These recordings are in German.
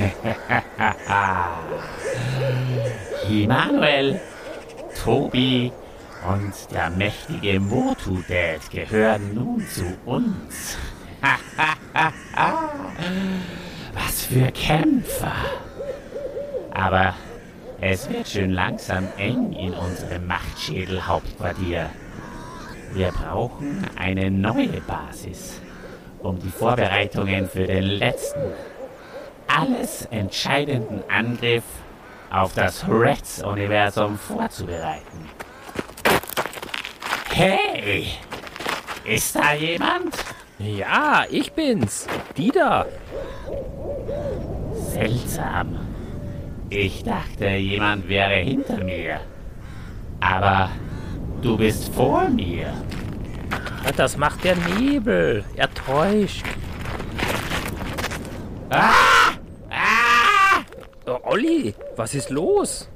Immanuel, Tobi und der mächtige Motu-Dad gehören nun zu uns. Was für Kämpfer! Aber es wird schön langsam eng in unserem Machtschädel-Hauptquartier. Wir brauchen eine neue Basis, um die Vorbereitungen für den letzten, alles entscheidenden Angriff auf das Reds-Universum vorzubereiten. Hey! Ist da jemand? Ja, ich bin's. Dieter. Seltsam. Ich dachte, jemand wäre hinter mir. Aber du bist vor mir. Das macht der Nebel. Er täuscht. Ah! Oh, Olli, was ist los?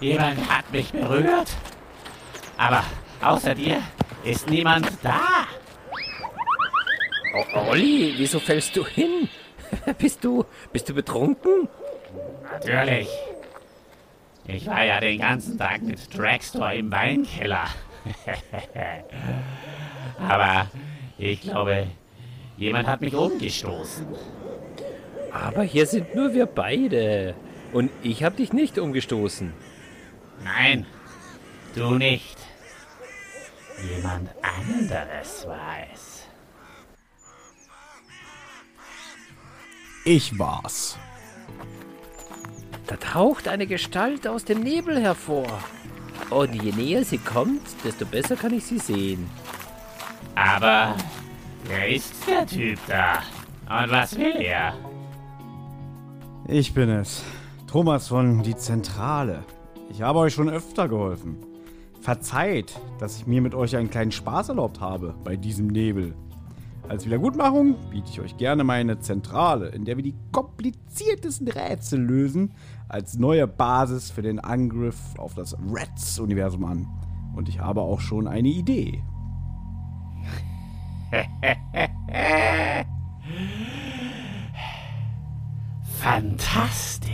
Jemand hat mich berührt. Aber außer dir ist niemand da. Oh, Olli, wieso fällst du hin? bist du, bist du betrunken? Natürlich. Ich war ja den ganzen Tag mit Dragstore im Weinkeller. Aber ich glaube, jemand hat mich umgestoßen. Aber hier sind nur wir beide. Und ich habe dich nicht umgestoßen. Nein, du nicht. Jemand anderes war es. Ich war's. Da taucht eine Gestalt aus dem Nebel hervor. Und je näher sie kommt, desto besser kann ich sie sehen. Aber wer ist der Typ da? Und was will er? Ich bin es. Thomas von Die Zentrale. Ich habe euch schon öfter geholfen. Verzeiht, dass ich mir mit euch einen kleinen Spaß erlaubt habe bei diesem Nebel. Als Wiedergutmachung biete ich euch gerne meine Zentrale, in der wir die kompliziertesten Rätsel lösen, als neue Basis für den Angriff auf das Reds-Universum an. Und ich habe auch schon eine Idee. Fantastisch.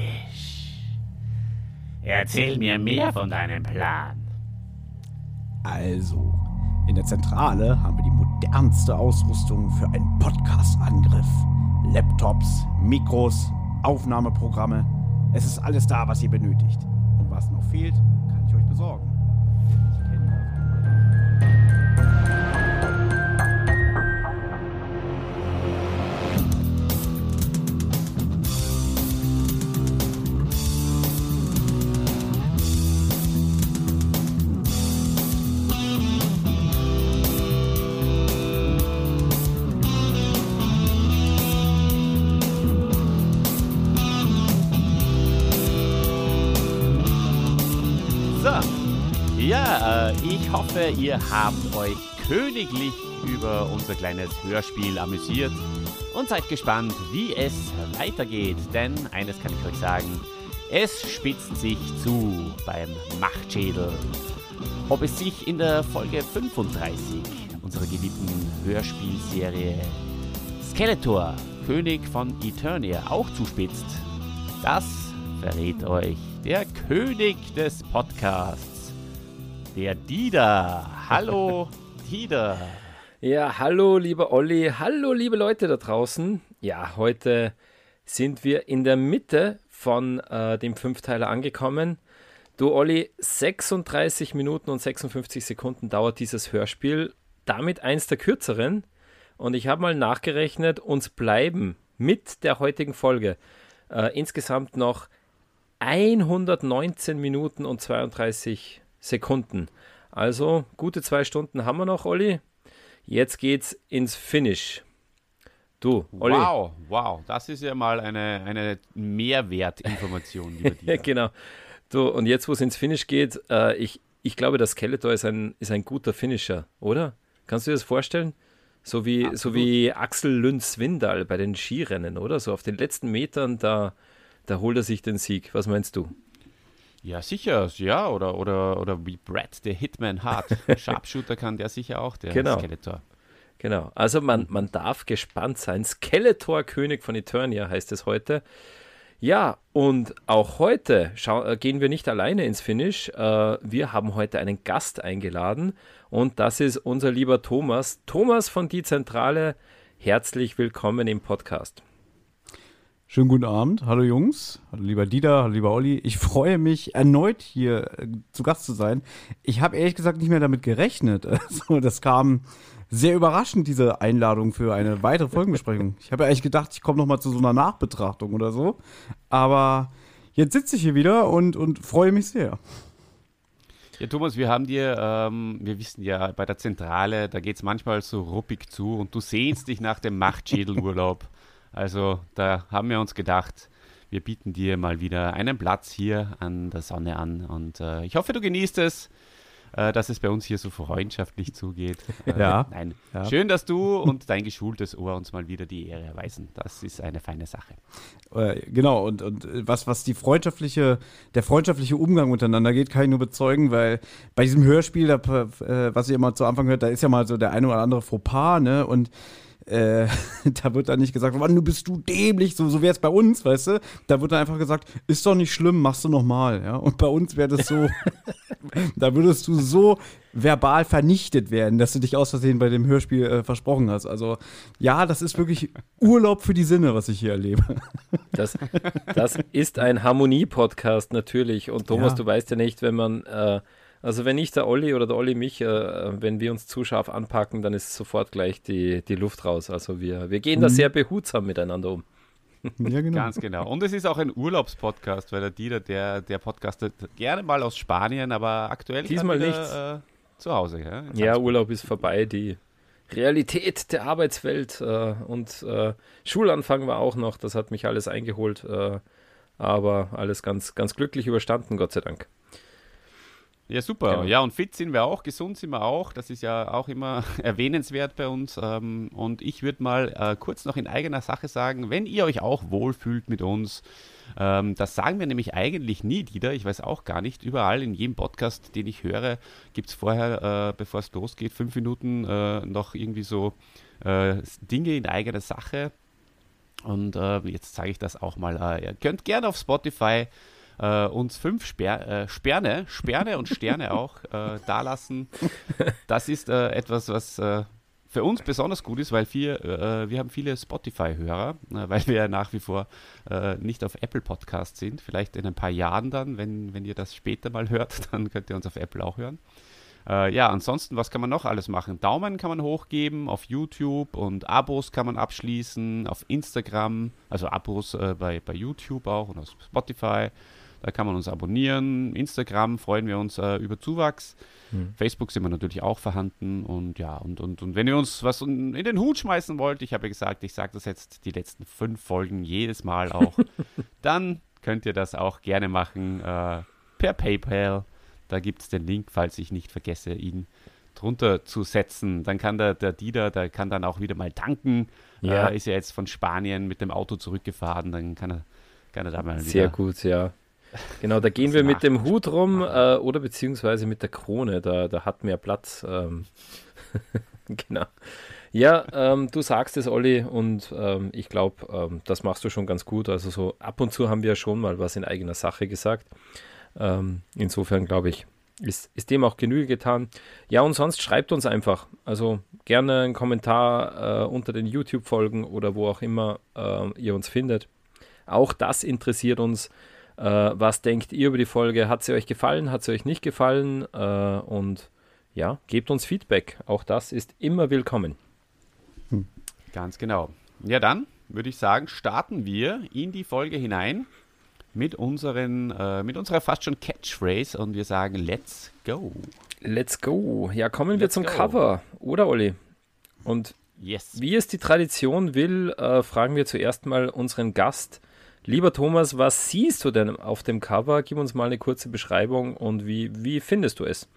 Erzähl mir mehr von deinem Plan. Also, in der Zentrale haben wir die modernste Ausrüstung für einen Podcast-Angriff. Laptops, Mikros, Aufnahmeprogramme. Es ist alles da, was ihr benötigt. Und was noch fehlt, kann ich euch besorgen. Ich kenne hoffe, ihr habt euch königlich über unser kleines Hörspiel amüsiert und seid gespannt, wie es weitergeht. Denn eines kann ich euch sagen, es spitzt sich zu beim Machtschädel. Ob es sich in der Folge 35 unserer geliebten Hörspielserie Skeletor, König von Eternia, auch zuspitzt, das verrät euch der König des Podcasts, der Dieter. Hallo, Dieter. Ja, hallo, lieber Olli. Hallo, liebe Leute da draußen. Ja, heute sind wir in der Mitte von äh, dem Fünfteiler angekommen. Du, Olli, 36 Minuten und 56 Sekunden dauert dieses Hörspiel. Damit eins der kürzeren. Und ich habe mal nachgerechnet, uns bleiben mit der heutigen Folge äh, insgesamt noch 119 Minuten und 32 Sekunden. Also gute zwei Stunden haben wir noch, Olli. Jetzt geht's ins Finish. Du, Olli. Wow, wow, das ist ja mal eine, eine Mehrwertinformation, lieber Dieter. genau. Du, und jetzt, wo es ins Finish geht, äh, ich, ich glaube, das Skeletor ist ein, ist ein guter Finisher, oder? Kannst du dir das vorstellen? So wie, so wie Axel Lünz-Swindal bei den Skirennen, oder? So auf den letzten Metern, da, da holt er sich den Sieg. Was meinst du? Ja, sicher, ja, oder, oder, oder wie Brad, der Hitman Hart. Sharpshooter kann der sicher auch, der Genau. Skeletor. Genau, also man, man darf gespannt sein. Skeletor, König von Eternia heißt es heute. Ja, und auch heute äh, gehen wir nicht alleine ins Finish. Äh, wir haben heute einen Gast eingeladen und das ist unser lieber Thomas. Thomas von Die Zentrale, herzlich willkommen im Podcast. Schönen guten Abend. Hallo Jungs. Hallo lieber Dieter, hallo lieber Olli. Ich freue mich erneut hier äh, zu Gast zu sein. Ich habe ehrlich gesagt nicht mehr damit gerechnet. Also, das kam sehr überraschend, diese Einladung für eine weitere Folgenbesprechung. Ich habe ja eigentlich gedacht, ich komme noch mal zu so einer Nachbetrachtung oder so. Aber jetzt sitze ich hier wieder und, und freue mich sehr. Ja, Thomas, wir haben dir, ähm, wir wissen ja, bei der Zentrale, da geht es manchmal so ruppig zu und du sehnst dich nach dem Machtschädelurlaub. Also da haben wir uns gedacht, wir bieten dir mal wieder einen Platz hier an der Sonne an und äh, ich hoffe, du genießt es äh, dass es bei uns hier so freundschaftlich zugeht. Äh, ja. Nein. Ja. Schön, dass du und dein geschultes Ohr uns mal wieder die Ehre erweisen. Das ist eine feine Sache. Äh, genau, und, und was, was die freundschaftliche, der freundschaftliche Umgang untereinander geht, kann ich nur bezeugen, weil bei diesem Hörspiel, da, äh, was ihr immer zu Anfang hört, da ist ja mal so der eine oder andere Fauxpas, ne? Und äh, da wird dann nicht gesagt, wann du bist du dämlich, so, so wäre es bei uns, weißt du? Da wird dann einfach gesagt, ist doch nicht schlimm, machst du nochmal, ja? Und bei uns wäre das so, da würdest du so verbal vernichtet werden, dass du dich aus Versehen bei dem Hörspiel äh, versprochen hast. Also ja, das ist wirklich Urlaub für die Sinne, was ich hier erlebe. Das, das ist ein Harmonie-Podcast natürlich. Und Thomas, ja. du weißt ja nicht, wenn man äh, also wenn ich der Olli oder der Olli mich, äh, wenn wir uns zu scharf anpacken, dann ist sofort gleich die, die Luft raus. Also wir, wir gehen mhm. da sehr behutsam miteinander um. Ja, genau. Ganz genau. Und es ist auch ein Urlaubspodcast, weil der Dieter, der, der podcastet gerne mal aus Spanien, aber aktuell Diesmal nicht äh, zu Hause. Ja, ja Urlaub ist vorbei. Die Realität der Arbeitswelt äh, und äh, Schulanfang war auch noch. Das hat mich alles eingeholt. Äh, aber alles ganz, ganz glücklich überstanden, Gott sei Dank. Ja, super. Genau. Ja, und fit sind wir auch, gesund sind wir auch. Das ist ja auch immer erwähnenswert bei uns. Ähm, und ich würde mal äh, kurz noch in eigener Sache sagen, wenn ihr euch auch wohlfühlt mit uns, ähm, das sagen wir nämlich eigentlich nie, Dieter. Ich weiß auch gar nicht. Überall in jedem Podcast, den ich höre, gibt es vorher, äh, bevor es losgeht, fünf Minuten äh, noch irgendwie so Dinge in eigener Sache. Und jetzt zeige ich das auch mal. ihr könnt gerne auf Spotify äh, uns fünf Sper äh, Sperrne, Sperrne und Sterne auch äh, dalassen. Das ist äh, etwas, was äh, für uns besonders gut ist, weil wir, äh, wir haben viele Spotify-Hörer, weil wir ja nach wie vor nicht auf Apple Podcast sind. Vielleicht in ein paar Jahren dann, wenn, wenn ihr das später mal hört, dann könnt ihr uns auf Apple auch hören. Äh, ja, ansonsten, was kann man noch alles machen? Daumen kann man hochgeben auf YouTube und Abos kann man abschließen auf Instagram, also Abos äh, bei, bei YouTube auch und auf Spotify. Da kann man uns abonnieren. Instagram freuen wir uns äh, über Zuwachs. Mhm. Facebook sind wir natürlich auch vorhanden. Und ja, und, und, und wenn ihr uns was in den Hut schmeißen wollt, ich habe ja gesagt, ich sage das jetzt die letzten fünf Folgen jedes Mal auch, dann könnt ihr das auch gerne machen äh, per PayPal. Da gibt es den Link, falls ich nicht vergesse, ihn drunter zu setzen. Dann kann der, der Dieter, der kann dann auch wieder mal tanken. Ja. Äh, ist ja jetzt von Spanien mit dem Auto zurückgefahren, dann kann er, kann er da mal Sehr gut, ja. Genau, da gehen wir mit dem Hut rum äh, oder beziehungsweise mit der Krone, da, da hat mehr Platz. Ähm. genau. Ja, ähm, du sagst es, Olli, und ähm, ich glaube, ähm, das machst du schon ganz gut. Also so ab und zu haben wir schon mal was in eigener Sache gesagt. Ähm, insofern glaube ich, ist, ist dem auch Genüge getan. Ja, und sonst schreibt uns einfach. Also gerne einen Kommentar äh, unter den YouTube-Folgen oder wo auch immer äh, ihr uns findet. Auch das interessiert uns. Äh, was denkt ihr über die Folge? Hat sie euch gefallen? Hat sie euch nicht gefallen? Äh, und ja, gebt uns Feedback. Auch das ist immer willkommen. Hm. Ganz genau. Ja, dann würde ich sagen, starten wir in die Folge hinein mit, unseren, äh, mit unserer fast schon Catchphrase und wir sagen Let's go. Let's go. Ja, kommen wir zum go. Cover, oder Olli? Und yes. wie es die Tradition will, äh, fragen wir zuerst mal unseren Gast, Lieber Thomas, was siehst du denn auf dem Cover? Gib uns mal eine kurze Beschreibung und wie, wie findest du es?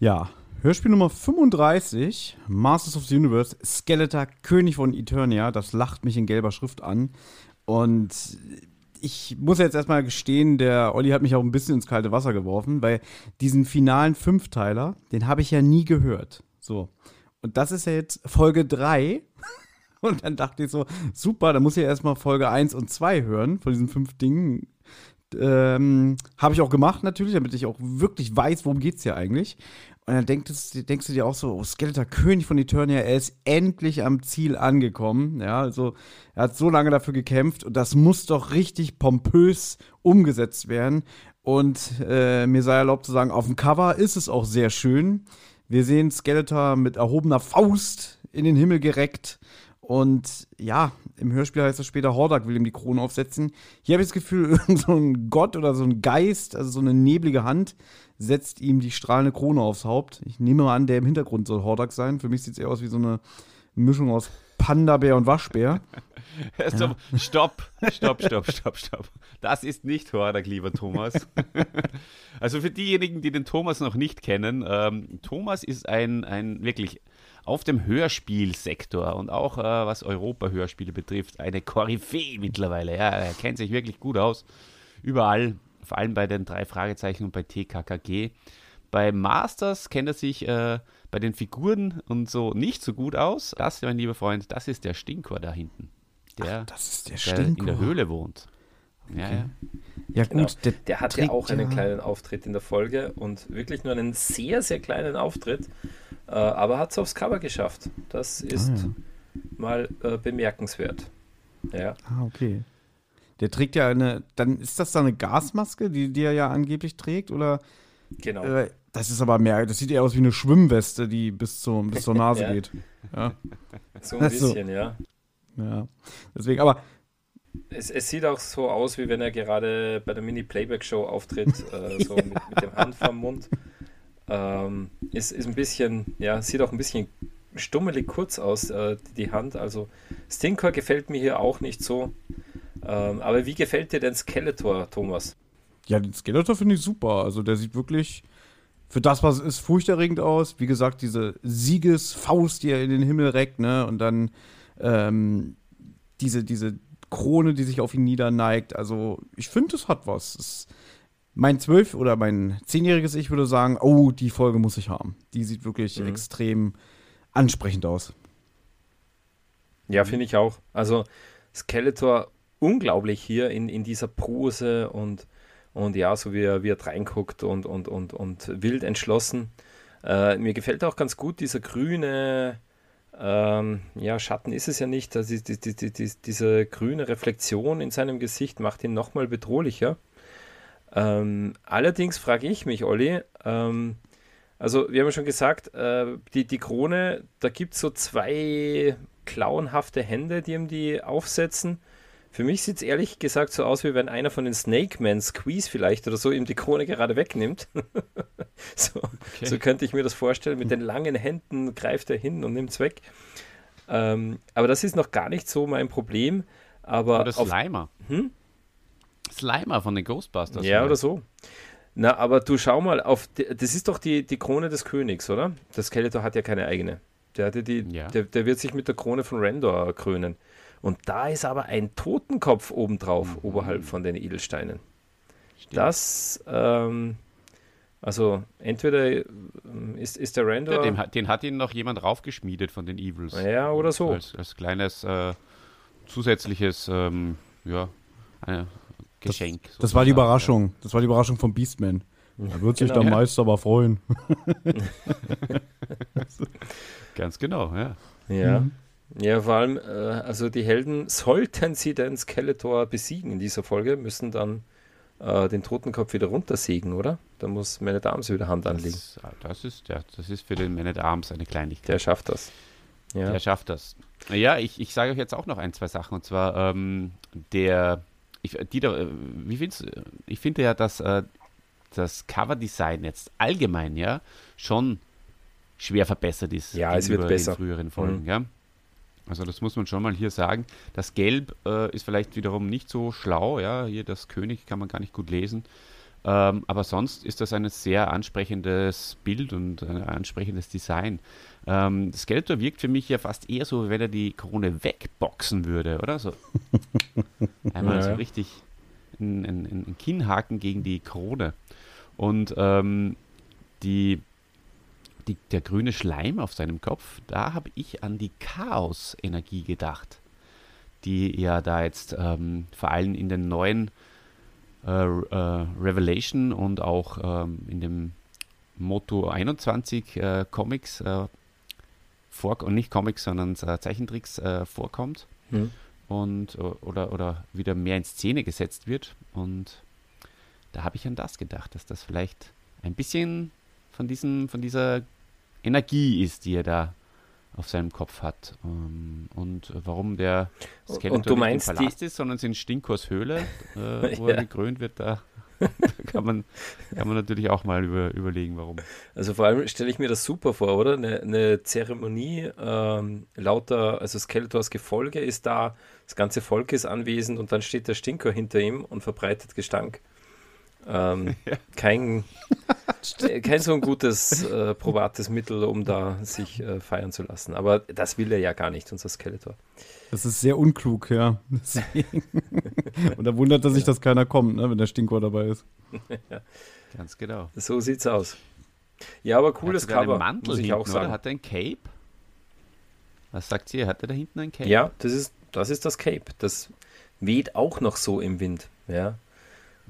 Ja, Hörspiel Nummer 35, Masters of the Universe, Skeletor, König von Eternia. Das lacht mich in gelber Schrift an. Und ich muss jetzt erstmal gestehen, der Olli hat mich auch ein bisschen ins kalte Wasser geworfen, weil diesen finalen Fünfteiler, den habe ich ja nie gehört. So. Und das ist ja jetzt Folge 3. Und dann dachte ich so, super, da muss ich ja erstmal Folge 1 und 2 hören von diesen fünf Dingen. Ähm, Habe ich auch gemacht natürlich, damit ich auch wirklich weiß, worum es hier eigentlich. Und dann denkst, denkst, du dir auch so, oh, Skeletor, König von Eternia, er ist endlich am Ziel angekommen. Ja, also er hat so lange dafür gekämpft und das muss doch richtig pompös umgesetzt werden. Und äh, mir sei erlaubt zu sagen, auf dem Cover ist es auch sehr schön. Wir sehen Skeletor mit erhobener Faust in den Himmel gereckt. Und ja, im Hörspiel heißt es später, Hordak will ihm die Krone aufsetzen. Hier habe ich das Gefühl, irgend so ein Gott oder so ein Geist, also so eine neblige Hand, setzt ihm die strahlende Krone aufs Haupt. Ich nehme mal an, der im Hintergrund soll Hordak sein. Für mich sieht es eher aus wie so eine Mischung aus Panda-Bär und Waschbär. Stopp, stopp, stopp, stopp, stopp, stopp. Das ist nicht Hordak, lieber Thomas. also für diejenigen, die den Thomas noch nicht kennen, ähm, Thomas ist ein, ein wirklich auf dem Hörspielsektor und auch äh, was Europa-Hörspiele betrifft, eine Koryphäe mittlerweile. Ja, er kennt sich wirklich gut aus. Überall vor allem bei den drei Fragezeichen und bei TKKG. Bei Masters kennt er sich äh, bei den Figuren und so nicht so gut aus. Das, mein lieber Freund, das ist der Stinkor da hinten. Der, Ach, das ist der, der in der Höhle wohnt. Okay. Ja, ja. Ja, gut, genau. der, der hat ja auch einen kleinen Auftritt in der Folge und wirklich nur einen sehr, sehr kleinen Auftritt, äh, aber hat es aufs Cover geschafft. Das ist ah, ja. mal äh, bemerkenswert. Ja. Ah, okay. Der trägt ja eine, dann ist das da eine Gasmaske, die, die er ja angeblich trägt, oder? Genau. Äh, das ist aber mehr, das sieht eher aus wie eine Schwimmweste, die bis, zu, bis zur Nase ja. geht. Ja. So ein bisschen, so. ja. Ja. Deswegen, aber. Es, es, sieht auch so aus, wie wenn er gerade bei der Mini-Playback-Show auftritt, äh, so mit, mit, dem Hand vom Mund. Ähm, ist, ist ein bisschen, ja, sieht auch ein bisschen stummelig kurz aus, äh, die Hand. Also Stinkor gefällt mir hier auch nicht so. Ähm, aber wie gefällt dir denn Skeletor, Thomas? Ja, den Skeletor finde ich super. Also der sieht wirklich für das, was ist, furchterregend aus. Wie gesagt, diese Siegesfaust, die er in den Himmel reckt, ne? Und dann ähm, diese, diese Krone, die sich auf ihn niederneigt. Also ich finde, es hat was. Es, mein zwölf- oder mein zehnjähriges Ich würde sagen, oh, die Folge muss ich haben. Die sieht wirklich mhm. extrem ansprechend aus. Ja, finde ich auch. Also Skeletor unglaublich hier in, in dieser Pose und, und ja, so wie er, wie er reinguckt und, und, und, und wild entschlossen. Äh, mir gefällt auch ganz gut dieser grüne, ähm, ja, Schatten ist es ja nicht, also die, die, die, diese grüne Reflexion in seinem Gesicht macht ihn nochmal bedrohlicher. Ähm, allerdings frage ich mich, Olli, ähm, also wir haben ja schon gesagt, äh, die, die Krone, da gibt es so zwei klauenhafte Hände, die ihm die aufsetzen. Für mich sieht es ehrlich gesagt so aus, wie wenn einer von den Snake Man Squeeze vielleicht oder so ihm die Krone gerade wegnimmt. so, okay. so, könnte ich mir das vorstellen. Mit den langen Händen greift er hin und nimmt es weg. Ähm, aber das ist noch gar nicht so mein Problem. Aber oder Slimer. Hm? Slimer von den Ghostbusters. Ja, oder, oder so. Na, aber du schau mal auf, das ist doch die, die Krone des Königs, oder? Das Skeletor hat ja keine eigene. Der, hatte die, ja. der, der wird sich mit der Krone von Randor krönen. Und da ist aber ein Totenkopf obendrauf, mhm. oberhalb von den Edelsteinen. Stimmt. Das, ähm, also entweder ähm, ist, ist der Randor. Ja, den, hat ihn noch jemand raufgeschmiedet von den Evils. Ja, oder so. Als, als kleines äh, zusätzliches, ähm, ja, äh, Geschenk. Das, das war die Überraschung. Das war die Überraschung vom Beastman. Da wird sich genau, der ja. Meister aber freuen. Ganz genau, ja. Ja. Mhm. Ja, vor allem, äh, also die Helden, sollten sie den Skeletor besiegen in dieser Folge, müssen dann äh, den Totenkopf wieder runtersägen, oder? Da muss Man at Arms wieder Hand anlegen. Das, das, ist, ja, das ist für den Man at Arms eine Kleinigkeit. Der schafft das. Ja. Der schafft das. Ja, ich, ich sage euch jetzt auch noch ein, zwei Sachen. Und zwar ähm, der, ich, Dieter, äh, wie findest du, ich finde ja, dass äh, das Coverdesign jetzt allgemein ja schon schwer verbessert ist. Ja, es wird besser. In früheren Folgen, mhm. ja. Also das muss man schon mal hier sagen. Das Gelb äh, ist vielleicht wiederum nicht so schlau, ja, hier das König kann man gar nicht gut lesen. Ähm, aber sonst ist das ein sehr ansprechendes Bild und ein ansprechendes Design. Ähm, Skeletor wirkt für mich ja fast eher so, wie wenn er die Krone wegboxen würde, oder? So einmal ja. so richtig ein, ein, ein, Kinnhaken gegen die Krone. Und ähm, die die, der grüne Schleim auf seinem Kopf, da habe ich an die Chaos-Energie gedacht, die ja da jetzt ähm, vor allem in den neuen äh, äh, Revelation und auch ähm, in dem Moto 21 äh, Comics äh, vor und nicht Comics, sondern äh, Zeichentricks äh, vorkommt hm. und oder, oder wieder mehr in Szene gesetzt wird. Und da habe ich an das gedacht, dass das vielleicht ein bisschen von diesem, von dieser Energie ist, die er da auf seinem Kopf hat. Ähm, und warum der Skeletor nicht im Palast ist, sondern es in Stinkors Höhle, äh, wo ja. er gekrönt wird, da, kann, man, kann man natürlich auch mal über, überlegen, warum. Also vor allem stelle ich mir das super vor, oder? Eine, eine Zeremonie, ähm, lauter, also Skeletors Gefolge ist da, das ganze Volk ist anwesend und dann steht der Stinker hinter ihm und verbreitet Gestank. Ähm, ja. kein, kein so ein gutes äh, probates Mittel, um da sich äh, feiern zu lassen. Aber das will er ja gar nicht, unser Skeletor. Das ist sehr unklug, ja. Und da wundert er sich, ja. dass keiner kommt, ne, wenn der Stinkor dabei ist. ja. Ganz genau. So sieht's aus. Ja, aber cooles hat Cover. Mantel muss ich hinten, auch sagen. Oder? Hat er ein Cape? Was sagt sie? Hat er da hinten ein Cape? Ja, das ist das, ist das Cape. Das weht auch noch so im Wind. Ja.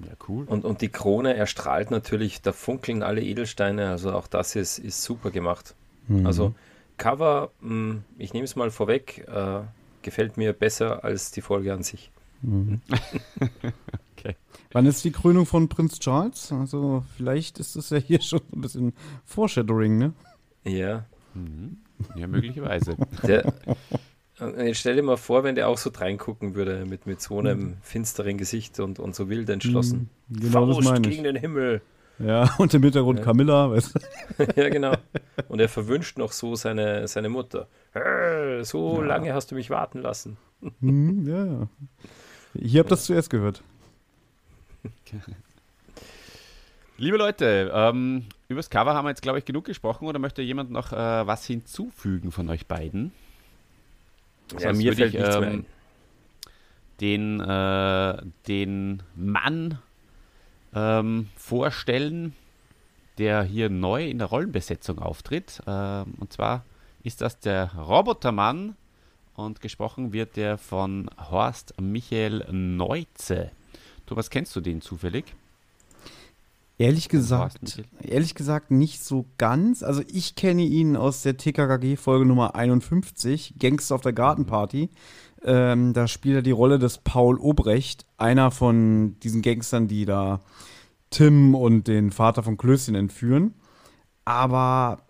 Ja, cool. Und, und die Krone erstrahlt natürlich, da funkeln alle Edelsteine, also auch das ist, ist super gemacht. Mhm. Also Cover, mh, hm, ich nehme es mal vorweg, äh, gefällt mir besser als die Folge an sich. Mhm. okay. Wann ist die Krönung von Prinz Charles? Also vielleicht ist es ja hier schon ein bisschen Foreshadowing, ne? Ja. Mhm. Ja, möglicherweise. Der, Jetzt stell dir mal vor, wenn der auch so reingucken würde, mit, mit so einem mhm. finsteren Gesicht und, und so wild entschlossen. Mhm, genau Faust das gegen den Himmel. Ja, und im Hintergrund ja. Camilla, weißt du? ja, genau. Und er verwünscht noch so seine, seine Mutter. So ja. lange hast du mich warten lassen. Mhm, ja, ja. Hier habt ihr das zuerst gehört. Liebe Leute, ähm, über das Cover haben wir jetzt, glaube ich, genug gesprochen. Oder möchte jemand noch äh, was hinzufügen von euch beiden? Ja, mir fällt ich, ähm, den, äh, den Mann ähm, vorstellen, der hier neu in der Rollenbesetzung auftritt. Ähm, und zwar ist das der Robotermann und gesprochen wird der von Horst Michael Neuze. Thomas, kennst du den zufällig? Ehrlich gesagt, ehrlich gesagt nicht so ganz. Also ich kenne ihn aus der TKKG-Folge Nummer 51, Gangster auf der Gartenparty. Ähm, da spielt er die Rolle des Paul Obrecht, einer von diesen Gangstern, die da Tim und den Vater von Klößchen entführen. Aber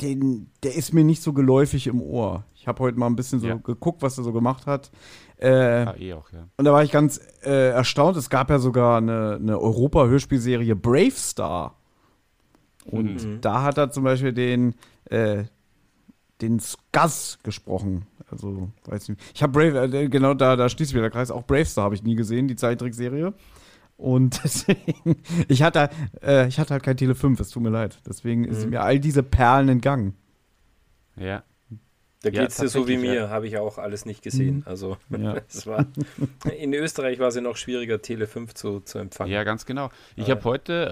den, der ist mir nicht so geläufig im Ohr. Ich habe heute mal ein bisschen so ja. geguckt, was er so gemacht hat. Äh, ah, eh auch, ja. Und da war ich ganz äh, erstaunt. Es gab ja sogar eine, eine Europa-Hörspielserie Brave Star. Und mhm. da hat er zum Beispiel den, äh, den Skaz gesprochen. Also, weiß nicht. Ich habe Brave, äh, genau da, da schließt wieder der Kreis. Auch Brave Star habe ich nie gesehen, die Zeichentrickserie. Und deswegen, ich hatte, äh, ich hatte halt kein Tele 5, es tut mir leid. Deswegen mhm. ist mir all diese Perlen entgangen. Ja. Da geht es dir so wie mir, ja. habe ich auch alles nicht gesehen. Mhm. Also ja. es war in Österreich war es ja noch schwieriger, Tele 5 zu, zu empfangen. Ja, ganz genau. Ich habe heute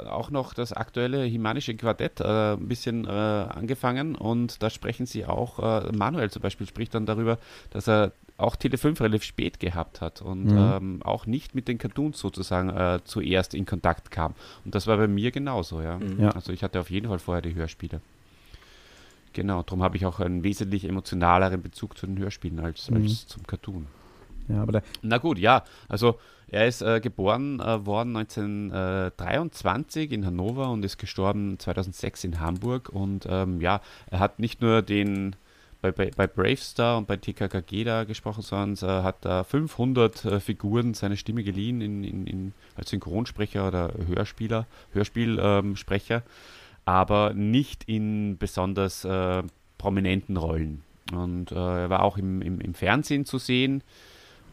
äh, auch noch das aktuelle Himanische Quartett äh, ein bisschen äh, angefangen und da sprechen sie auch, äh, Manuel zum Beispiel spricht dann darüber, dass er auch Tele 5 relativ spät gehabt hat und mhm. ähm, auch nicht mit den Cartoons sozusagen äh, zuerst in Kontakt kam. Und das war bei mir genauso, ja. Mhm. ja. Also ich hatte auf jeden Fall vorher die Hörspiele. Genau, darum habe ich auch einen wesentlich emotionaleren Bezug zu den Hörspielen als, mhm. als zum Cartoon. Ja, aber Na gut, ja, also er ist äh, geboren äh, worden 1923 in Hannover und ist gestorben 2006 in Hamburg. Und ähm, ja, er hat nicht nur den bei, bei, bei Bravestar und bei TKKG da gesprochen, sondern er hat da 500 äh, Figuren seine Stimme geliehen in, in, in, als Synchronsprecher oder Hörspieler, Hörspielsprecher. Ähm, aber nicht in besonders äh, prominenten Rollen. Und äh, er war auch im, im, im Fernsehen zu sehen,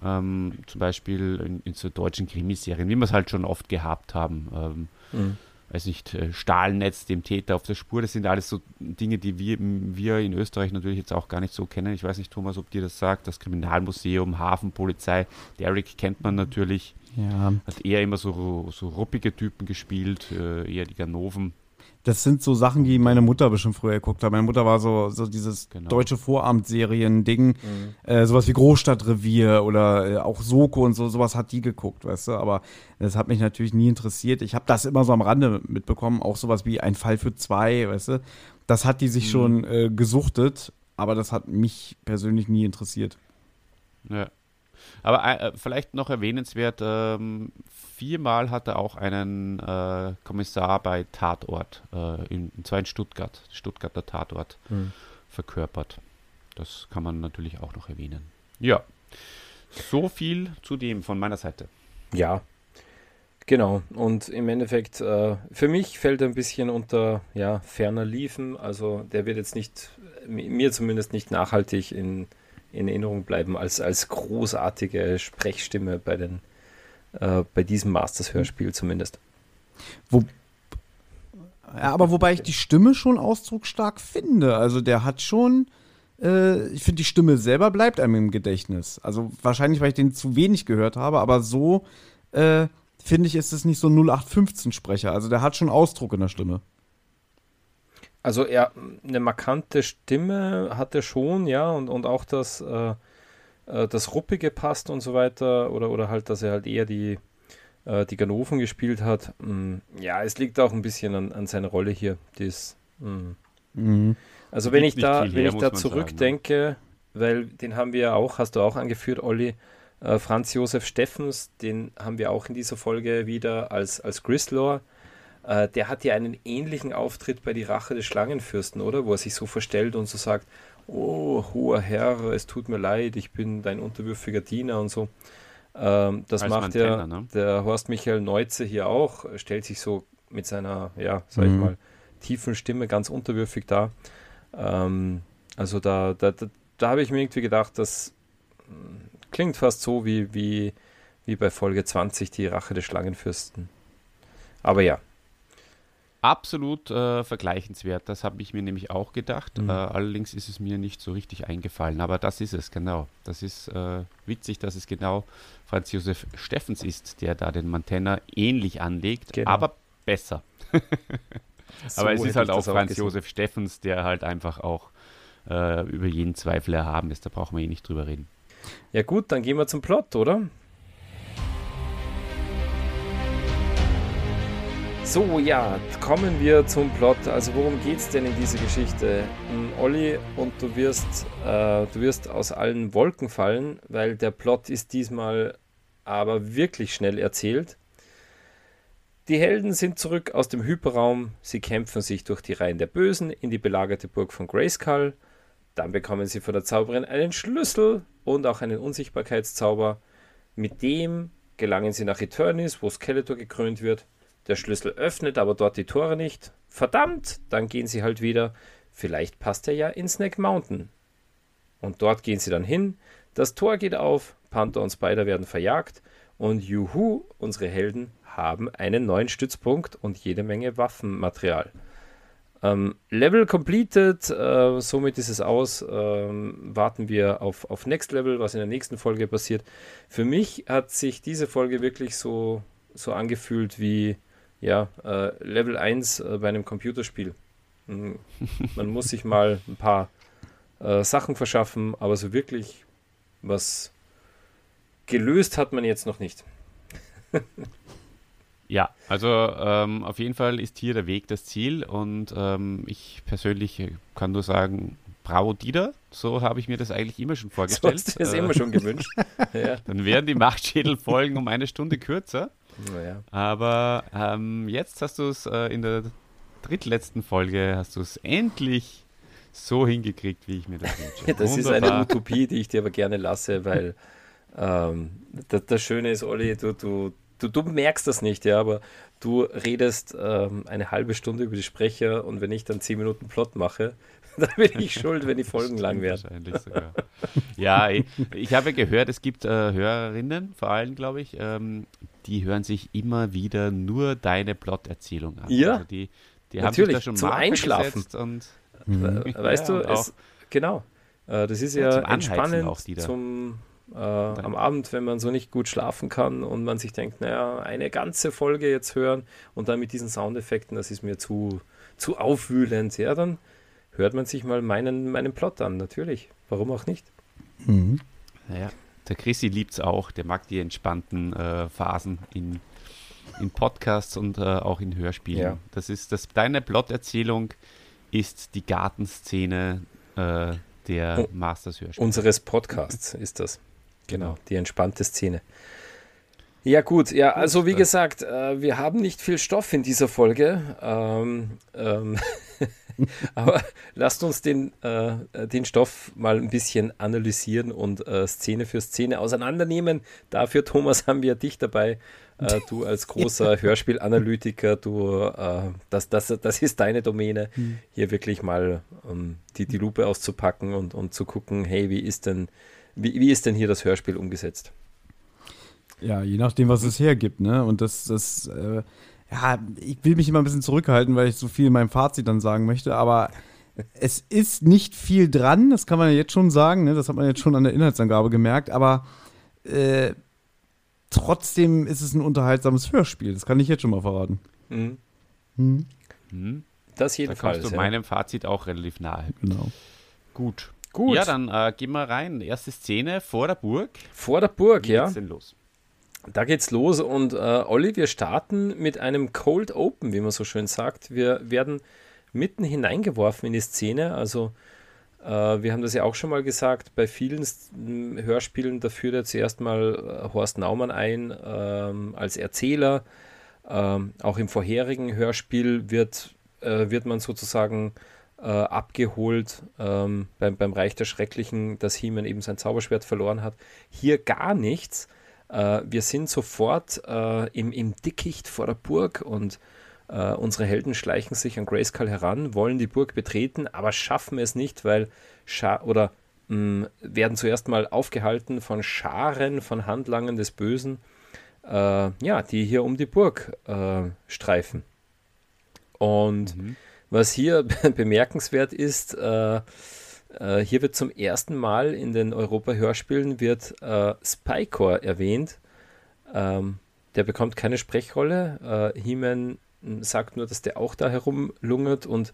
ähm, zum Beispiel in, in so deutschen Krimiserien, wie wir es halt schon oft gehabt haben. Ähm, mhm. Weiß nicht, äh, Stahlnetz, dem Täter auf der Spur, das sind alles so Dinge, die wir, wir in Österreich natürlich jetzt auch gar nicht so kennen. Ich weiß nicht, Thomas, ob dir das sagt, das Kriminalmuseum, Hafenpolizei, Derek kennt man natürlich. Ja. Hat eher immer so, so ruppige Typen gespielt, äh, eher die Ganoven das sind so Sachen, die meine Mutter bestimmt früher geguckt hat. Meine Mutter war so, so dieses genau. deutsche Vorabendserien-Ding, mhm. äh, sowas wie Großstadtrevier oder äh, auch Soko und so, sowas hat die geguckt, weißt du. Aber das hat mich natürlich nie interessiert. Ich habe das immer so am Rande mitbekommen, auch sowas wie ein Fall für zwei, weißt du. Das hat die sich mhm. schon äh, gesuchtet, aber das hat mich persönlich nie interessiert. Ja. Aber äh, vielleicht noch erwähnenswert, ähm, viermal hat er auch einen äh, Kommissar bei Tatort, äh, in, und zwar in Stuttgart, Stuttgarter Tatort, mhm. verkörpert. Das kann man natürlich auch noch erwähnen. Ja, so viel zu dem von meiner Seite. Ja, genau. Und im Endeffekt, äh, für mich fällt er ein bisschen unter ja, ferner Liefen. Also der wird jetzt nicht, mir zumindest nicht nachhaltig in, in Erinnerung bleiben als, als großartige Sprechstimme bei den äh, bei diesem Masters-Hörspiel zumindest. Wo, ja, aber wobei ich die Stimme schon ausdrucksstark finde. Also der hat schon, äh, ich finde die Stimme selber bleibt einem im Gedächtnis. Also wahrscheinlich, weil ich den zu wenig gehört habe, aber so äh, finde ich, ist es nicht so ein 0815-Sprecher. Also der hat schon Ausdruck in der Stimme. Also er, eine markante Stimme hat er schon, ja, und, und auch das, äh, äh, das Ruppige passt und so weiter, oder, oder halt, dass er halt eher die, äh, die Ganoven gespielt hat. Mm, ja, es liegt auch ein bisschen an, an seiner Rolle hier. Dies, mm. mhm. Also wenn ich da, wenn her, ich da zurückdenke, sagen, ne? weil den haben wir ja auch, hast du auch angeführt, Olli, äh, Franz Josef Steffens, den haben wir auch in dieser Folge wieder als, als Grislor. Äh, der hat ja einen ähnlichen Auftritt bei Die Rache des Schlangenfürsten, oder? Wo er sich so verstellt und so sagt, oh, hoher Herr, es tut mir leid, ich bin dein unterwürfiger Diener und so. Ähm, das Als macht der, ne? der Horst Michael Neuze hier auch, stellt sich so mit seiner, ja, sag mhm. ich mal, tiefen Stimme ganz unterwürfig da. Ähm, also da, da, da, da habe ich mir irgendwie gedacht, das hm, klingt fast so wie, wie, wie bei Folge 20, die Rache des Schlangenfürsten. Aber ja, absolut äh, vergleichenswert. Das habe ich mir nämlich auch gedacht. Mhm. Äh, allerdings ist es mir nicht so richtig eingefallen. Aber das ist es, genau. Das ist äh, witzig, dass es genau Franz Josef Steffens ist, der da den Montana ähnlich anlegt, genau. aber besser. so aber es ist halt auch Franz auch Josef Steffens, der halt einfach auch äh, über jeden Zweifel erhaben ist. Da brauchen wir eh nicht drüber reden. Ja gut, dann gehen wir zum Plot, oder? So, ja, kommen wir zum Plot. Also worum geht es denn in dieser Geschichte? Hm, Olli, und du wirst, äh, du wirst aus allen Wolken fallen, weil der Plot ist diesmal aber wirklich schnell erzählt. Die Helden sind zurück aus dem Hyperraum, sie kämpfen sich durch die Reihen der Bösen in die belagerte Burg von Grayskull. Dann bekommen sie von der Zauberin einen Schlüssel und auch einen Unsichtbarkeitszauber. Mit dem gelangen sie nach Eternis, wo Skeletor gekrönt wird der Schlüssel öffnet aber dort die Tore nicht. Verdammt, dann gehen sie halt wieder. Vielleicht passt er ja in Snack Mountain. Und dort gehen sie dann hin. Das Tor geht auf, Panther und Spider werden verjagt und juhu, unsere Helden haben einen neuen Stützpunkt und jede Menge Waffenmaterial. Ähm, Level completed, äh, somit ist es aus. Ähm, warten wir auf, auf Next Level, was in der nächsten Folge passiert. Für mich hat sich diese Folge wirklich so, so angefühlt wie ja, äh, Level 1 äh, bei einem Computerspiel. Mhm. Man muss sich mal ein paar äh, Sachen verschaffen, aber so wirklich was gelöst hat man jetzt noch nicht. ja, also ähm, auf jeden Fall ist hier der Weg das Ziel und ähm, ich persönlich kann nur sagen, bravo Dieter, so habe ich mir das eigentlich immer schon vorgestellt. So hast du das äh, immer schon gewünscht. ja. Dann wären die Machtschädelfolgen um eine Stunde kürzer. Naja. Aber ähm, jetzt hast du es äh, in der drittletzten Folge, hast du es endlich so hingekriegt, wie ich mir das wünsche. das Wunderbar. ist eine Utopie, die ich dir aber gerne lasse, weil ähm, das, das, Schöne ist, Olli, du, du, du, du merkst das nicht, ja, aber du redest ähm, eine halbe Stunde über die Sprecher und wenn ich dann zehn Minuten Plot mache, dann bin ich schuld, wenn die Folgen lang werden. Wahrscheinlich sogar. ja, ich, ich habe gehört, es gibt äh, Hörerinnen, vor allem, glaube ich, ähm, die hören sich immer wieder nur deine Plot-Erzählung an. Ja, also die, die natürlich, haben sich da schon zum Einschlafen. Und, mhm. Weißt ja, du, es, genau. Äh, das ist ja, ja entspannend auch zum, äh, am Abend, wenn man so nicht gut schlafen kann und man sich denkt, naja, eine ganze Folge jetzt hören und dann mit diesen Soundeffekten, das ist mir zu, zu aufwühlend, ja, dann hört man sich mal meinen, meinen Plot an, natürlich. Warum auch nicht? Mhm. Naja, der Chrissy liebt es auch, der mag die entspannten äh, Phasen in, in Podcasts und äh, auch in Hörspielen. Ja. Das ist das, deine Plot-Erzählung ist die Gartenszene äh, der oh, Masters Hörspiele. Unseres Podcasts ist das. Genau, die entspannte Szene. Ja, gut, ja, also wie gesagt, äh, wir haben nicht viel Stoff in dieser Folge. Ähm, ähm aber lasst uns den, äh, den Stoff mal ein bisschen analysieren und äh, Szene für Szene auseinandernehmen. Dafür, Thomas, haben wir dich dabei. Äh, du als großer Hörspielanalytiker, du, äh, das, das, das ist deine Domäne, hm. hier wirklich mal ähm, die, die Lupe auszupacken und, und zu gucken, hey, wie ist denn, wie, wie ist denn hier das Hörspiel umgesetzt? Ja, je nachdem, was es hergibt, ne? Und das, das, äh, ja, ich will mich immer ein bisschen zurückhalten, weil ich so viel in meinem Fazit dann sagen möchte, aber es ist nicht viel dran, das kann man ja jetzt schon sagen, ne? Das hat man jetzt schon an der Inhaltsangabe gemerkt, aber äh, trotzdem ist es ein unterhaltsames Hörspiel, das kann ich jetzt schon mal verraten. Mhm. Mhm. Mhm. Das jedenfalls. Da kommst du ja. meinem Fazit auch relativ nahe. Genau. Gut. Gut. Ja, dann äh, gehen wir rein. Erste Szene vor der Burg. Vor der Burg, Wie ja. Geht's denn los? Da geht's los und äh, Olli, wir starten mit einem Cold Open, wie man so schön sagt. Wir werden mitten hineingeworfen in die Szene. Also äh, wir haben das ja auch schon mal gesagt, bei vielen Hörspielen, da führt er zuerst mal äh, Horst Naumann ein ähm, als Erzähler. Ähm, auch im vorherigen Hörspiel wird, äh, wird man sozusagen äh, abgeholt ähm, beim, beim Reich der Schrecklichen, dass He-Man eben sein Zauberschwert verloren hat. Hier gar nichts. Äh, wir sind sofort äh, im, im Dickicht vor der Burg und äh, unsere Helden schleichen sich an Grayskull heran, wollen die Burg betreten, aber schaffen es nicht, weil Scha oder mh, werden zuerst mal aufgehalten von Scharen von Handlangern des Bösen, äh, ja, die hier um die Burg äh, streifen. Und mhm. was hier bemerkenswert ist, äh, hier wird zum ersten Mal in den Europa-Hörspielen wird äh, Spycore erwähnt. Ähm, der bekommt keine Sprechrolle. Äh, He-Man sagt nur, dass der auch da herumlungert und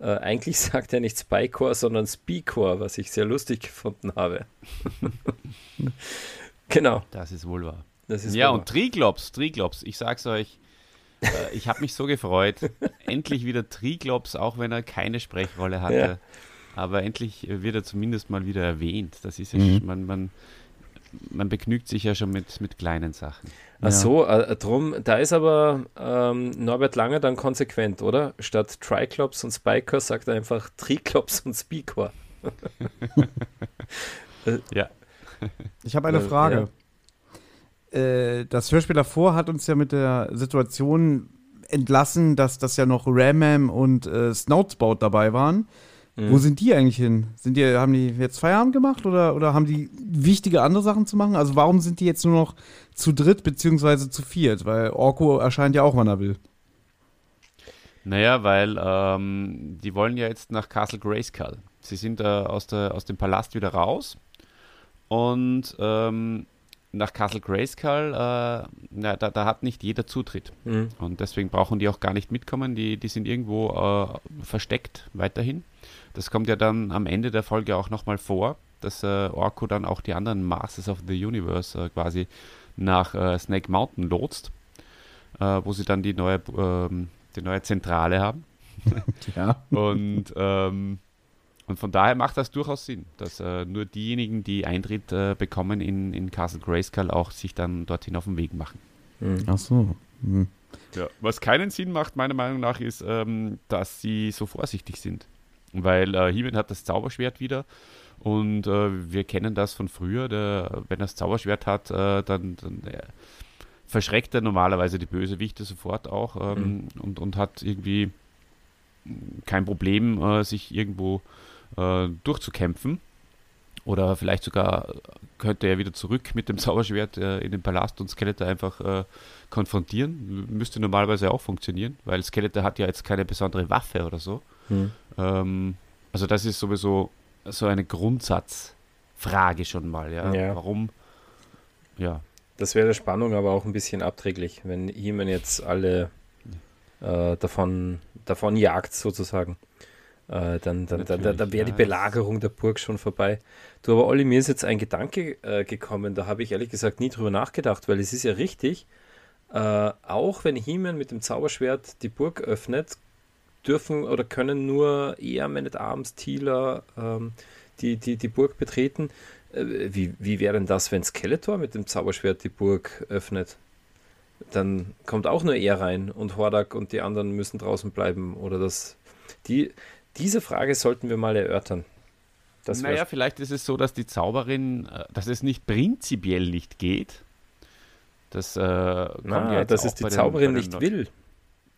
äh, eigentlich sagt er nicht Spycore, sondern Speakcore, was ich sehr lustig gefunden habe. genau. Das ist wohl wahr. Ist ja, und Triglops, Triglops, ich sag's euch, äh, ich habe mich so gefreut. Endlich wieder Triglops, auch wenn er keine Sprechrolle hatte. Ja. Aber endlich wird er zumindest mal wieder erwähnt. Das ist ja, mhm. man, man, man begnügt sich ja schon mit, mit kleinen Sachen. Ach so, äh, drum, da ist aber ähm, Norbert Lange dann konsequent, oder? Statt Triclops und Spiker sagt er einfach Triclops und Speakor. Äh, ja. Ich habe eine äh, Frage. Ja. Äh, das Hörspiel davor hat uns ja mit der Situation entlassen, dass das ja noch Ramam und äh, Snoutsbout dabei waren. Mhm. Wo sind die eigentlich hin? Sind die, haben die jetzt Feierabend gemacht oder, oder haben die wichtige andere Sachen zu machen? Also warum sind die jetzt nur noch zu dritt beziehungsweise zu viert? Weil Orko erscheint ja auch, wann er will. Naja, weil ähm, die wollen ja jetzt nach Castle Grayskull. Sie sind äh, aus, der, aus dem Palast wieder raus und ähm, nach Castle Grayskull, äh, na, da, da, hat nicht jeder Zutritt. Mhm. Und deswegen brauchen die auch gar nicht mitkommen. Die, die sind irgendwo äh, versteckt weiterhin. Das kommt ja dann am Ende der Folge auch nochmal vor, dass äh, Orko dann auch die anderen Masters of the Universe äh, quasi nach äh, Snake Mountain lotst, äh, wo sie dann die neue, ähm, die neue Zentrale haben. ja. Und, ähm, und von daher macht das durchaus Sinn, dass äh, nur diejenigen, die Eintritt äh, bekommen in, in Castle Grayskull, auch sich dann dorthin auf den Weg machen. Mhm. Ach so. Mhm. Ja, was keinen Sinn macht, meiner Meinung nach, ist, ähm, dass sie so vorsichtig sind. Weil äh, He-Man hat das Zauberschwert wieder und äh, wir kennen das von früher. Der, wenn er das Zauberschwert hat, äh, dann, dann äh, verschreckt er normalerweise die Bösewichte sofort auch ähm, mhm. und, und hat irgendwie kein Problem, äh, sich irgendwo äh, durchzukämpfen. Oder vielleicht sogar könnte er wieder zurück mit dem Zauberschwert in den Palast und Skeletor einfach konfrontieren. Müsste normalerweise auch funktionieren, weil Skeletor hat ja jetzt keine besondere Waffe oder so. Hm. Ähm, also das ist sowieso so eine Grundsatzfrage schon mal, ja. ja. Warum? Ja. Das wäre der Spannung aber auch ein bisschen abträglich, wenn jemand jetzt alle äh, davon, davon jagt, sozusagen. Äh, dann dann, dann, dann, dann wäre die Belagerung der Burg schon vorbei. Du, aber Olli, mir ist jetzt ein Gedanke äh, gekommen, da habe ich ehrlich gesagt nie drüber nachgedacht, weil es ist ja richtig, äh, auch wenn Heeman mit dem Zauberschwert die Burg öffnet, dürfen oder können nur eher Man at Arms, Thieler ähm, die, die, die Burg betreten. Äh, wie, wie wäre denn das, wenn Skeletor mit dem Zauberschwert die Burg öffnet? Dann kommt auch nur er rein und Hordak und die anderen müssen draußen bleiben. Oder das. Die, diese Frage sollten wir mal erörtern. Das naja, vielleicht ist es so, dass die Zauberin, äh, dass es nicht prinzipiell nicht geht. Das äh, Na, ja dass es die Zauberin nicht will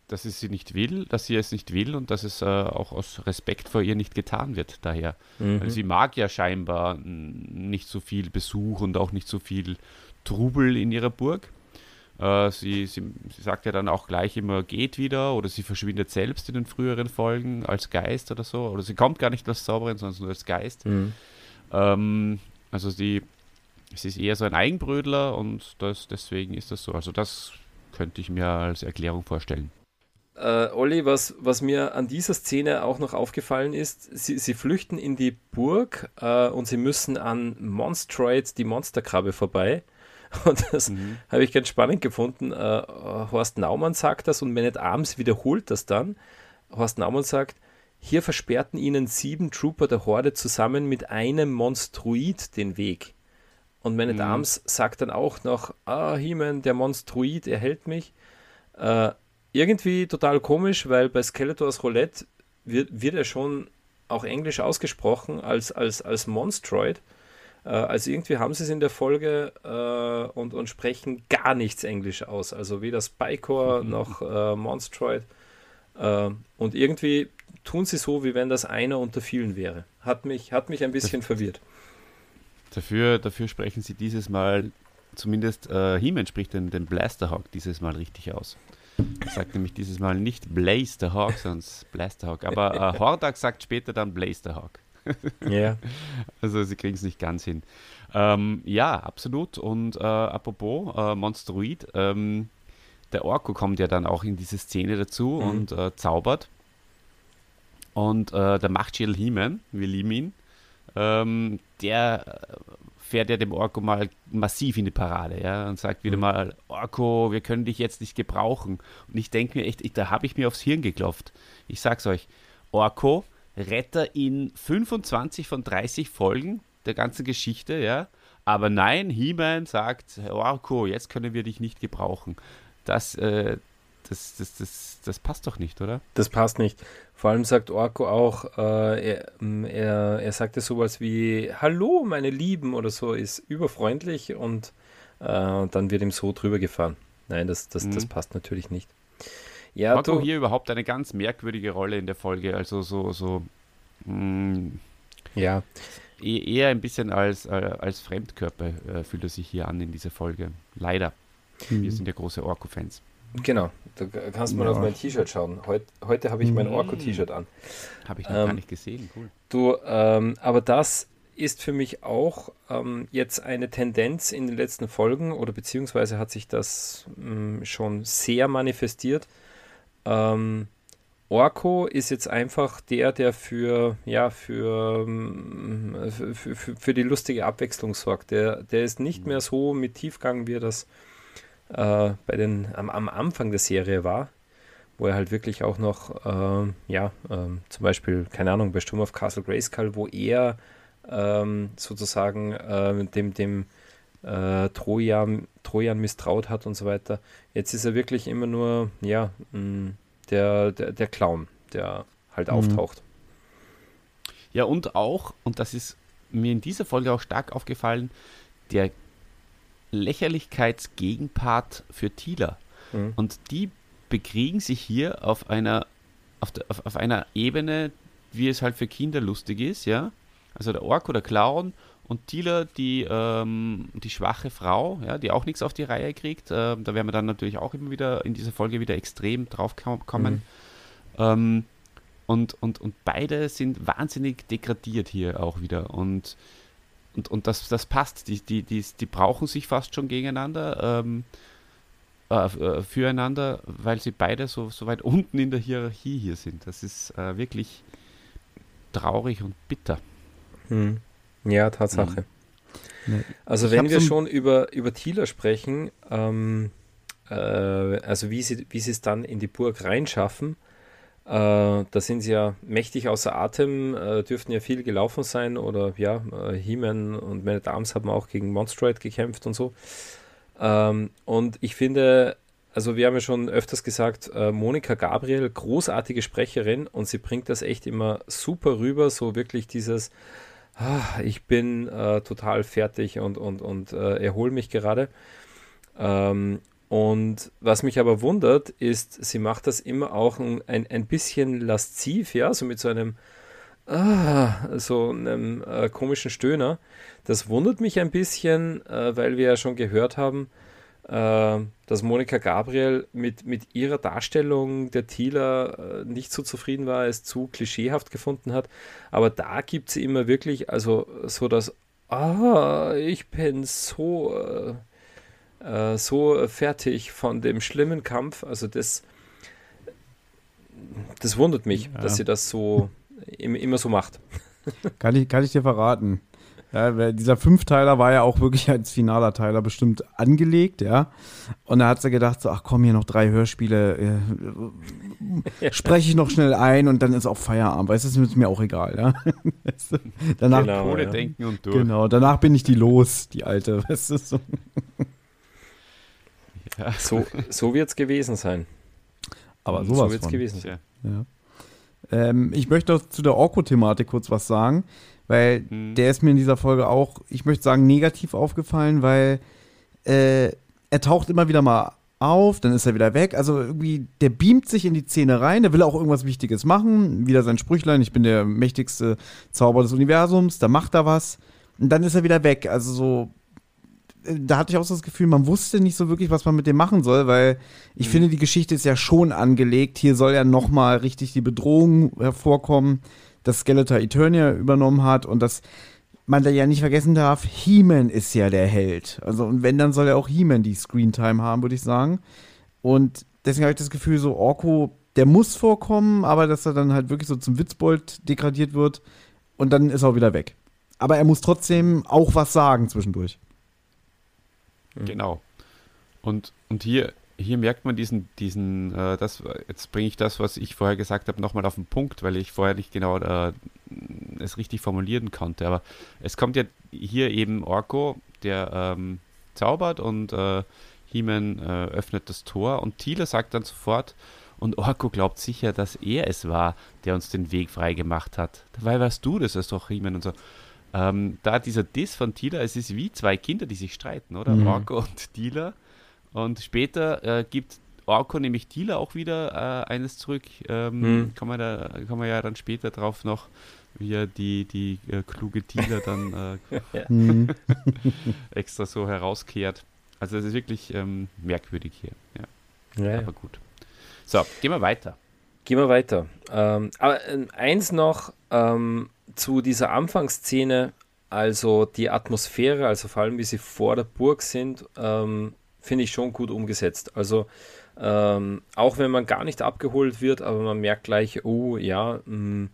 dass es sie nicht will, dass sie es nicht will und dass es äh, auch aus Respekt vor ihr nicht getan wird daher. Mhm. Weil sie mag ja scheinbar nicht so viel Besuch und auch nicht so viel Trubel in ihrer Burg. Äh, sie, sie, sie, sagt ja dann auch gleich immer, geht wieder oder sie verschwindet selbst in den früheren Folgen als Geist oder so. Oder sie kommt gar nicht als Zauberin, sondern nur als Geist. Mhm. Ähm, also sie, sie ist eher so ein Eigenbrödler und das, deswegen ist das so. Also das könnte ich mir als Erklärung vorstellen. Äh, Olli, was, was mir an dieser Szene auch noch aufgefallen ist, sie, sie flüchten in die Burg äh, und sie müssen an Monstroid, die Monsterkrabbe, vorbei. Und das mhm. habe ich ganz spannend gefunden. Äh, Horst Naumann sagt das und Manet Arms wiederholt das dann. Horst Naumann sagt, hier versperrten ihnen sieben Trooper der Horde zusammen mit einem Monstruid den Weg. Und Manet mhm. Arms sagt dann auch noch, ah, He-Man, der Monstruid, er hält mich. Äh, irgendwie total komisch, weil bei Skeletors Roulette wird, wird er schon auch englisch ausgesprochen als, als, als Monstroid. Äh, also irgendwie haben sie es in der Folge äh, und, und sprechen gar nichts Englisch aus. Also weder Spycore mhm. noch äh, Monstroid. Äh, und irgendwie tun sie so, wie wenn das einer unter vielen wäre. Hat mich, hat mich ein bisschen das, verwirrt. Dafür, dafür sprechen sie dieses Mal, zumindest äh, He-Man spricht den, den Blasterhawk dieses Mal richtig aus. Sagt nämlich dieses Mal nicht Blaze the Hawk, sondern Blaster Hawk. Aber äh, Hordak sagt später dann Blaze the Hawk. Ja. Also sie kriegen es nicht ganz hin. Ähm, ja, absolut. Und äh, apropos äh, Monsteroid, ähm, der Orko kommt ja dann auch in diese Szene dazu mhm. und äh, zaubert. Und äh, der Machtschädel He-Man, wir lieben ihn, ähm, der fährt er dem Orko mal massiv in die Parade, ja, und sagt wieder mhm. mal, Orko, wir können dich jetzt nicht gebrauchen. Und ich denke mir echt, ich, da habe ich mir aufs Hirn geklopft. Ich sag's euch, Orko, Retter in 25 von 30 Folgen der ganzen Geschichte, ja. Aber nein, He-Man sagt, Orko, jetzt können wir dich nicht gebrauchen. Das, äh, das, das, das, das passt doch nicht, oder? Das passt nicht. Vor allem sagt Orko auch, äh, er, er, er sagte sowas wie Hallo, meine Lieben oder so, ist überfreundlich und äh, dann wird ihm so drüber gefahren. Nein, das, das, mhm. das passt natürlich nicht. Ja, Orko hier überhaupt eine ganz merkwürdige Rolle in der Folge, also so, so mh, mm, ja. E-, eher ein bisschen als, äh, als Fremdkörper äh, fühlt er sich hier an in dieser Folge. Leider. Mhm. Wir sind ja große Orko-Fans. Genau, da kannst du mal ja. auf mein T-Shirt schauen. Heut, heute habe ich mein Orko-T-Shirt an. Habe ich noch ähm, gar nicht gesehen, cool. Du, ähm, aber das ist für mich auch ähm, jetzt eine Tendenz in den letzten Folgen oder beziehungsweise hat sich das ähm, schon sehr manifestiert. Ähm, Orko ist jetzt einfach der, der für, ja, für, ähm, für, für, für, die lustige Abwechslung sorgt. Der, der ist nicht mhm. mehr so mit Tiefgang, wie er das äh, bei den, am, am, Anfang der Serie war, wo er halt wirklich auch noch, äh, ja, äh, zum Beispiel, keine Ahnung, bei Sturm auf Castle Grayskull, wo er ähm, sozusagen äh, dem, dem äh, Trojan, Trojan misstraut hat und so weiter. Jetzt ist er wirklich immer nur, ja, mh, der, der, der Clown, der halt mhm. auftaucht. Ja, und auch, und das ist mir in dieser Folge auch stark aufgefallen, der Lächerlichkeitsgegenpart für Thieler. Mhm. Und die bekriegen sich hier auf einer, auf, der, auf, auf, einer Ebene, wie es halt für Kinder lustig ist, ja. Also der Ork oder Clown und Thieler, die, ähm, die schwache Frau, ja, die auch nichts auf die Reihe kriegt. Ähm, da werden wir dann natürlich auch immer wieder in dieser Folge wieder extrem drauf kommen. Mhm. Ähm, und, und, und beide sind wahnsinnig degradiert hier auch wieder. Und und, und das, das passt. Die, die, die, die brauchen sich fast schon gegeneinander. Ähm, äh, äh, füreinander, weil sie beide so, so weit unten in der Hierarchie hier sind. Das ist äh, wirklich traurig und bitter. Hm. Ja, Tatsache. Mhm. Also ich wenn wir so schon über, über Thieler sprechen, ähm, äh, also wie sie, wie sie es dann in die Burg reinschaffen, äh, da sind sie ja mächtig außer Atem, äh, dürften ja viel gelaufen sein oder ja, äh, He-Man und Man at Arms haben auch gegen Monstroid gekämpft und so. Ähm, und ich finde, also wir haben ja schon öfters gesagt, äh, Monika Gabriel, großartige Sprecherin und sie bringt das echt immer super rüber, so wirklich dieses, ich bin äh, total fertig und, und, und äh, erhole mich gerade. Ähm, und was mich aber wundert, ist, sie macht das immer auch ein, ein, bisschen lasziv, ja, so mit so einem, ah, so einem äh, komischen Stöhner. Das wundert mich ein bisschen, äh, weil wir ja schon gehört haben, dass Monika Gabriel mit, mit ihrer Darstellung der Thieler äh, nicht so zufrieden war, es zu klischeehaft gefunden hat. Aber da gibt sie immer wirklich, also so das, ah, ich bin so, äh, äh, so fertig von dem schlimmen Kampf. Also das, das wundert mich, ja. dass sie das so immer so macht. Kann ich, kann ich dir verraten. Ja, dieser Fünfteiler war ja auch wirklich als finaler Teiler bestimmt angelegt, ja. Und da hat sie gedacht, so, ach komm, hier noch drei Hörspiele, äh, spreche ich noch schnell ein und dann ist auch Feierabend. Weißt du, das ist mir auch egal, ja. danach, genau, ohne ja. denken und durch. Genau, danach bin ich die los, die alte. Weißt du, so. ja. so, so wird es gewesen sein. Aber sowas so wird es gewesen sein. Ja. Ähm, ich möchte zu der Orko-Thematik kurz was sagen weil mhm. der ist mir in dieser Folge auch, ich möchte sagen, negativ aufgefallen, weil äh, er taucht immer wieder mal auf, dann ist er wieder weg. Also irgendwie, der beamt sich in die Szene rein, der will auch irgendwas Wichtiges machen. Wieder sein Sprüchlein, ich bin der mächtigste Zauber des Universums, da macht er was. Und dann ist er wieder weg. Also so, äh, da hatte ich auch so das Gefühl, man wusste nicht so wirklich, was man mit dem machen soll, weil ich mhm. finde, die Geschichte ist ja schon angelegt. Hier soll ja noch mal richtig die Bedrohung hervorkommen das Skeletor Eternia übernommen hat und dass man da ja nicht vergessen darf, He-Man ist ja der Held. Also, und wenn, dann soll ja auch He-Man die Screentime haben, würde ich sagen. Und deswegen habe ich das Gefühl, so Orko, der muss vorkommen, aber dass er dann halt wirklich so zum Witzbold degradiert wird und dann ist er auch wieder weg. Aber er muss trotzdem auch was sagen zwischendurch. Genau. Und, und hier hier merkt man diesen, diesen, äh, das, jetzt bringe ich das, was ich vorher gesagt habe, nochmal auf den Punkt, weil ich vorher nicht genau äh, es richtig formulieren konnte. Aber es kommt ja hier eben Orko, der ähm, zaubert und äh, He-Man äh, öffnet das Tor und Thieler sagt dann sofort, und Orko glaubt sicher, dass er es war, der uns den Weg freigemacht hat. Dabei warst du das, ist doch He-Man und so. Ähm, da dieser Diss von Thieler, es ist wie zwei Kinder, die sich streiten, oder? Mhm. Orko und Thieler. Und später äh, gibt Orko nämlich Dealer auch wieder äh, eines zurück. Ähm, hm. kann, man da, kann man ja dann später drauf noch, wie er die, die äh, kluge Dealer dann äh, hm. extra so herauskehrt. Also es ist wirklich ähm, merkwürdig hier. Ja. ja. Aber gut. So, gehen wir weiter. Gehen wir weiter. Ähm, aber äh, eins noch ähm, zu dieser Anfangsszene, also die Atmosphäre, also vor allem wie sie vor der Burg sind, ähm, finde ich schon gut umgesetzt. Also ähm, auch wenn man gar nicht abgeholt wird, aber man merkt gleich, oh ja, mh, mm,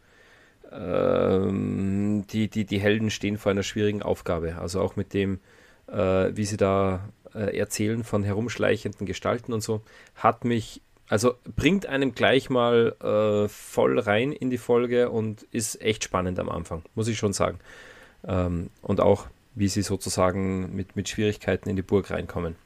ähm, die, die, die Helden stehen vor einer schwierigen Aufgabe. Also auch mit dem, äh, wie sie da äh, erzählen von herumschleichenden Gestalten und so, hat mich, also bringt einem gleich mal äh, voll rein in die Folge und ist echt spannend am Anfang, muss ich schon sagen. Ähm, und auch, wie sie sozusagen mit, mit Schwierigkeiten in die Burg reinkommen.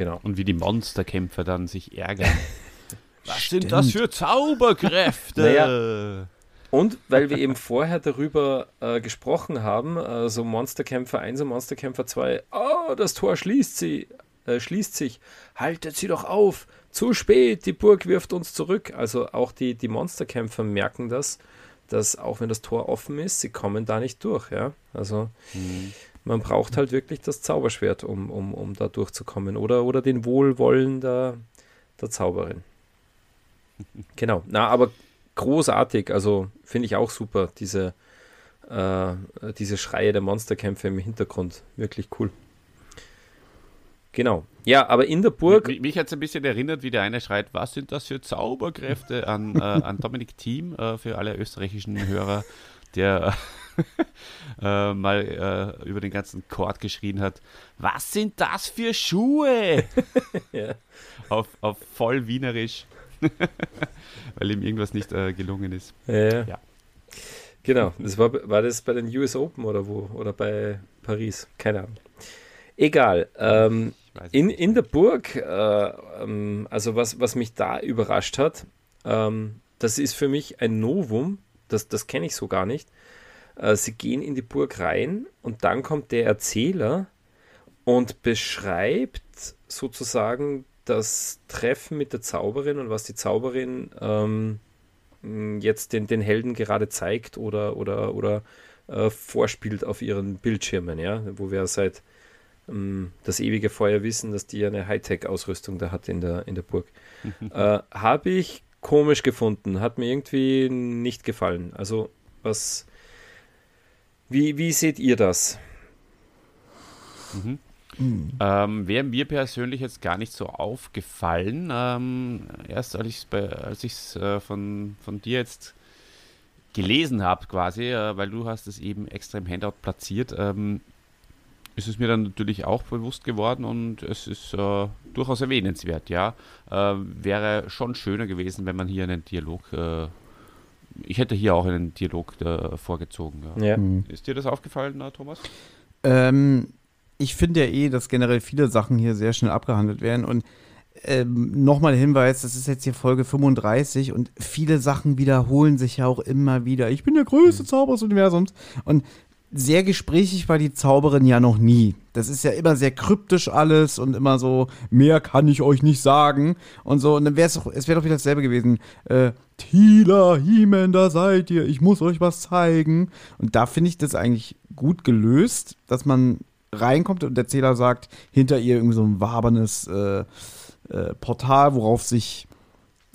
Genau. Und wie die Monsterkämpfer dann sich ärgern. Was Stimmt. sind das für Zauberkräfte? Naja, und weil wir eben vorher darüber äh, gesprochen haben, also Monsterkämpfer 1 und Monsterkämpfer 2, oh, das Tor schließt, sie, äh, schließt sich, haltet sie doch auf, zu spät, die Burg wirft uns zurück. Also auch die, die Monsterkämpfer merken das, dass auch wenn das Tor offen ist, sie kommen da nicht durch. Ja? Also mhm. Man braucht halt wirklich das Zauberschwert, um, um, um da durchzukommen. Oder, oder den Wohlwollen der, der Zauberin. Genau. Na, aber großartig. Also finde ich auch super, diese, äh, diese Schreie der Monsterkämpfe im Hintergrund. Wirklich cool. Genau. Ja, aber in der Burg. Mich, mich hat es ein bisschen erinnert, wie der eine schreit, was sind das für Zauberkräfte an, äh, an Dominik Thiem äh, für alle österreichischen Hörer, der äh, mal äh, über den ganzen Chord geschrien hat, was sind das für Schuhe? ja. auf, auf voll Wienerisch, weil ihm irgendwas nicht äh, gelungen ist. Ja. ja. Genau, das war, war das bei den US Open oder wo? Oder bei Paris? Keine Ahnung. Egal. Ähm, in, in der Burg, äh, ähm, also was, was mich da überrascht hat, ähm, das ist für mich ein Novum, das, das kenne ich so gar nicht. Äh, sie gehen in die Burg rein und dann kommt der Erzähler und beschreibt sozusagen das Treffen mit der Zauberin und was die Zauberin ähm, jetzt den, den Helden gerade zeigt oder, oder, oder äh, vorspielt auf ihren Bildschirmen, ja, wo wir seit ähm, das ewige Feuer wissen, dass die eine Hightech-Ausrüstung da hat in der, in der Burg. äh, Habe ich komisch gefunden, hat mir irgendwie nicht gefallen. Also, was. Wie, wie seht ihr das? Mhm. Mhm. Ähm, Wäre mir persönlich jetzt gar nicht so aufgefallen. Ähm, erst als, ich es äh, von, von dir jetzt gelesen habe, quasi, äh, weil du hast es eben extra im Handout platziert, ähm, ist es mir dann natürlich auch bewusst geworden und es ist äh, durchaus erwähnenswert, ja. Äh, wäre schon schöner gewesen, wenn man hier einen Dialog, äh, ich hätte hier auch einen Dialog äh, vorgezogen. Ja. ja. Mhm. Ist dir das aufgefallen, äh, Thomas? Ähm, ich finde ja eh, dass generell viele Sachen hier sehr schnell abgehandelt werden und ähm, nochmal Hinweis, das ist jetzt hier Folge 35 und viele Sachen wiederholen sich ja auch immer wieder. Ich bin der größte mhm. Zauberer des Universums. Und sehr gesprächig war die Zauberin ja noch nie. Das ist ja immer sehr kryptisch alles und immer so, mehr kann ich euch nicht sagen und so. Und dann wäre es doch, doch wieder dasselbe gewesen. Äh, Tila, He-Man, da seid ihr, ich muss euch was zeigen. Und da finde ich das eigentlich gut gelöst, dass man reinkommt und der Zähler sagt, hinter ihr irgendwie so ein wabernes äh, äh, Portal, worauf sich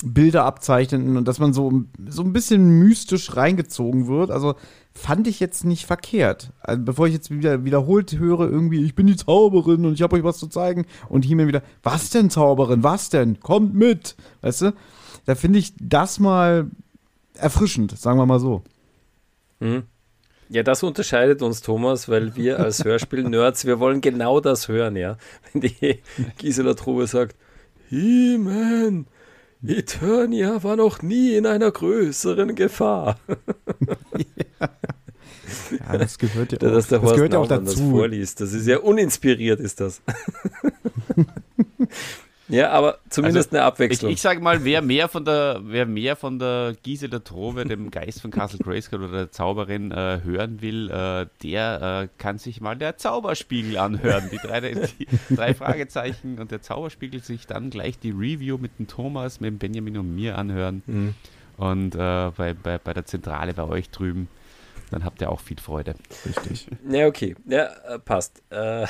Bilder abzeichnen und dass man so, so ein bisschen mystisch reingezogen wird. Also fand ich jetzt nicht verkehrt. Also bevor ich jetzt wieder wiederholt höre, irgendwie, ich bin die Zauberin und ich habe euch was zu zeigen und mir wieder, was denn Zauberin, was denn? Kommt mit, weißt du? Da finde ich das mal erfrischend, sagen wir mal so. Mhm. Ja, das unterscheidet uns, Thomas, weil wir als Hörspiel-Nerds, wir wollen genau das hören, ja. Wenn die Gisela Trube sagt, He-Man, Eternia war noch nie in einer größeren Gefahr. ja. ja das gehört ja auch, das, das gehört ja auch dazu. Das vorliest. Das ist ja uninspiriert, ist das. Ja, aber zumindest also, eine Abwechslung. Ich, ich sage mal, wer mehr von der, wer mehr von der Gisela Trove, dem Geist von Castle Grayskull oder der Zauberin äh, hören will, äh, der äh, kann sich mal der Zauberspiegel anhören. Die drei, die drei Fragezeichen und der Zauberspiegel sich dann gleich die Review mit dem Thomas, mit dem Benjamin und mir anhören. Mhm. Und äh, bei, bei, bei der Zentrale bei euch drüben, dann habt ihr auch viel Freude. Richtig. Ja, okay. Ja, äh, passt. Äh,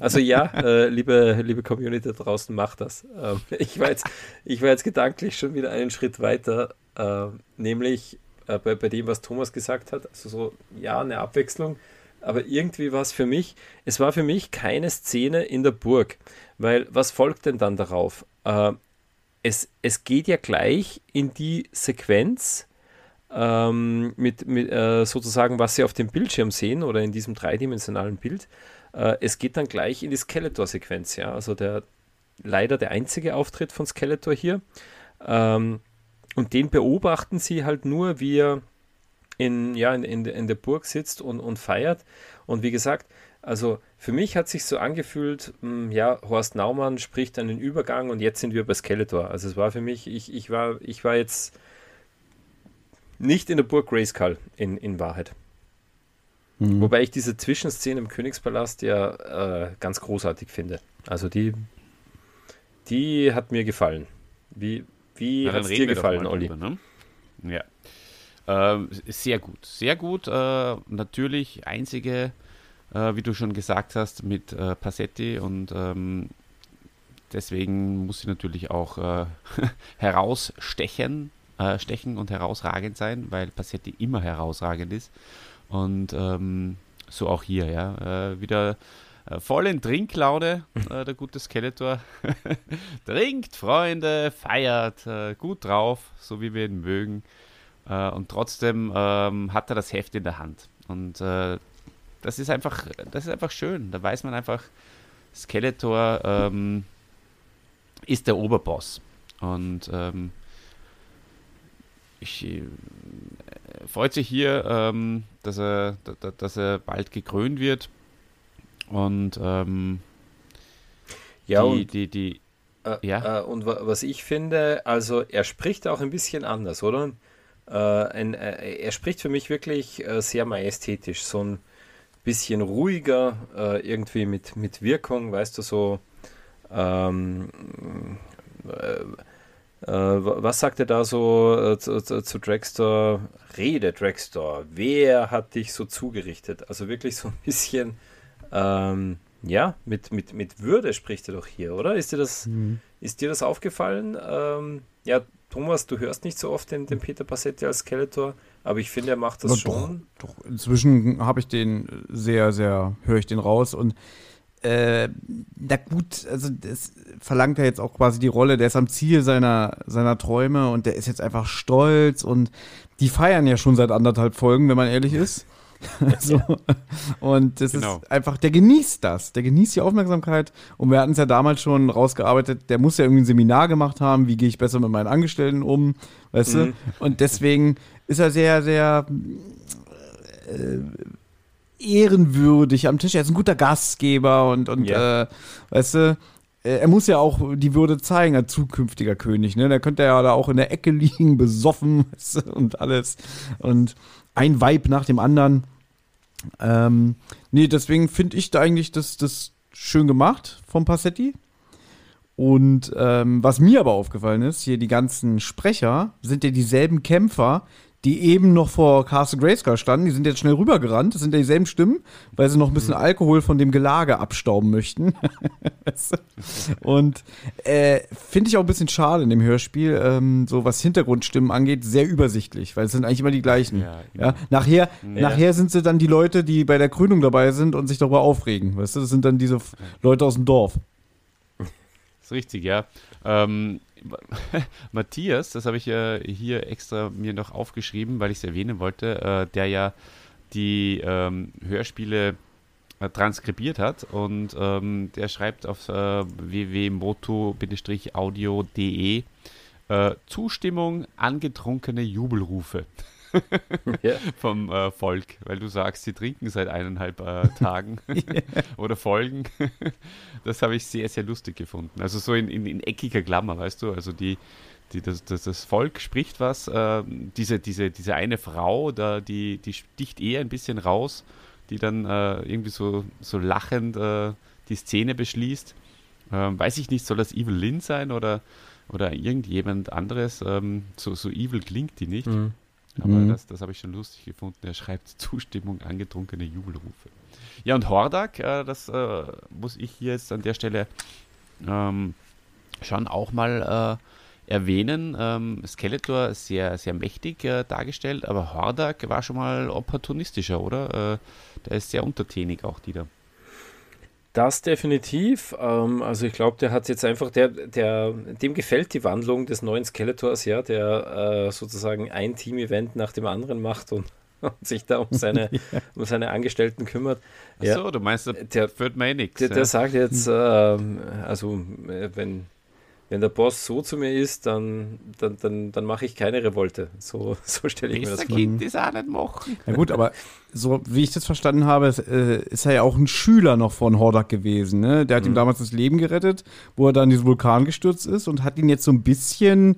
also ja, äh, liebe, liebe Community da draußen, macht das. Ähm, ich, war jetzt, ich war jetzt gedanklich schon wieder einen Schritt weiter, äh, nämlich äh, bei, bei dem, was Thomas gesagt hat. Also so, ja, eine Abwechslung. Aber irgendwie war es für mich, es war für mich keine Szene in der Burg. Weil was folgt denn dann darauf? Äh, es, es geht ja gleich in die Sequenz, ähm, mit, mit äh, sozusagen, was Sie auf dem Bildschirm sehen oder in diesem dreidimensionalen Bild. Äh, es geht dann gleich in die Skeletor-Sequenz, ja. Also der leider der einzige Auftritt von Skeletor hier. Ähm, und den beobachten sie halt nur, wie er in, ja, in, in, in der Burg sitzt und, und feiert. Und wie gesagt, also für mich hat sich so angefühlt, mh, hm, ja, Horst Naumann spricht einen Übergang und jetzt sind wir bei Skeletor. Also es war für mich, ich, ich, war, ich war jetzt nicht in der Burg Grayskull in, in Wahrheit. Mhm. Wobei ich diese Zwischenszene im Königspalast ja äh, ganz großartig finde. Also die, die hat mir gefallen. Wie, wie hat es dir gefallen, Olli? Drüber, ne? Ja. Äh, sehr gut, sehr gut. Äh, natürlich einzige, äh, wie du schon gesagt hast, mit äh, Passetti und ähm, deswegen muss sie natürlich auch äh, herausstechen äh, stechen und herausragend sein, weil Passetti immer herausragend ist. Und ähm, so auch hier, ja. Äh, wieder äh, voll in Trinklaune, äh, der gute Skeletor. Trinkt, Freunde, feiert, äh, gut drauf, so wie wir ihn mögen. Äh, und trotzdem ähm, hat er das Heft in der Hand. Und äh, das ist einfach, das ist einfach schön. Da weiß man einfach, Skeletor ähm, ist der Oberboss. Und ähm, ich äh, freut sich hier, ähm, dass, er, dass er bald gekrönt wird. Und ähm, ja, die, und, die, die, äh, ja. Äh, und was ich finde, also er spricht auch ein bisschen anders, oder? Äh, ein, äh, er spricht für mich wirklich äh, sehr majestätisch, so ein bisschen ruhiger, irgendwie mit, mit Wirkung, weißt du, so ähm, äh, was sagt er da so äh, zu, zu, Dragstore? Rede, Dragstore. Wer hat dich so zugerichtet? Also wirklich so ein bisschen, ähm, ja, mit, mit, mit Würde spricht er doch hier, oder? Ist dir das, mhm. ist dir das aufgefallen? Ähm, ja, Thomas, du hörst nicht so oft den, den Peter Passetti als Skeletor, aber ich finde, er macht das ja, schon. Doch, doch. inzwischen habe ich den sehr, sehr, höre ich den raus und äh, na gut, also das verlangt er jetzt auch quasi die Rolle, der ist am Ziel seiner, seiner Träume und der ist jetzt einfach stolz und die feiern ja schon seit anderthalb Folgen, wenn man ehrlich ist. so. Und das genau. ist einfach, der genießt das, der genießt die Aufmerksamkeit. Und wir hatten es ja damals schon rausgearbeitet, der muss ja irgendwie ein Seminar gemacht haben, wie gehe ich besser mit meinen Angestellten um, weißt mhm. du? Und deswegen ist er sehr, sehr äh, ehrenwürdig am Tisch. Er ist ein guter Gastgeber und, und yeah. äh, weißt du, äh, er muss ja auch die Würde zeigen als zukünftiger König, ne? Da könnte er ja da auch in der Ecke liegen, besoffen weißt du, und alles. Und ein Weib nach dem anderen. Ähm, nee, deswegen finde ich da eigentlich das, das schön gemacht vom Passetti. Und ähm, was mir aber aufgefallen ist, hier die ganzen Sprecher sind ja dieselben Kämpfer, die eben noch vor Castle Grayskull standen, die sind jetzt schnell rübergerannt. Das sind ja dieselben Stimmen, weil sie noch ein bisschen mhm. Alkohol von dem Gelage abstauben möchten. und äh, finde ich auch ein bisschen schade in dem Hörspiel, ähm, so was Hintergrundstimmen angeht, sehr übersichtlich, weil es sind eigentlich immer die gleichen. Ja, ja. Nachher, ja. nachher sind sie dann die Leute, die bei der Krönung dabei sind und sich darüber aufregen. Weißt du, das sind dann diese Leute aus dem Dorf. Das ist richtig, ja. Ähm, Matthias, das habe ich ja hier extra mir noch aufgeschrieben, weil ich es erwähnen wollte, äh, der ja die ähm, Hörspiele äh, transkribiert hat und ähm, der schreibt auf äh, www.moto-audio.de äh, Zustimmung, angetrunkene Jubelrufe. Ja. vom äh, Volk, weil du sagst, sie trinken seit eineinhalb äh, Tagen oder Folgen. das habe ich sehr, sehr lustig gefunden. Also so in, in, in eckiger Klammer, weißt du, also die, die, das, das, das Volk spricht was, äh, diese, diese, diese eine Frau, da, die, die sticht eher ein bisschen raus, die dann äh, irgendwie so, so lachend äh, die Szene beschließt. Ähm, weiß ich nicht, soll das Evil Lynn sein oder, oder irgendjemand anderes? Ähm, so, so evil klingt die nicht. Mhm. Aber mhm. das, das habe ich schon lustig gefunden. Er schreibt Zustimmung, angetrunkene Jubelrufe. Ja, und Hordak, äh, das äh, muss ich hier jetzt an der Stelle ähm, schon auch mal äh, erwähnen. Ähm, Skeletor sehr, sehr mächtig äh, dargestellt, aber Hordak war schon mal opportunistischer, oder? Äh, der ist sehr untertänig auch, die da. Das definitiv. Ähm, also ich glaube, der hat jetzt einfach, der, der, dem gefällt die Wandlung des neuen Skeletors, ja, der äh, sozusagen ein Team-Event nach dem anderen macht und, und sich da um seine, ja. um seine Angestellten kümmert. Achso, ja. du meinst, der führt mir eh nichts. Der, der sagt jetzt, äh, also äh, wenn wenn der Boss so zu mir ist, dann, dann, dann, dann mache ich keine Revolte. So, so stelle ich mir das vor. Kind ist auch nicht machen. Ja gut, aber so wie ich das verstanden habe, ist, äh, ist er ja auch ein Schüler noch von Hordak gewesen. Ne? Der hat mhm. ihm damals das Leben gerettet, wo er dann in diesen Vulkan gestürzt ist und hat ihn jetzt so ein bisschen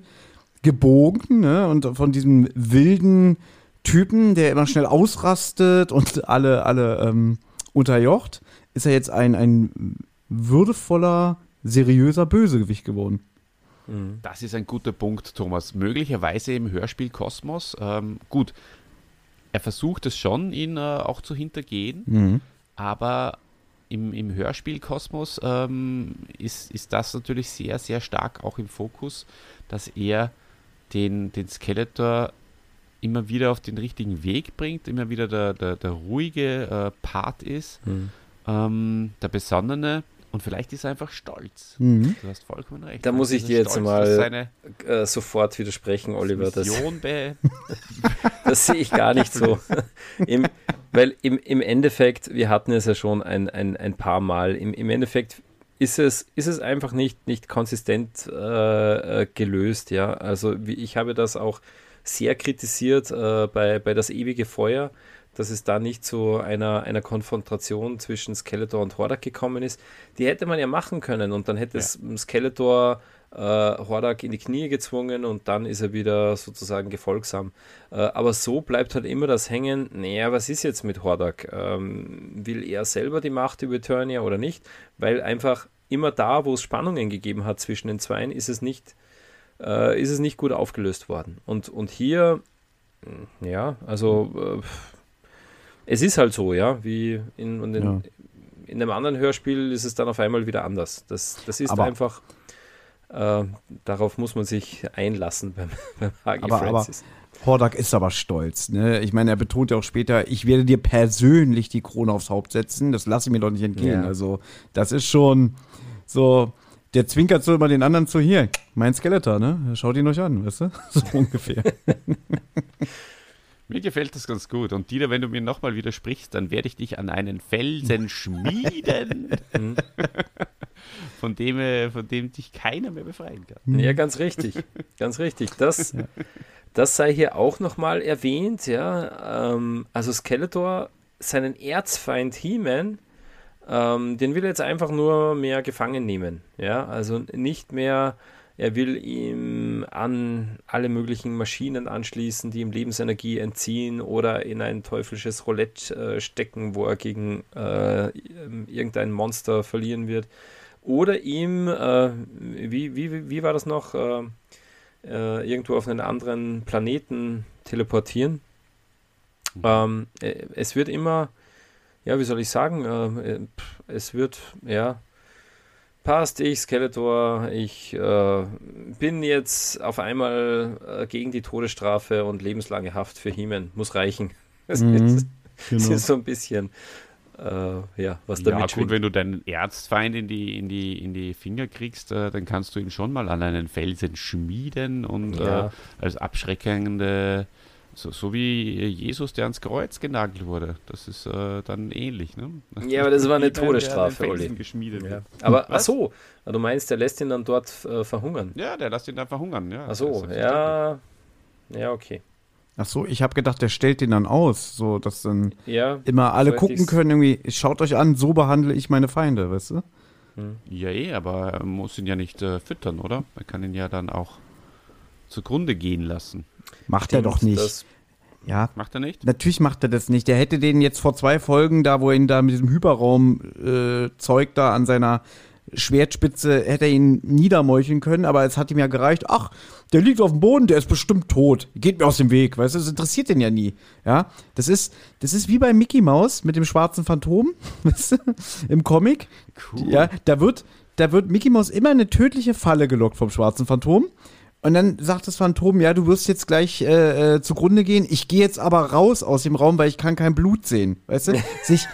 gebogen ne? und von diesem wilden Typen, der immer schnell ausrastet und alle, alle ähm, unterjocht, ist er jetzt ein, ein würdevoller seriöser Bösegewicht geworden. Mhm. Das ist ein guter Punkt, Thomas. Möglicherweise im Hörspiel Kosmos. Ähm, gut, er versucht es schon, ihn äh, auch zu hintergehen, mhm. aber im, im Hörspiel Kosmos ähm, ist, ist das natürlich sehr, sehr stark auch im Fokus, dass er den, den Skeletor immer wieder auf den richtigen Weg bringt, immer wieder der, der, der ruhige äh, Part ist. Mhm. ähm, der Besonnene und vielleicht ist er einfach stolz. Mhm. Du hast vollkommen recht. Da muss ich dir jetzt stolz, mal Äh, sofort widersprechen, Oliver. Das, das sehe ich gar nicht so. Im, weil im, im Endeffekt, wir hatten es ja schon ein, ein, ein paar Mal, im, im Endeffekt ist es, ist es einfach nicht, nicht konsistent äh, äh, gelöst, ja. Also wie, ich habe das auch sehr kritisiert äh, bei, bei das ewige Feuer, dass es da nicht zu einer, einer Konfrontation zwischen Skeletor und Hordak gekommen ist. Die hätte man ja machen können und dann hätte es Skeletor äh, Hordak in die Knie gezwungen und dann ist er wieder sozusagen gefolgsam. Äh, aber so bleibt halt immer das hängen, naja, was ist jetzt mit Hordak? Ähm, will er selber die Macht über Eternia oder nicht? Weil einfach immer da, wo es Spannungen gegeben hat zwischen den Zweien, ist es nicht, äh, ist es nicht gut aufgelöst worden. Und, und hier, mh, ja, also äh, es ist halt so, ja, wie in, in, Ja. in einem anderen Hörspiel ist es dann auf einmal wieder anders. Das, das ist Aber- einfach, äh, darauf muss man sich einlassen beim, beim H.G. Aber- aber- Francis. Hordak ist aber stolz. Ne? Ich meine, er betont ja auch später, ich werde dir persönlich die Krone aufs Haupt setzen. Das lasse ich mir doch nicht entgehen. Ja. Also, das ist schon so. Der zwinkert so immer den anderen zu hier. Mein Skeletor, ne? Schaut ihn euch an, weißt du? So ungefähr. Mir gefällt das ganz gut. Und Dieter, wenn du mir nochmal widersprichst, dann werde ich dich an einen Felsen schmieden, Mhm. von, dem, äh, von dem dich keiner mehr befreien kann. Ja, ganz richtig. Ganz richtig. Das, das sei hier auch nochmal erwähnt, ja. Ähm, also Skeletor, seinen Erzfeind He-Man, ähm, den will er jetzt einfach nur mehr gefangen nehmen. Ja, also nicht mehr, er will ihm an alle möglichen Maschinen anschließen, die ihm Lebensenergie entziehen oder in ein teuflisches Roulette äh, stecken, wo er gegen äh, irgendein Monster verlieren wird. Oder ihm, äh, wie, wie, wie war das noch, äh, äh, irgendwo auf einen anderen Planeten teleportieren. Ähm, äh, es wird immer, ja, wie soll ich sagen, es wird, ja, passt, ich, Skeletor, ich äh, bin jetzt auf einmal äh, gegen die Todesstrafe und lebenslange Haft für Heeman. Muss reichen. Das, Mhm, ist, das genau. ist so ein bisschen, äh, ja, was Ja, damit gut, wenn du deinen Erzfeind in die, in die, in die Finger kriegst, äh, dann kannst du ihn schon mal an einen Felsen schmieden und Ja. äh, als abschreckende, so, so wie Jesus, der ans Kreuz genagelt wurde. Das ist äh, dann ähnlich, ne? Ja, aber das war eine Todesstrafe, Olli. geschmiedet Ja. Aber, ach so, du meinst, der lässt ihn dann dort äh, verhungern. Ja, der lässt ihn dann verhungern, ja. Ach so, ja, ja, okay. Ach so, ich habe gedacht, der stellt den dann aus, so dass dann Ja, immer alle So gucken können, irgendwie, schaut euch an, so behandle ich meine Feinde, weißt du? Ja, eh, aber er muss ihn ja nicht äh, füttern, oder? Er kann ihn ja dann auch zugrunde gehen lassen. Macht er doch nicht. Das, ja, Macht er nicht? Natürlich macht er das nicht. Der hätte den jetzt vor zwei Folgen, da wo er ihn da mit diesem Hyperraum-Zeug da an seiner Schwertspitze, hätte er ihn niedermeucheln können, aber es hat ihm ja gereicht, ach, der liegt auf dem Boden, der ist bestimmt tot. Geht mir aus dem Weg, weißt du, das interessiert den ja nie. Ja, das ist, das ist wie bei Mickey Mouse mit dem schwarzen Phantom, weißt du, im Comic. Cool. Ja, da wird, da wird Mickey Mouse immer eine tödliche Falle gelockt vom schwarzen Phantom. Und dann sagt das Phantom, ja, du wirst jetzt gleich äh, äh, zugrunde gehen. Ich gehe jetzt aber raus aus dem Raum, weil ich kann kein Blut sehen. Weißt du? Sich,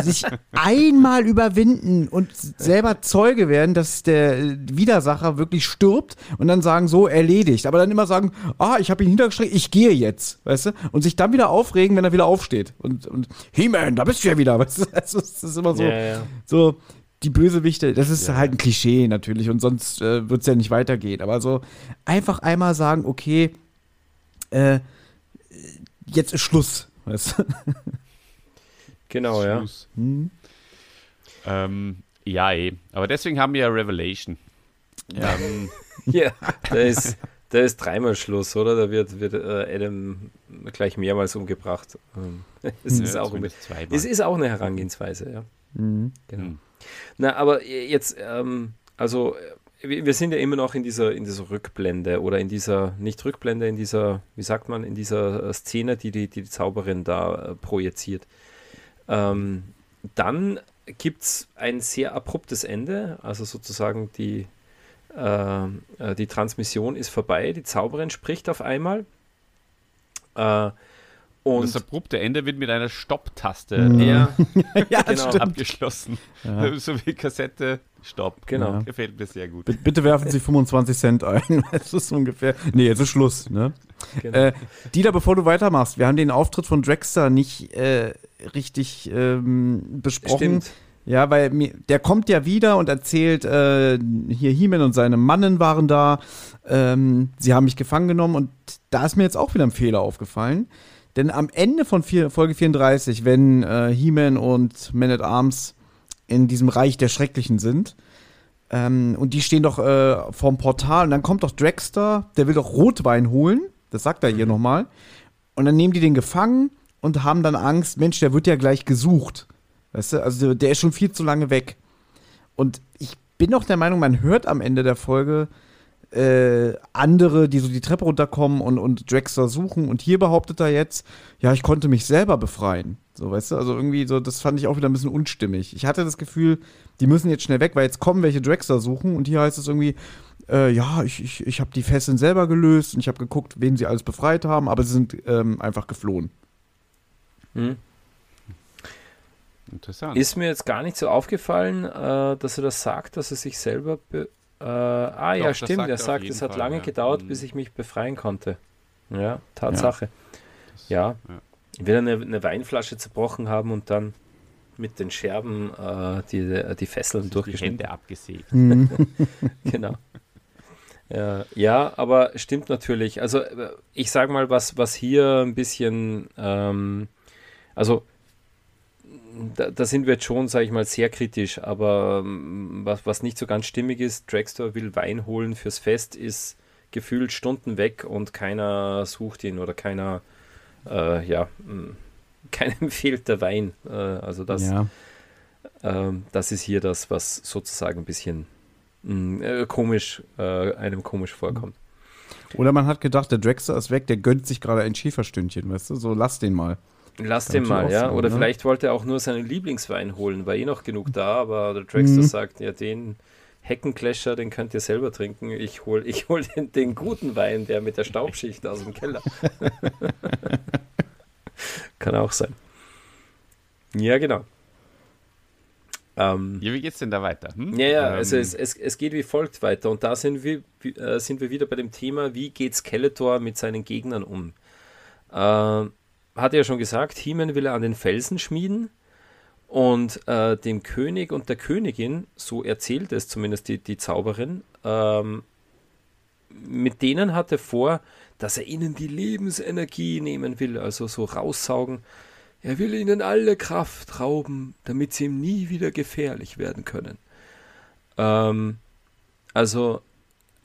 sich einmal überwinden und selber Zeuge werden, dass der Widersacher wirklich stirbt und dann sagen, so erledigt. Aber dann immer sagen, ah, ich habe ihn niedergestreckt, ich gehe jetzt. Weißt du? Und sich dann wieder aufregen, wenn er wieder aufsteht. Und, und He-Man, da bist du ja wieder. Weißt du? Also, das ist immer so ja, ja. so die Bösewichte, das ist Ja. halt ein Klischee natürlich und sonst äh, wird es ja nicht weitergehen. Aber so einfach einmal sagen, okay, äh, jetzt ist Schluss. Weißt du? Genau, ja. Schluss. Hm? Ähm, ja, eh. Aber deswegen haben wir ja Revelation. Ähm, Ja, da ist, da ist dreimal Schluss, oder? Da wird, wird äh, Adam gleich mehrmals umgebracht. Ähm, Es ist, ja, auch, zumindest zweimal. es ist auch eine Herangehensweise, ja. Mhm. Genau. Na, aber jetzt, ähm, also äh, wir wir sind ja immer noch in dieser, in dieser Rückblende oder in dieser, nicht Rückblende, in dieser, wie sagt man, in dieser äh, Szene, die die, die, die Zauberin da äh, projiziert. Ähm, dann gibt es ein sehr abruptes Ende, also sozusagen die, äh, äh, die Transmission ist vorbei, die Zauberin spricht auf einmal. Äh, Und das abrupte Ende wird mit einer Stopptaste mhm. ja. ja, genau. abgeschlossen. Ja. So wie Kassette, Stopp. Genau. Ja. Gefällt mir sehr gut. B bitte werfen Sie 25 Cent ein. Das ist ungefähr. Nee, jetzt ist Schluss. Ne? Genau. Äh, Dieter, bevor du weitermachst, wir haben den Auftritt von Dragster nicht äh, richtig ähm, besprochen. Stimmt. Ja, weil mir, der kommt ja wieder und erzählt, äh, hier Heeman und seine Mannen waren da. Ähm, sie haben mich gefangen genommen und da ist mir jetzt auch wieder ein Fehler aufgefallen. Denn am Ende von vier, Folge 34, wenn äh, He-Man und Man at Arms in diesem Reich der Schrecklichen sind, ähm, und die stehen doch äh, vorm Portal, und dann kommt doch Dragster, der will doch Rotwein holen, das sagt er hier mhm. nochmal, und dann nehmen die den gefangen und haben dann Angst, Mensch, der wird ja gleich gesucht. Weißt du, also der ist schon viel zu lange weg. Und ich bin doch der Meinung, man hört am Ende der Folge, äh, andere, die so die Treppe runterkommen und, und Drexler suchen. Und hier behauptet er jetzt, ja, ich konnte mich selber befreien. So, weißt du, also irgendwie so, das fand ich auch wieder ein bisschen unstimmig. Ich hatte das Gefühl, die müssen jetzt schnell weg, weil jetzt kommen welche Drexler suchen und hier heißt es irgendwie, äh, ja, ich, ich, ich habe die Fesseln selber gelöst und ich habe geguckt, wen sie alles befreit haben, aber sie sind ähm, einfach geflohen. Hm. Interessant. Ist mir jetzt gar nicht so aufgefallen, äh, dass er das sagt, dass er sich selber äh, ah Doch, ja, stimmt. Er sagt, es hat Fall, lange ja. gedauert, bis mhm. ich mich befreien konnte. Ja, Tatsache. Ja. ja. Ich will eine, eine, Weinflasche zerbrochen haben und dann mit den Scherben äh, die, die Fesseln durchgeschnitten. Die Hände abgesägt. Mhm. genau. Ja, ja, aber stimmt natürlich. Also ich sage mal, was, was hier ein bisschen, ähm, also da, da, sind wir jetzt schon, sage ich mal, sehr kritisch. Aber ähm, was, was nicht so ganz stimmig ist, Dragstore will Wein holen fürs Fest, ist gefühlt Stunden weg und keiner sucht ihn oder keiner, äh, ja, keinem fehlt der Wein. Äh, also das, ja. äh, das ist hier das, was sozusagen ein bisschen mh, äh, komisch, äh, einem komisch vorkommt. Oder man hat gedacht, der Dragster ist weg, der gönnt sich gerade ein Schäferstündchen, weißt du? So lass den mal. Lass den mal, ja. Sein, Oder ne? vielleicht wollte er auch nur seinen Lieblingswein holen, war eh noch genug da, aber der Dragster mhm. sagt, ja, den Heckenclasher, den könnt ihr selber trinken. Ich hole ich hol den, den guten Wein, der mit der Staubschicht aus dem Keller. Kann auch sein. Ja, genau. Ähm, ja, wie geht's denn da weiter? Hm? Ja, ja, ähm, also es, es, es geht wie folgt weiter. Und da sind wir, äh, sind wir wieder bei dem Thema, wie geht Skeletor mit seinen Gegnern um? Äh, hat ja schon gesagt, Heeman will er an den Felsen schmieden und äh, dem König und der Königin, so erzählt es zumindest die, die Zauberin, ähm, mit denen hat er vor, dass er ihnen die Lebensenergie nehmen will, also so raussaugen. Er will ihnen alle Kraft rauben, damit sie ihm nie wieder gefährlich werden können. Ähm, also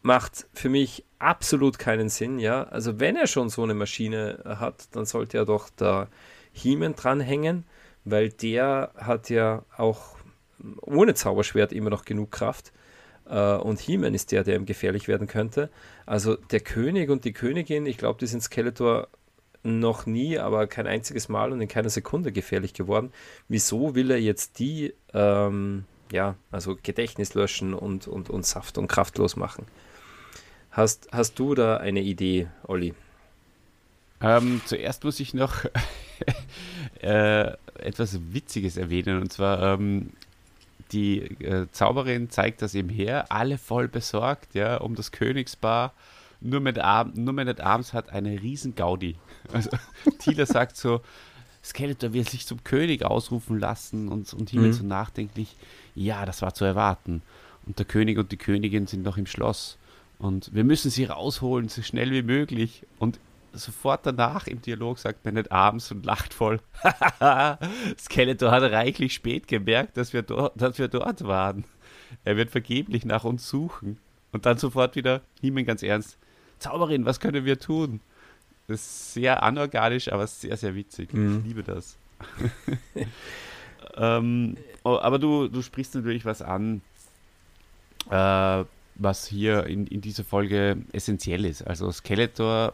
macht für mich absolut keinen Sinn, ja. Also wenn er schon so eine Maschine hat, dann sollte er doch da Hiemen dranhängen, weil der hat ja auch ohne Zauberschwert immer noch genug Kraft. Uh, und He-Man ist der, der ihm gefährlich werden könnte. Also der König und die Königin, ich glaube, die sind Skeletor noch nie, aber kein einziges Mal und in keiner Sekunde gefährlich geworden. Wieso will er jetzt die, ähm, ja, also Gedächtnis löschen und, und, und Saft und kraftlos machen? Hast, hast du da eine Idee, Olli? Ähm, zuerst muss ich noch äh, etwas Witziges erwähnen. Und zwar, ähm, die äh, Zauberin zeigt das ihm her, alle voll besorgt, ja, um das Königspaar. Nur mit, Arm, nur mit Arms hat eine riesen Gaudi. Also Thieler sagt so, Skeletor will sich zum König ausrufen lassen und, und Himmel mhm. so nachdenklich, ja, das war zu erwarten. Und der König und die Königin sind noch im Schloss. Und wir müssen sie rausholen, so schnell wie möglich. Und sofort danach im Dialog sagt Bennett abends und lacht voll. Skeletor hat reichlich spät gemerkt, dass wir, dort, dass wir dort waren. Er wird vergeblich nach uns suchen. Und dann sofort wieder, Hiemen ganz ernst, Zauberin, was können wir tun? Das ist sehr anorganisch, aber sehr, sehr witzig. Mhm. Ich liebe das. ähm, oh, aber du, du sprichst natürlich was an, äh, was hier in, in dieser Folge essentiell ist. Also Skeletor,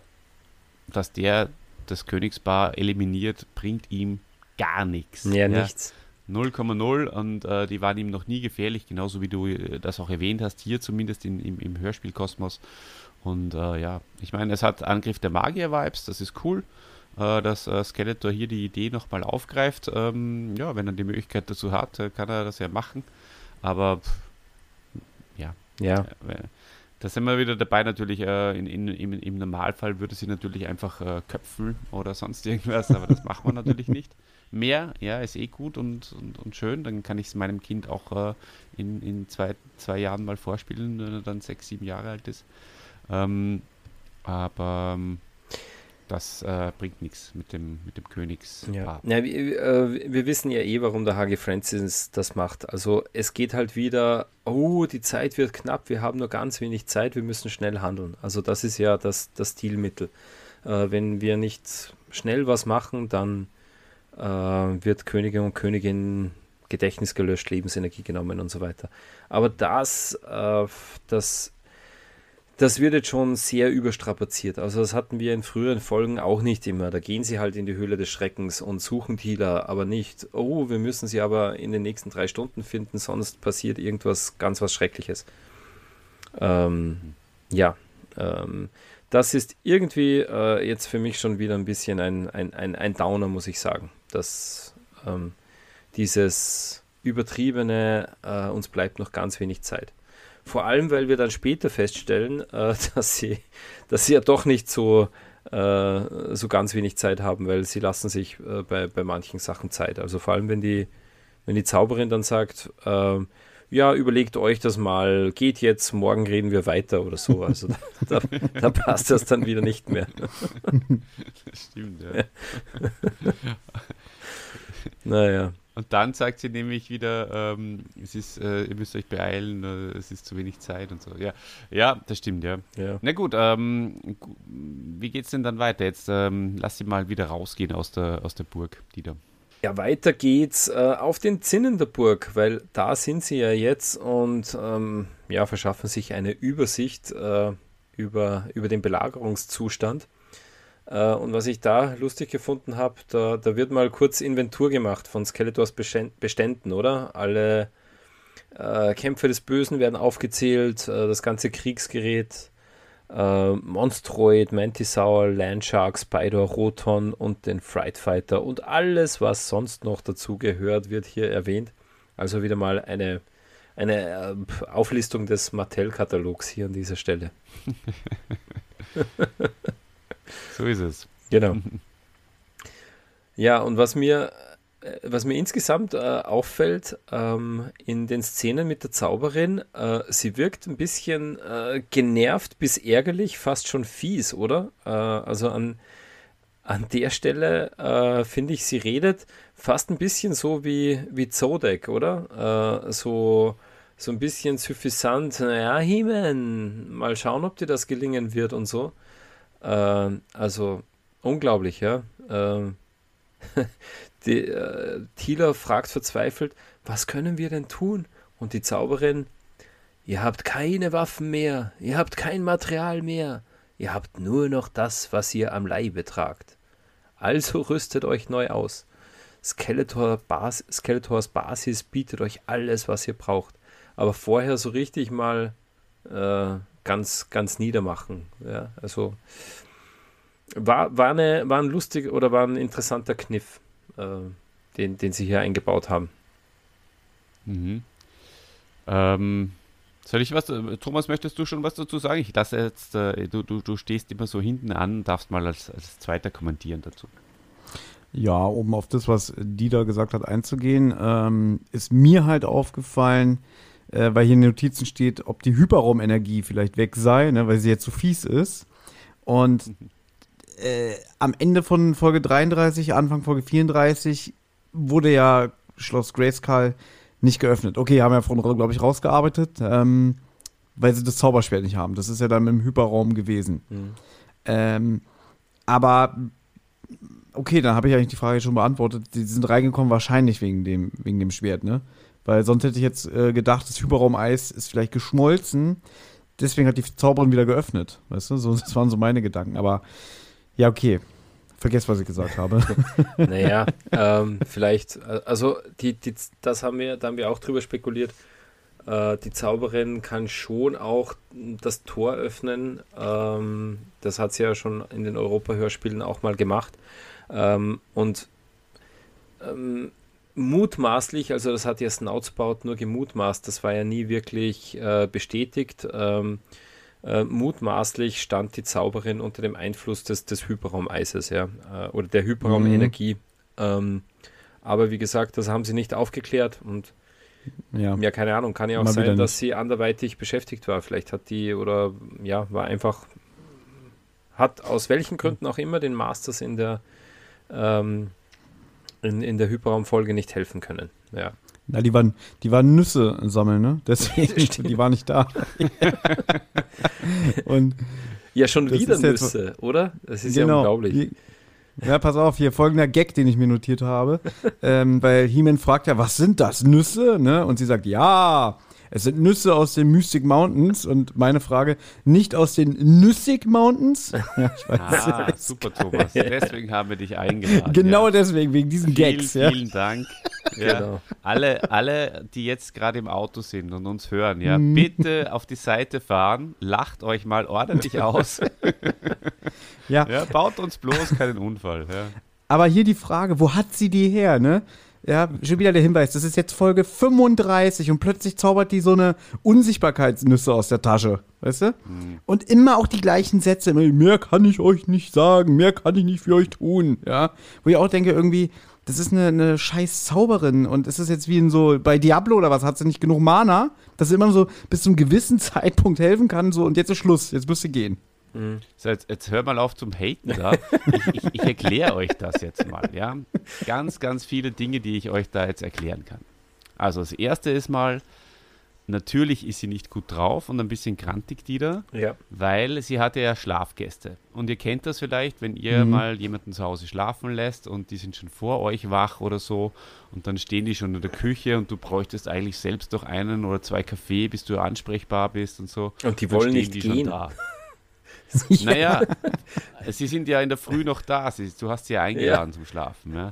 dass der das Königspaar eliminiert, bringt ihm gar nichts. Ja, ja. nichts. 0,0 und äh, die waren ihm noch nie gefährlich, genauso wie du äh, das auch erwähnt hast, hier zumindest in, im, im Hörspielkosmos. Und äh, ja, ich meine, es hat Angriff der Magier-Vibes, das ist cool. äh, dass äh, Skeletor hier die Idee nochmal aufgreift. Ähm, ja, wenn er die Möglichkeit dazu hat, äh, kann er das ja machen. Aber pff, ja. Äh, da sind wir wieder dabei, natürlich, äh, in, in, im, im, Normalfall würde sie natürlich einfach äh, köpfen oder sonst irgendwas, aber das machen wir natürlich nicht. Mehr, ja, ist eh gut und, und, und schön. Dann kann ich es meinem Kind auch äh, in, in zwei, zwei Jahren mal vorspielen, wenn er dann sechs, sieben Jahre alt ist. Ähm, aber ähm, das äh, bringt nichts mit dem, mit dem Königs. Ja. ja wir, äh, wir, wissen ja eh, warum der Hage Francis das macht. Also es geht halt wieder, oh, die Zeit wird knapp, wir haben nur ganz wenig Zeit, wir müssen schnell handeln. Also das ist ja das, das Stilmittel. Äh, wenn wir nicht schnell was machen, dann äh, wird Königin und Königin Gedächtnis gelöscht, Lebensenergie genommen und so weiter. Aber das, äh, das das wird jetzt schon sehr überstrapaziert. Also das hatten wir in früheren Folgen auch nicht immer. Da gehen sie halt in die Höhle des Schreckens und suchen Thieler, aber nicht, oh, wir müssen sie aber in den nächsten drei Stunden finden, sonst passiert irgendwas ganz was Schreckliches. Ähm, ja, ähm, das ist irgendwie äh, jetzt für mich schon wieder ein bisschen ein, ein, ein, ein Downer, muss ich sagen. Dass ähm, dieses übertriebene, äh, uns bleibt noch ganz wenig Zeit. Vor allem, weil wir dann später feststellen, äh, dass, sie, dass sie ja doch nicht so, äh, so ganz wenig Zeit haben, weil sie lassen sich äh, bei, bei manchen Sachen Zeit. Also vor allem, wenn die, wenn die Zauberin dann sagt, ähm, ja, überlegt euch das mal, geht jetzt, morgen reden wir weiter oder so. Also da, da, da passt das dann wieder nicht mehr. Das stimmt, ja. naja. Und dann sagt sie nämlich wieder, ähm, es ist, äh, ihr müsst euch beeilen, äh, es ist zu wenig Zeit und so. Ja, ja das stimmt, ja. ja. Na gut, ähm, wie geht's denn dann weiter? Jetzt ähm, lass sie mal wieder rausgehen aus der, aus der Burg, die da. Ja, weiter geht's äh, auf den Zinnen der Burg, weil da sind sie ja jetzt und ähm, ja, verschaffen sich eine Übersicht äh, über, über den Belagerungszustand. Äh, und was ich da lustig gefunden habe, da, da wird mal kurz Inventur gemacht von Skeletors Beständen, oder? Alle äh, Kämpfe des Bösen werden aufgezählt, äh, das ganze Kriegsgerät, äh, Monstroid, Mantisaur, Landshark, Spider, Roton und den Fright Fighter und alles, was sonst noch dazu gehört, wird hier erwähnt. Also wieder mal eine, eine äh, Auflistung des Mattel-Katalogs hier an dieser Stelle. So ist es. Genau. Ja, und was mir, äh, was mir insgesamt äh, auffällt ähm, in den Szenen mit der Zauberin, äh, sie wirkt ein bisschen äh, genervt bis ärgerlich, fast schon fies, oder? Äh, also an, an der Stelle äh, finde ich, sie redet fast ein bisschen so wie, wie Zodek, oder? so, so ein bisschen suffisant, naja, Himen, mal schauen, ob dir das gelingen wird und so. Äh, also unglaublich, ja. Äh, die, äh, Thieler fragt verzweifelt, was können wir denn tun? Und die Zauberin, ihr habt keine Waffen mehr, ihr habt kein Material mehr, ihr habt nur noch das, was ihr am Leibe tragt. Also rüstet euch neu aus. Skeletor Bas Skeletors Basis bietet euch alles, was ihr braucht. Aber vorher so richtig mal äh, ganz, ganz niedermachen. Ja, also war, war, eine, war ein lustig oder war ein interessanter Kniff, äh, den, den sie hier eingebaut haben. Mhm. Ähm, soll ich was, äh, Thomas, möchtest du schon was dazu sagen? Ich lasse jetzt, äh, du, du, du stehst immer so hinten an, darfst mal als, als Zweiter kommentieren dazu. Ja, um auf das, was Dieter gesagt hat, einzugehen, ähm, ist mir halt aufgefallen, äh, weil hier in den Notizen steht, ob die Hyperraumenergie vielleicht weg sei, ne, weil sie jetzt so fies ist. Und äh, am Ende von Folge 33, Anfang Folge 34, wurde ja Schloss Grayskull nicht geöffnet. Okay, haben ja von, glaube ich, rausgearbeitet, ähm, weil sie das Zauberschwert nicht haben. Das ist ja dann im Hyperraum gewesen. Mhm. Ähm, aber okay, dann habe ich eigentlich die Frage schon beantwortet. Sie sind reingekommen wahrscheinlich wegen dem, wegen dem Schwert, ne? Weil sonst hätte ich jetzt äh, gedacht, das Hyperraumeis ist vielleicht geschmolzen. Deswegen hat die Zauberin wieder geöffnet. Weißt du? So, das waren so meine Gedanken. Aber ja, okay. Vergesst, was ich gesagt habe. naja, ähm, vielleicht, also die, die, das haben wir, da haben wir auch drüber spekuliert. Äh, die Zauberin kann schon auch das Tor öffnen. Ähm, das hat sie ja schon in den Europa-Hörspielen auch mal gemacht. Ähm, und ähm, mutmaßlich, also das hat ja Snoutspout nur gemutmaßt, das war ja nie wirklich äh, bestätigt. Ähm, äh, mutmaßlich stand die Zauberin unter dem Einfluss des, des Hyperraumeises, ja, äh, oder der Hyperraumenergie. Mhm. Ähm, aber wie gesagt, das haben sie nicht aufgeklärt und ja, ja keine Ahnung, kann ja auch Mal sein, dass sie anderweitig beschäftigt war. Vielleicht hat die oder ja, war einfach, hat aus welchen Gründen auch immer den Masters in der ähm, in, in der Hyperraumfolge nicht helfen können. Ja. Na, die waren, die waren Nüsse sammeln, ne? Deswegen, die waren nicht da. Und ja, schon wieder Nüsse, jetzt, oder? Das ist genau, ja unglaublich. Ja, pass auf, hier folgender Gag, den ich mir notiert habe. ähm, weil He-Man fragt ja, was sind das? Nüsse? Ne? Und sie sagt, ja, es sind Nüsse aus den Mystic Mountains und meine Frage, nicht aus den Nüssig Mountains? Ja, ich weiß. Ah, super, Thomas. Deswegen haben wir dich eingeladen. Genau ja. deswegen, wegen diesen Vielen, Gags. Vielen ja. Dank. Ja, genau. alle, alle, die jetzt gerade im Auto sind und uns hören, ja, mhm. bitte auf die Seite fahren, lacht euch mal ordentlich aus. ja. ja. Baut uns bloß keinen Unfall. Ja. Aber hier die Frage, wo hat sie die her, ne? Ja, schon wieder der Hinweis, das ist jetzt Folge 35 und plötzlich zaubert die so eine Unsichtbarkeitsnüsse aus der Tasche, weißt du? Mhm. Und immer auch die gleichen Sätze, mehr kann ich euch nicht sagen, mehr kann ich nicht für euch tun, ja? Wo ich auch denke, irgendwie, das ist eine, eine scheiß Zauberin und ist das jetzt wie in so, bei Diablo oder was, hat sie nicht genug Mana, dass sie immer so bis zu einem gewissen Zeitpunkt helfen kann, so und jetzt ist Schluss, jetzt müsst ihr gehen. Mhm. So, jetzt, jetzt hör mal auf zum Haten da. Ich, ich, ich erkläre euch das jetzt mal, ja. Ganz, ganz viele Dinge, die ich euch da jetzt erklären kann. Also das erste ist mal, natürlich ist sie nicht gut drauf und ein bisschen grantig die da, ja. weil sie hatte ja Schlafgäste. Und ihr kennt das vielleicht, wenn ihr mhm. mal jemanden zu Hause schlafen lässt und die sind schon vor euch wach oder so und dann stehen die schon in der Küche und du bräuchtest eigentlich selbst doch einen oder zwei Kaffee, bis du ansprechbar bist und so. Und die wollen nicht die gehen. da. Naja, sie sind ja in der Früh noch da. Sie, du hast sie ja eingeladen ja. zum Schlafen. Ja.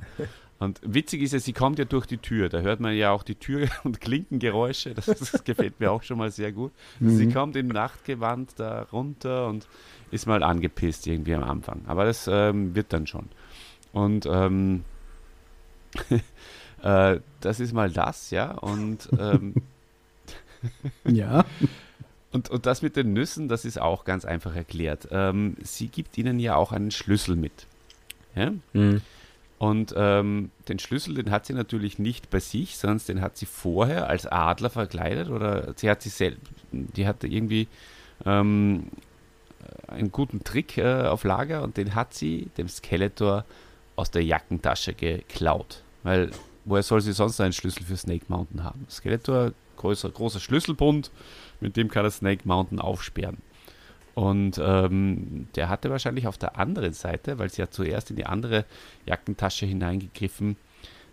Und witzig ist ja, sie kommt ja durch die Tür. Da hört man ja auch die Tür- und Klinkengeräusche. Das, das gefällt mir auch schon mal sehr gut. Mhm. Sie kommt im Nachtgewand da runter und ist mal angepisst irgendwie am Anfang. Aber das ähm, wird dann schon. Und ähm, äh, das ist mal das, ja. Und ähm, ja. Und, und das mit den Nüssen, das ist auch ganz einfach erklärt. Ähm, sie gibt ihnen ja auch einen Schlüssel mit. Ja? Mhm. Und ähm, den Schlüssel, den hat sie natürlich nicht bei sich, sondern den hat sie vorher als Adler verkleidet oder sie hat sie selbst, die hatte irgendwie ähm, einen guten Trick äh, auf Lager und den hat sie dem Skeletor aus der Jackentasche geklaut. Weil woher soll sie sonst einen Schlüssel für Snake Mountain haben? Skeletor, größer, großer Schlüsselbund, mit dem kann er Snake Mountain aufsperren. Und ähm, der hatte wahrscheinlich auf der anderen Seite, weil sie ja zuerst in die andere Jackentasche hineingegriffen,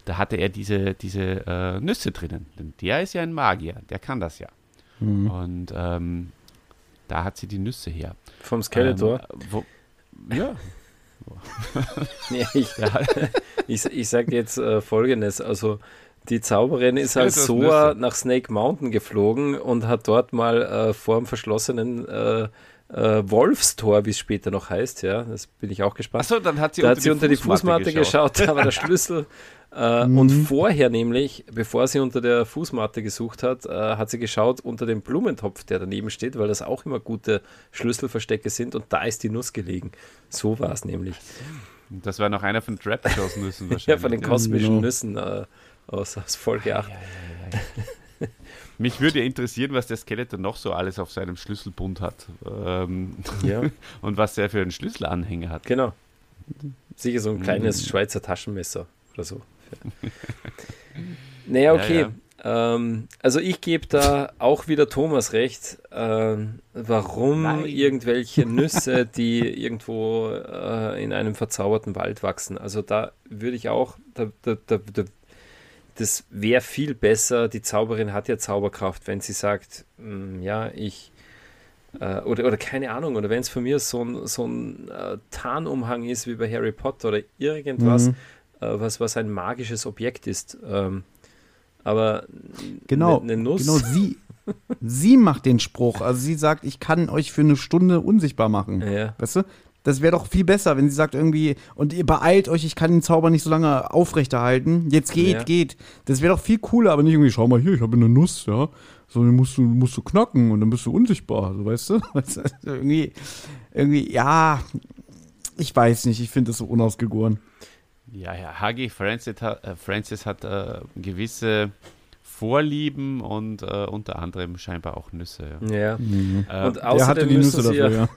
da hatte er diese, diese äh, Nüsse drinnen. Denn der ist ja ein Magier, der kann das ja. Mhm. Und ähm, da hat sie die Nüsse her. Vom Skeletor? Ähm, wo, ja. nee, ich, ich, ich sage jetzt äh, folgendes: Also, die Zauberin ist als Soa nach Snake Mountain geflogen und hat dort mal äh, vor dem verschlossenen äh, äh, Wolfstor, wie es später noch heißt, ja, das bin ich auch gespannt. Achso, dann hat sie, da unter, hat sie die unter die Fußmatte, geschaut. geschaut, da war der Schlüssel. Äh, mhm. Und vorher nämlich, bevor sie unter der Fußmatte gesucht hat, äh, hat sie geschaut unter dem Blumentopf, der daneben steht, weil das auch immer gute Schlüsselverstecke sind und da ist die Nuss gelegen. So war es nämlich. Das war noch einer von Trapjaws Nüssen wahrscheinlich. ja, von den kosmischen genau. Nüssen. Äh, aus, aus Folge 8. Mich würde ja interessieren, was der Skeletor noch so alles auf seinem Schlüsselbund hat. Ähm, ja. und was er für einen Schlüsselanhänger hat. Genau. Sicher so ein kleines mhm. Schweizer Taschenmesser oder so. naja, okay. Ja, ja. Ähm, also ich gebe da auch wieder Thomas recht. Ähm, warum Nein. irgendwelche Nüsse, die irgendwo äh, in einem verzauberten Wald wachsen? Also da würde ich auch, da, da, da, da das wäre viel besser. Die Zauberin hat ja Zauberkraft, wenn sie sagt, mh, mm, ja, ich. Äh, oder, oder keine Ahnung, oder wenn es von mir so ein, so ein äh, Tarnumhang ist wie bei Harry Potter oder irgendwas, mhm. äh, was, was ein magisches Objekt ist. Ähm, aber genau, ne, ne Nuss. Genau, sie, sie macht den Spruch. Also sie sagt, ich kann euch für eine Stunde unsichtbar machen. Ja. Weißt du? Das wäre doch viel besser, wenn sie sagt irgendwie, und ihr beeilt euch, ich kann den Zauber nicht so lange aufrechterhalten. Jetzt geht, Ja. geht. Das wäre doch viel cooler, aber nicht irgendwie, schau mal hier, ich habe eine Nuss, ja. So, den musst du, musst du knacken und dann bist du unsichtbar, so weißt du? Weißt du, irgendwie, irgendwie, ja, ich weiß nicht, ich finde das so unausgegoren. Ja, ja, Hagi Francis hat, äh, Francis hat äh, gewisse Vorlieben und äh, unter anderem scheinbar auch Nüsse. Ja. Ja. Äh, Und Der hatte außerdem die müssen, Nüsse sie dafür, ja,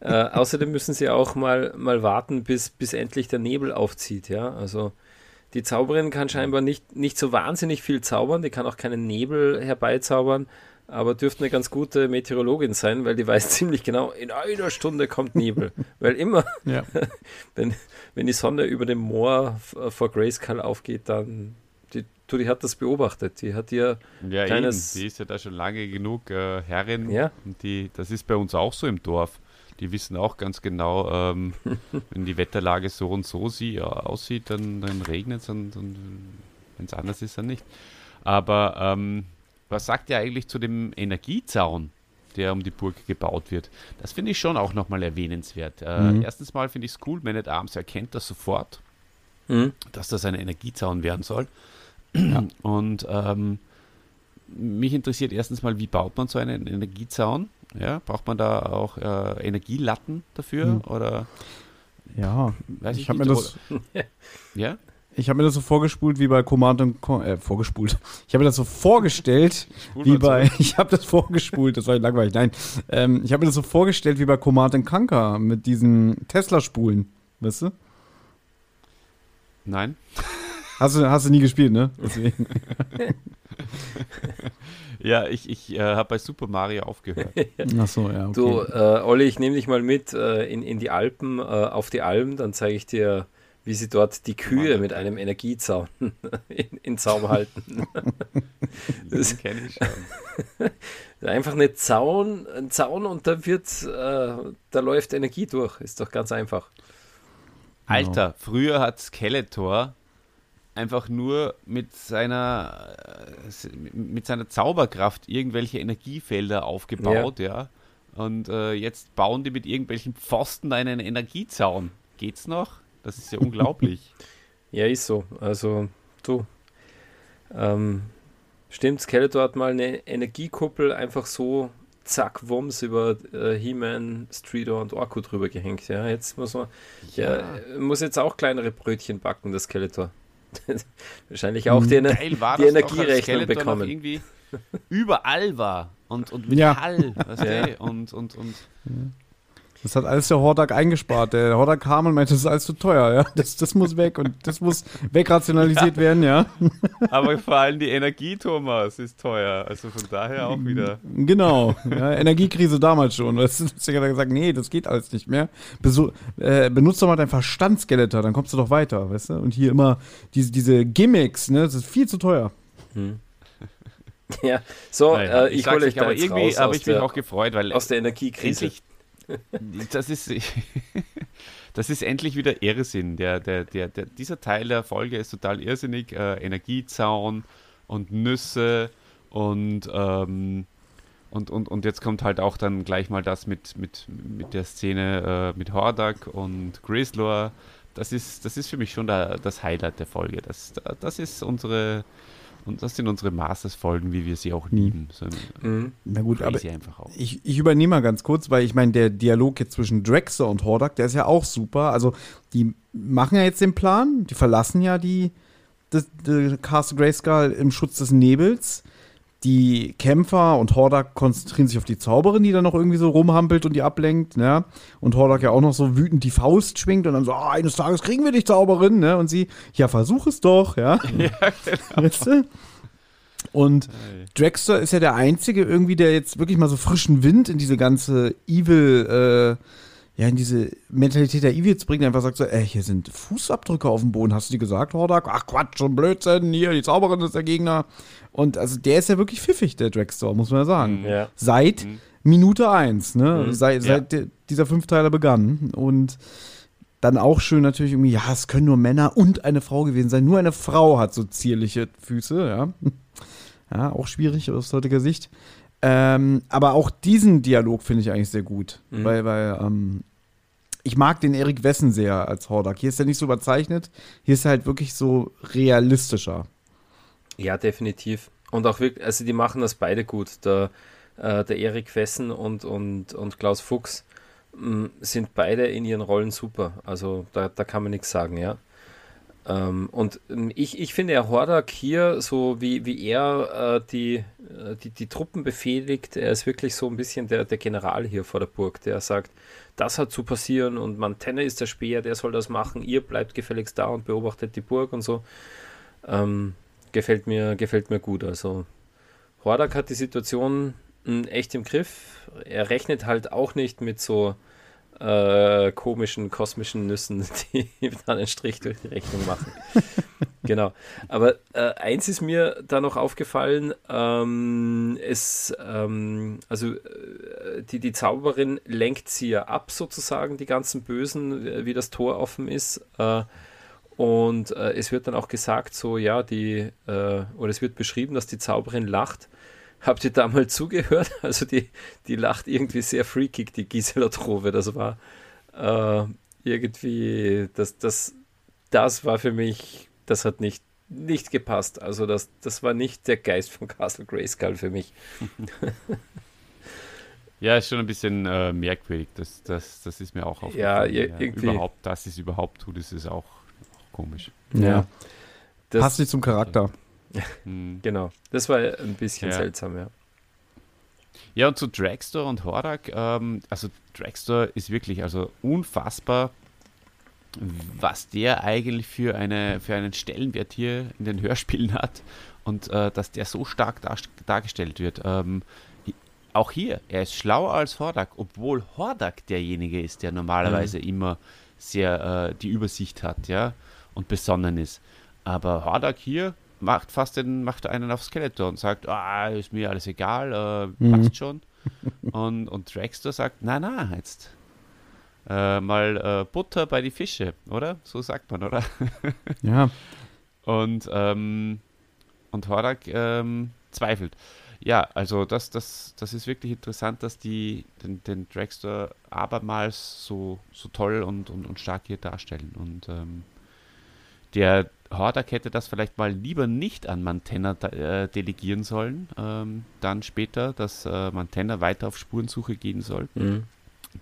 ja. äh, außerdem müssen sie auch mal, mal warten, bis, bis endlich der Nebel aufzieht. Ja? Also die Zauberin kann scheinbar nicht, nicht so wahnsinnig viel zaubern, die kann auch keinen Nebel herbeizaubern, aber dürfte eine ganz gute Meteorologin sein, weil die weiß ziemlich genau, in einer Stunde kommt Nebel. weil immer, ja. wenn, wenn die Sonne über dem Moor f- vor Grayskull aufgeht, dann, du, die hat das beobachtet, die hat ihr, Ja, Kleines- eben. Die ist ja da schon lange genug äh, Herrin. Ja. Und die, das ist bei uns auch so im Dorf. Die wissen auch ganz genau, ähm, wenn die Wetterlage so und so sie, ja, aussieht, dann, dann regnet es und, und wenn es anders ist, dann nicht. Aber ähm, was sagt ihr eigentlich zu dem Energiezaun, der um die Burg gebaut wird? Das finde ich schon auch nochmal erwähnenswert. Äh, Mhm. Erstens mal finde ich es cool, Man at Arms erkennt das sofort hm, dass das ein Energiezaun werden soll. Und ähm, mich interessiert erstens mal, wie baut man so einen Energiezaun? Ja, braucht man da auch äh, Energielatten dafür? Hm. Oder Ja, weiß ich, ich habe mir das, Ja? ich habe mir das so vorgespult wie bei Command and Con äh, vorgespult. Ich habe mir das so vorgestellt, wie bei, ich habe das vorgespult, das war langweilig. Nein, ähm, ich habe mir das so vorgestellt wie bei Command and Conquer mit diesen Tesla-Spulen, weißt du? Nein? Hast du, hast du nie gespielt, ne? Deswegen. Ja, ich, ich äh, habe bei Super Mario aufgehört. Ach so, ja, okay. Du, äh, Olli, ich nehme dich mal mit äh, in, in die Alpen, äh, auf die Alm, dann zeige ich dir, wie sie dort die Kühe Mann, mit einem Energiezaun in, in Zaum halten. Das- kenne ich schon. Einfach eine Zaun, ein Zaun und da wird, äh, da läuft Energie durch. Ist doch ganz einfach. Alter, früher hat Skeletor einfach nur mit seiner, äh, mit seiner Zauberkraft irgendwelche Energiefelder aufgebaut, ja. Und äh, jetzt bauen die mit irgendwelchen Pfosten einen Energiezaun. Geht's noch? Das ist ja unglaublich. Ja, ist so. Also, du. Ähm, stimmt, Skeletor hat mal eine Energiekuppel einfach so zack, Wumms über äh, He-Man, Streeter und Orko drüber gehängt. Ja, jetzt muss man, ja. äh, muss jetzt auch kleinere Brötchen backen, das Skeletor. Wahrscheinlich auch die, Ener Geil war die Energierechnung bekommen. irgendwie überall war. Und, und Ja. Metall, weißt Ja. Und, und, und Das hat alles der Hordak eingespart. Der Hordak kam und meinte, das ist alles zu teuer, ja. Das, das muss weg und das muss wegrationalisiert werden, ja. aber vor allem die Energie, Thomas, ist teuer. Also von daher auch wieder. Genau. Ja, Energiekrise damals schon. Das ist ja gesagt, nee, das geht alles nicht mehr. Besu äh, benutzt doch mal dein Verstandsskeletor, dann kommst du doch weiter, weißt du? Und hier immer diese, diese Gimmicks, ne, das ist viel zu teuer. Ja, so, Naja, äh, ich, sag's hole euch nicht, aber irgendwie raus habe ich mich auch gefreut, weil aus der Energiekrise. endlich, das ist, das ist endlich wieder Irrsinn. Der, der, der, der, dieser Teil der Folge ist total irrsinnig. Äh, Energiezaun und Nüsse und, ähm, und, und, und jetzt kommt halt auch dann gleich mal das mit, mit, mit der Szene äh, mit Hordak und Grislor. Das ist, das ist für mich schon da, das Highlight der Folge. Das, das ist unsere, und das sind unsere Masters-Folgen, wie wir sie auch lieben. So Mhm. Na gut, aber crazy einfach auch. ich, ich übernehme mal ganz kurz, weil ich meine, der Dialog jetzt zwischen Drexler und Hordak, der ist ja auch super. Also, die machen ja jetzt den Plan, die verlassen ja die, das, die Castle Grayskull im Schutz des Nebels. Die Kämpfer und Hordak konzentrieren sich auf die Zauberin, die dann noch irgendwie so rumhampelt und die ablenkt, ne? Und Hordak ja auch noch so wütend die Faust schwingt und dann so, ah, eines Tages kriegen wir dich, Zauberin, ne? Und sie, ja, versuch es doch, ja. Ja, genau. Weißt du? Und Dragster ist ja der Einzige irgendwie, der jetzt wirklich mal so frischen Wind in diese ganze Evil, äh, ja, in diese Mentalität der Evils bringt. Einfach sagt so, ey, hier sind Fußabdrücke auf dem Boden. Hast du die gesagt, Hordak? Ach Quatsch, schon Blödsinn. Hier, die Zauberin ist der Gegner. Und also der ist ja wirklich pfiffig, der Dragster, muss man ja sagen. Mhm. Ja. Seit Mhm. Minute eins, ne? Mhm. Seit, Ja. seit der- dieser Fünfteiler begann. Und dann auch schön natürlich irgendwie, ja, es können nur Männer und eine Frau gewesen sein. Nur eine Frau hat so zierliche Füße, ja. Ja, auch schwierig aus heutiger Sicht. Ähm, aber auch diesen Dialog finde ich eigentlich sehr gut, mhm. weil, weil ähm, ich mag den Erik Wessen sehr als Hordak. Hier ist er nicht so überzeichnet, hier ist er halt wirklich so realistischer. Ja, definitiv. Und auch wirklich, also die machen das beide gut. Der, äh, der Erik Wessen und, und, und Klaus Fuchs mh, mm, sind beide in ihren Rollen super. Also da, da kann man nichts sagen, ja. Ähm, und ähm, ich, ich finde, Herr Hordak hier, so wie, wie er äh, die, äh, die, die Truppen befehligt, er ist wirklich so ein bisschen der, der General hier vor der Burg, der sagt, das hat zu passieren und Mantenne ist der Speer, der soll das machen, ihr bleibt gefälligst da und beobachtet die Burg und so. Ähm, gefällt, mir, gefällt mir gut. Also Hordak hat die Situation hm, echt im Griff. Er rechnet halt auch nicht mit so äh, komischen kosmischen Nüssen, die dann einen Strich durch die Rechnung machen. genau. Aber äh, eins ist mir da noch aufgefallen: ähm, es, ähm, also äh, die, die Zauberin lenkt sie ja ab, sozusagen, die ganzen Bösen, äh, wie das Tor offen ist. Äh, und äh, es wird dann auch gesagt, so, ja, die, oder es wird beschrieben, dass die Zauberin lacht Habt ihr da mal zugehört? Also die, die lacht irgendwie sehr freakig, die Gisela Trove. Das war äh, irgendwie, das, das, das war für mich, das hat nicht, nicht gepasst. Also das, das war nicht der Geist von Castle Grayskull für mich. Ja, ist schon ein bisschen äh, merkwürdig. Das, das, das ist mir auch aufgefallen. Ja, irgendwie. Überhaupt, dass es überhaupt tut, ist es auch komisch. Ja. Das, Passt nicht zum Charakter. Hm. genau. Das war ein bisschen ja. seltsam, ja. Ja, und zu Dragstore und Horak, ähm, also Dragstore ist wirklich also unfassbar, was der eigentlich für, eine, für einen Stellenwert hier in den Hörspielen hat und äh, dass der so stark dar dargestellt wird. Ähm, auch hier, er ist schlauer als Hordak, obwohl Hordak derjenige ist, der normalerweise mhm. immer sehr äh, die Übersicht hat, ja, und besonnen ist. Aber Hordak hier, macht fast den, macht einen auf Skeletor und sagt, ah, ist mir alles egal, äh, passt mhm. schon. und, und Dragster sagt, na, na, jetzt äh, mal äh, Butter bei die Fische, oder? So sagt man, oder? ja. Und, ähm, und Horak ähm, zweifelt. Ja, also das, das, das ist wirklich interessant, dass die den, den Dragster abermals so, so toll und, und, und stark hier darstellen. Und ähm, der Hordak hätte das vielleicht mal lieber nicht an Mantenna äh, delegieren sollen, ähm, dann später, dass äh, Mantenna weiter auf Spurensuche gehen soll. Mhm.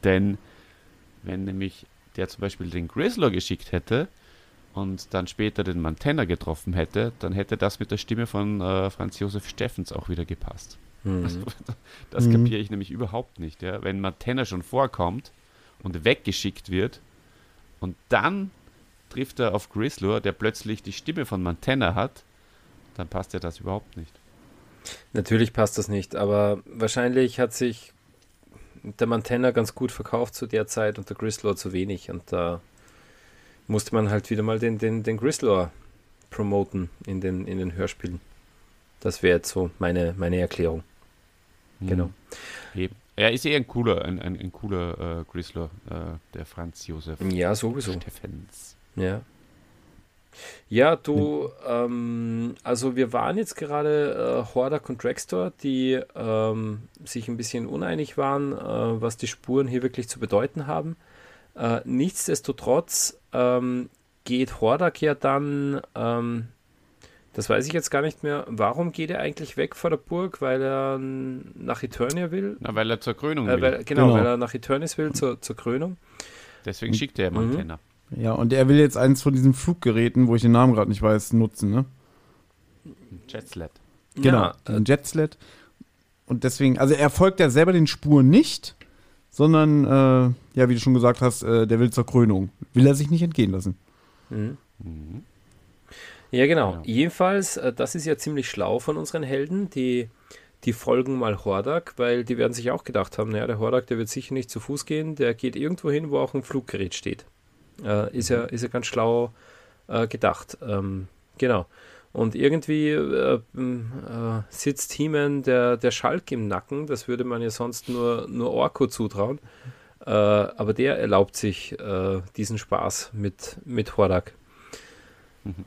Denn wenn nämlich der zum Beispiel den Grizzler geschickt hätte und dann später den Mantenna getroffen hätte, dann hätte das mit der Stimme von äh, Franz Josef Steffens auch wieder gepasst. Mhm. Also, das mhm. kapiere ich nämlich überhaupt nicht. Ja? Wenn Mantenna schon vorkommt und weggeschickt wird und dann trifft er auf Grislor, der plötzlich die Stimme von Montana hat, dann passt ja das überhaupt nicht. Natürlich passt das nicht, aber wahrscheinlich hat sich der Montana ganz gut verkauft zu der Zeit und der Grislor zu wenig. Und da musste man halt wieder mal den, den, den Grislor promoten in den, in den Hörspielen. Das wäre jetzt so meine, meine Erklärung. Mhm. Genau. Eben. Er ist eher ein cooler, ein, ein, ein cooler äh, Grizzler, äh, der Franz Josef. Ja, sowieso. Steffens. Ja. Ja, du, ähm, also wir waren jetzt gerade äh, Hordak und Dragstore, die ähm, sich ein bisschen uneinig waren, äh, was die Spuren hier wirklich zu bedeuten haben. Äh, nichtsdestotrotz ähm, geht Hordak ja dann, ähm, das weiß ich jetzt gar nicht mehr, warum geht er eigentlich weg vor der Burg? Weil er nach Eternia will? Na, weil er zur Krönung äh, will. Weil, genau, genau, weil er nach Eternis will, zur, zur Krönung. Deswegen schickt er Montana. Mhm. Ja, und er will jetzt eins von diesen Fluggeräten, wo ich den Namen gerade nicht weiß, nutzen, ne? Jetsled. Genau, ja, ein Jetsled. Und deswegen, also er folgt ja selber den Spuren nicht, sondern, äh, ja, wie du schon gesagt hast, äh, der will zur Krönung. Will er sich nicht entgehen lassen. Mhm. Mhm. Ja, genau. genau. Jedenfalls, äh, das ist ja ziemlich schlau von unseren Helden, die, die folgen mal Hordak, weil die werden sich auch gedacht haben, naja, der Hordak, der wird sicher nicht zu Fuß gehen, der geht irgendwo hin, wo auch ein Fluggerät steht. Äh, ist, ja, ist ja ganz schlau äh, gedacht. Ähm, genau. Und irgendwie äh, äh, sitzt He-Man der, der Schalk im Nacken. Das würde man ja sonst nur, nur Orko zutrauen. Äh, aber der erlaubt sich äh, diesen Spaß mit, mit Hordak. Mhm.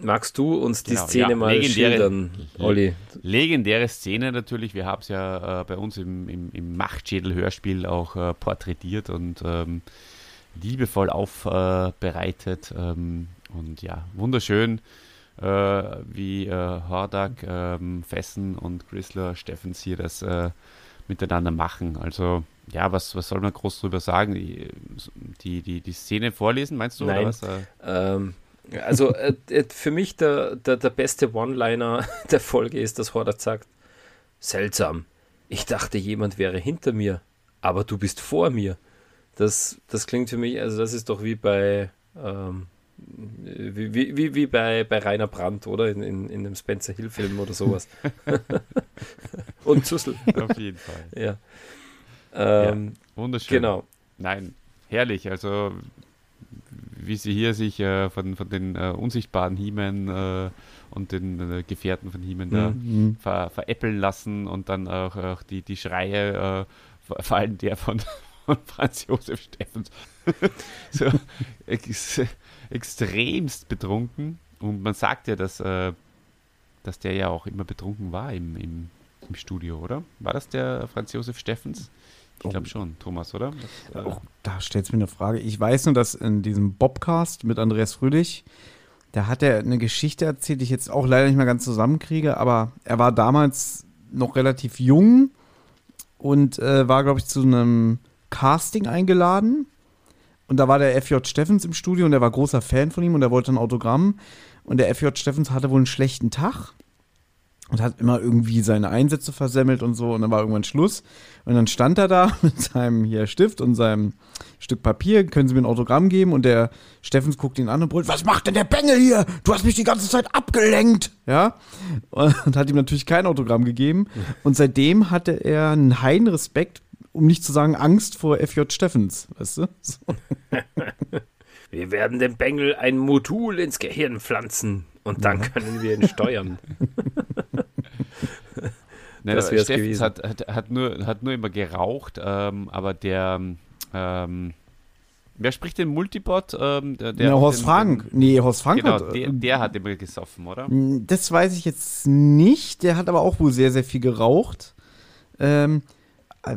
magst du uns die genau, Szene ja, mal schildern, Olli? Legendäre Szene natürlich. Wir haben es ja äh, bei uns im, im, im Machtschädel-Hörspiel auch äh, porträtiert und ähm, liebevoll aufbereitet. Ähm, und ja, wunderschön, äh, wie äh, Hordak, ähm, Fessen und Chrysler Steffens hier das äh, miteinander machen. Also ja, was, was soll man groß drüber sagen? Die, die, die, Szene vorlesen, meinst du? Nein. Ähm, also äh, äh, für mich der, der, der beste One-Liner der Folge ist, dass Hordak sagt, seltsam, ich dachte, jemand wäre hinter mir, aber du bist vor mir. Das, das klingt für mich, also das ist doch wie bei ähm, wie, wie, wie bei, bei Rainer Brandt, oder? In, in, in einem Spencer Hill-Film oder sowas. Und Zussel. Auf jeden Fall. Ja. Ähm, ja, wunderschön. Genau. Nein, herrlich. Also, wie sie hier sich äh, von, von den äh, unsichtbaren Hiemen äh, und den äh, Gefährten von Hiemen mhm. ver, veräppeln lassen und dann auch, auch die, die Schreie, äh, vor allem der von, von Franz Josef Steffens, so ex, extremst betrunken. Und man sagt ja, dass, äh, dass der ja auch immer betrunken war im, im, im Studio, oder? War das der Franz Josef Steffens? Ich glaube oh. schon, Thomas, oder? Das, äh oh, da stellt es mir eine Frage. Ich weiß nur, dass in diesem Bobcast mit Andreas Fröhlich, da hat er eine Geschichte erzählt, die ich jetzt auch leider nicht mehr ganz zusammenkriege, aber er war damals noch relativ jung und äh, war, glaube ich, zu einem Casting eingeladen. Und da war der FJ Steffens im Studio und er war großer Fan von ihm und er wollte ein Autogramm. Und der FJ Steffens hatte wohl einen schlechten Tag und hat immer irgendwie seine Einsätze versemmelt und so und dann war irgendwann Schluss und dann stand er da mit seinem hier Stift und seinem Stück Papier, können Sie mir ein Autogramm geben und der Steffens guckt ihn an und brüllt, was macht denn der Bengel hier? Du hast mich die ganze Zeit abgelenkt, ja? Und hat ihm natürlich kein Autogramm gegeben und seitdem hatte er einen heilen Respekt, um nicht zu sagen Angst vor FJ Steffens, weißt du? So. Wir werden dem Bengel ein Modul ins Gehirn pflanzen und dann können wir ihn steuern. Nein, das wäre gewesen. Hat, hat, hat, nur, hat nur immer geraucht, ähm, aber der, ähm, wer spricht den Multibot? Ähm, der, der ja, Horst den, Frank. Den, nee, Horst Frank genau, hat. Der, der hat immer gesoffen, oder? Das weiß ich jetzt nicht. Der hat aber auch wohl sehr, sehr viel geraucht. Ähm,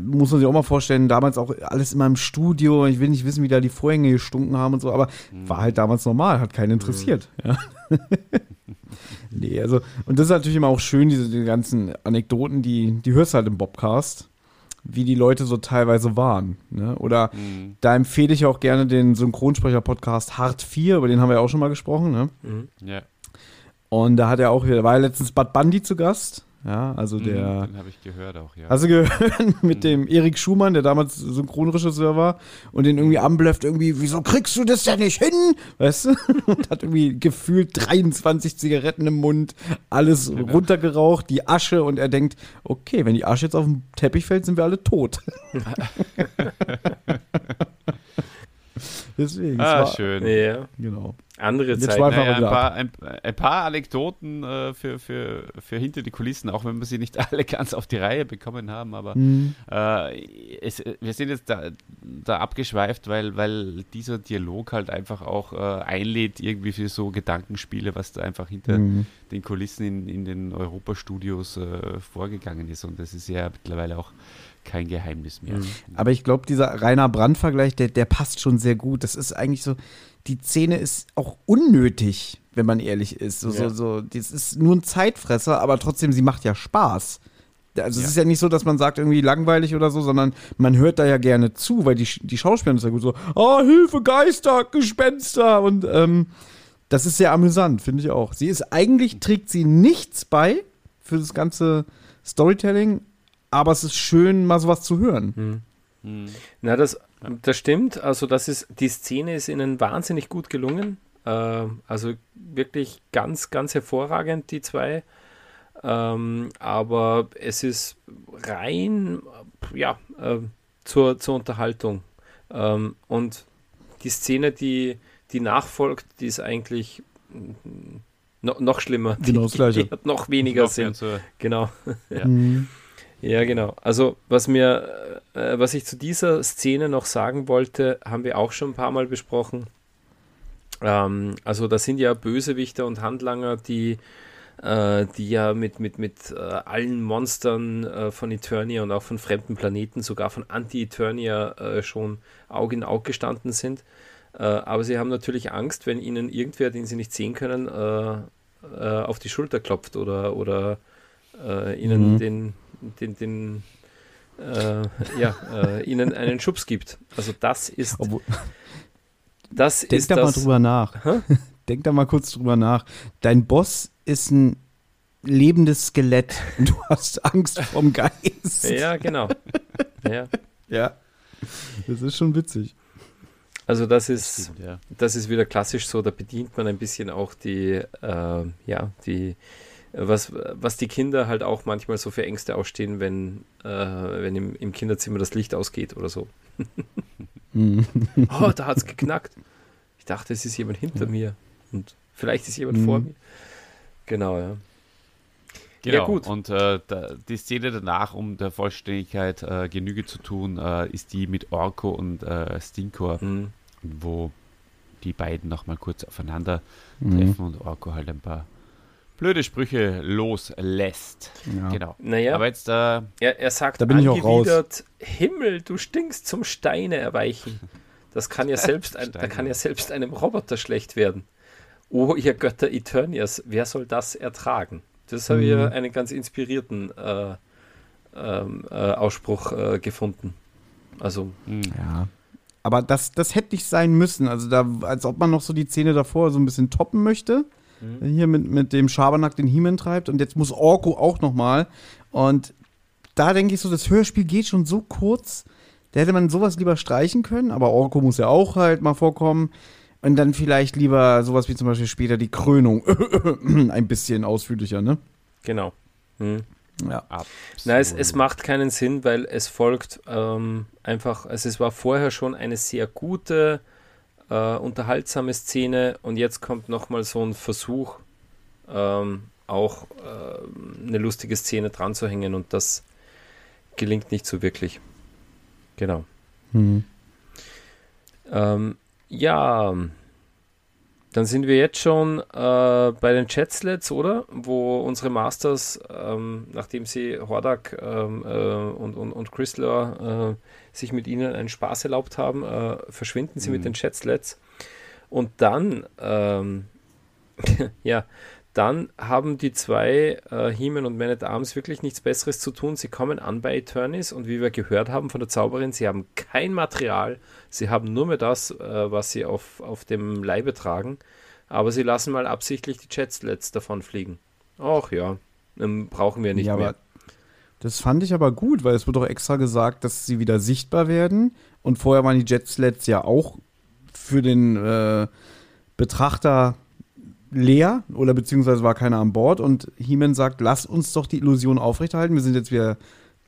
muss man sich auch mal vorstellen, damals auch alles immer im Studio. Ich will nicht wissen, wie da die Vorhänge gestunken haben und so, aber mhm. war halt damals normal, hat keinen interessiert. Mhm. Ja. nee, also, und das ist natürlich immer auch schön, diese die ganzen Anekdoten, die, die hörst du halt im Bobcast, wie die Leute so teilweise waren. Ne? Oder mhm. da empfehle ich auch gerne den Synchronsprecher-Podcast Hart 4, über den haben wir ja auch schon mal gesprochen. Ne? Mhm. Ja. Und da hat er auch, da war ja letztens Bad Bundy zu Gast. Ja, also der. Den habe ich gehört auch, ja. Also gehört mit dem Erik Schumann, der damals Synchronregisseur war und den irgendwie anblöfft, irgendwie, wieso kriegst du das denn nicht hin? Weißt du? Und hat irgendwie gefühlt 23 Zigaretten im Mund, alles ja. runtergeraucht, die Asche und er denkt, okay, wenn die Asche jetzt auf den Teppich fällt, sind wir alle tot. Deswegen. Ah, schön. Ja. Genau. Andere Zeit. Naja, ein, paar, ein, ein, paar Anekdoten äh, für, für, für hinter die Kulissen, auch wenn wir sie nicht alle ganz auf die Reihe bekommen haben, aber mhm. äh, es, wir sind jetzt da, da abgeschweift, weil, weil dieser Dialog halt einfach auch äh, einlädt, irgendwie für so Gedankenspiele, was da einfach hinter mhm. den Kulissen in, in den Europastudios äh, vorgegangen ist. Und das ist ja mittlerweile auch kein Geheimnis mehr. Mhm. Aber ich glaube, dieser Rainer Brand-Vergleich, der, der passt schon sehr gut. Das ist eigentlich so, die Szene ist auch unnötig, wenn man ehrlich ist. So, ja. so, so, das ist nur ein Zeitfresser, aber trotzdem, sie macht ja Spaß. Also ja. es ist ja nicht so, dass man sagt, irgendwie langweilig oder so, sondern man hört da ja gerne zu, weil die, die Schauspieler sind ja gut so, oh, Hilfe, Geister, Gespenster und ähm, das ist sehr amüsant, finde ich auch. Sie ist eigentlich, trägt sie nichts bei für das ganze Storytelling, aber es ist schön, mal sowas zu hören. Hm. Hm. Na, das, das stimmt. Also, das ist, die Szene ist ihnen wahnsinnig gut gelungen. Äh, also wirklich ganz, ganz hervorragend, die zwei. Ähm, aber es ist rein, ja, äh, zur, zur Unterhaltung. Ähm, und die Szene, die, die nachfolgt, die ist eigentlich no, noch schlimmer. Genau das Gleiche. Die, die hat noch weniger noch Sinn. Genau. Ja. Mhm. Ja, genau. Also was mir, äh, was ich zu dieser Szene noch sagen wollte, haben wir auch schon ein paar Mal besprochen. Ähm, also da sind ja Bösewichter und Handlanger, die, äh, die ja mit, mit, mit äh, allen Monstern äh, von Eternia und auch von fremden Planeten, sogar von Anti-Eternia äh, schon Auge in Auge gestanden sind. Äh, aber sie haben natürlich Angst, wenn ihnen irgendwer, den sie nicht sehen können, äh, auf die Schulter klopft oder, oder ihnen mhm. den, den, den ja, ihnen einen Schubs gibt. Also das ist... Obwohl das Denk ist da das, mal drüber nach. Hä? Denk da mal kurz drüber nach. Dein Boss ist ein lebendes Skelett und du hast Angst vom Geist. Ja, genau. Ja. ja. Das ist schon witzig. Also das ist, das, stimmt, ja. das ist wieder klassisch so, da bedient man ein bisschen auch die, äh, ja, die, was, was die Kinder halt auch manchmal so für Ängste ausstehen, wenn, äh, wenn im, im Kinderzimmer das Licht ausgeht oder so. oh, da hat es geknackt. Ich dachte, es ist jemand hinter mir und vielleicht ist jemand mhm. vor mir. Genau, ja. Genau, ja, gut. und äh, da, die Szene danach, um der Vollständigkeit äh, Genüge zu tun, äh, ist die mit Orko und äh, Stinkor, mhm. wo die beiden nochmal kurz aufeinander mhm. treffen und Orko halt ein paar blöde Sprüche loslässt. Ja. Genau. Naja, aber jetzt, äh, er, er sagt da bin ich auch raus. Himmel, du stinkst zum Steine erweichen. Das kann ja selbst, ein, da kann ja selbst einem Roboter schlecht werden. Oh, ihr Götter Eternias, wer soll das ertragen? Das habe ich ja mhm. einen ganz inspirierten äh, ähm, äh, Ausspruch äh, gefunden. Also. Mhm. Ja. Aber das, das hätte nicht sein müssen. Also da, als ob man noch so die Szene davor so ein bisschen toppen möchte. Mhm. Hier mit, mit dem Schabernack den Hiemen treibt und jetzt muss Orko auch nochmal. Und da denke ich so, das Hörspiel geht schon so kurz, da hätte man sowas lieber streichen können, aber Orko muss ja auch halt mal vorkommen. Und dann vielleicht lieber sowas wie zum Beispiel später die Krönung ein bisschen ausführlicher, ne? Genau. Hm. Ja. Na, es, es, macht keinen Sinn, weil es folgt ähm, einfach, also es war vorher schon eine sehr gute äh, unterhaltsame Szene und jetzt kommt nochmal so ein Versuch, ähm, auch äh, eine lustige Szene dran zu hängen und das gelingt nicht so wirklich. Genau. Mhm. Ähm, ja, dann sind wir jetzt schon äh, bei den Chatslets, oder? Wo unsere Masters, ähm, nachdem sie Hordak ähm, äh, und, und, und Chrysler äh, sich mit ihnen einen Spaß erlaubt haben, äh, verschwinden sie mhm. mit den Chatslets. Und dann, ähm, ja, dann haben die zwei, äh, He-Man und Man at Arms, wirklich nichts Besseres zu tun. Sie kommen an bei Eternis und wie wir gehört haben von der Zauberin, sie haben kein Material, sie haben nur mehr das, äh, was sie auf, auf dem Leibe tragen. Aber sie lassen mal absichtlich die Jetslets davon fliegen. Ach ja, dann brauchen wir nicht ja, mehr. Das fand ich aber gut, weil es wird doch extra gesagt, dass sie wieder sichtbar werden. Und vorher waren die Jetslets ja auch für den äh, Betrachter leer oder beziehungsweise war keiner an Bord und He-Man sagt, lass uns doch die Illusion aufrechterhalten. Wir sind jetzt wieder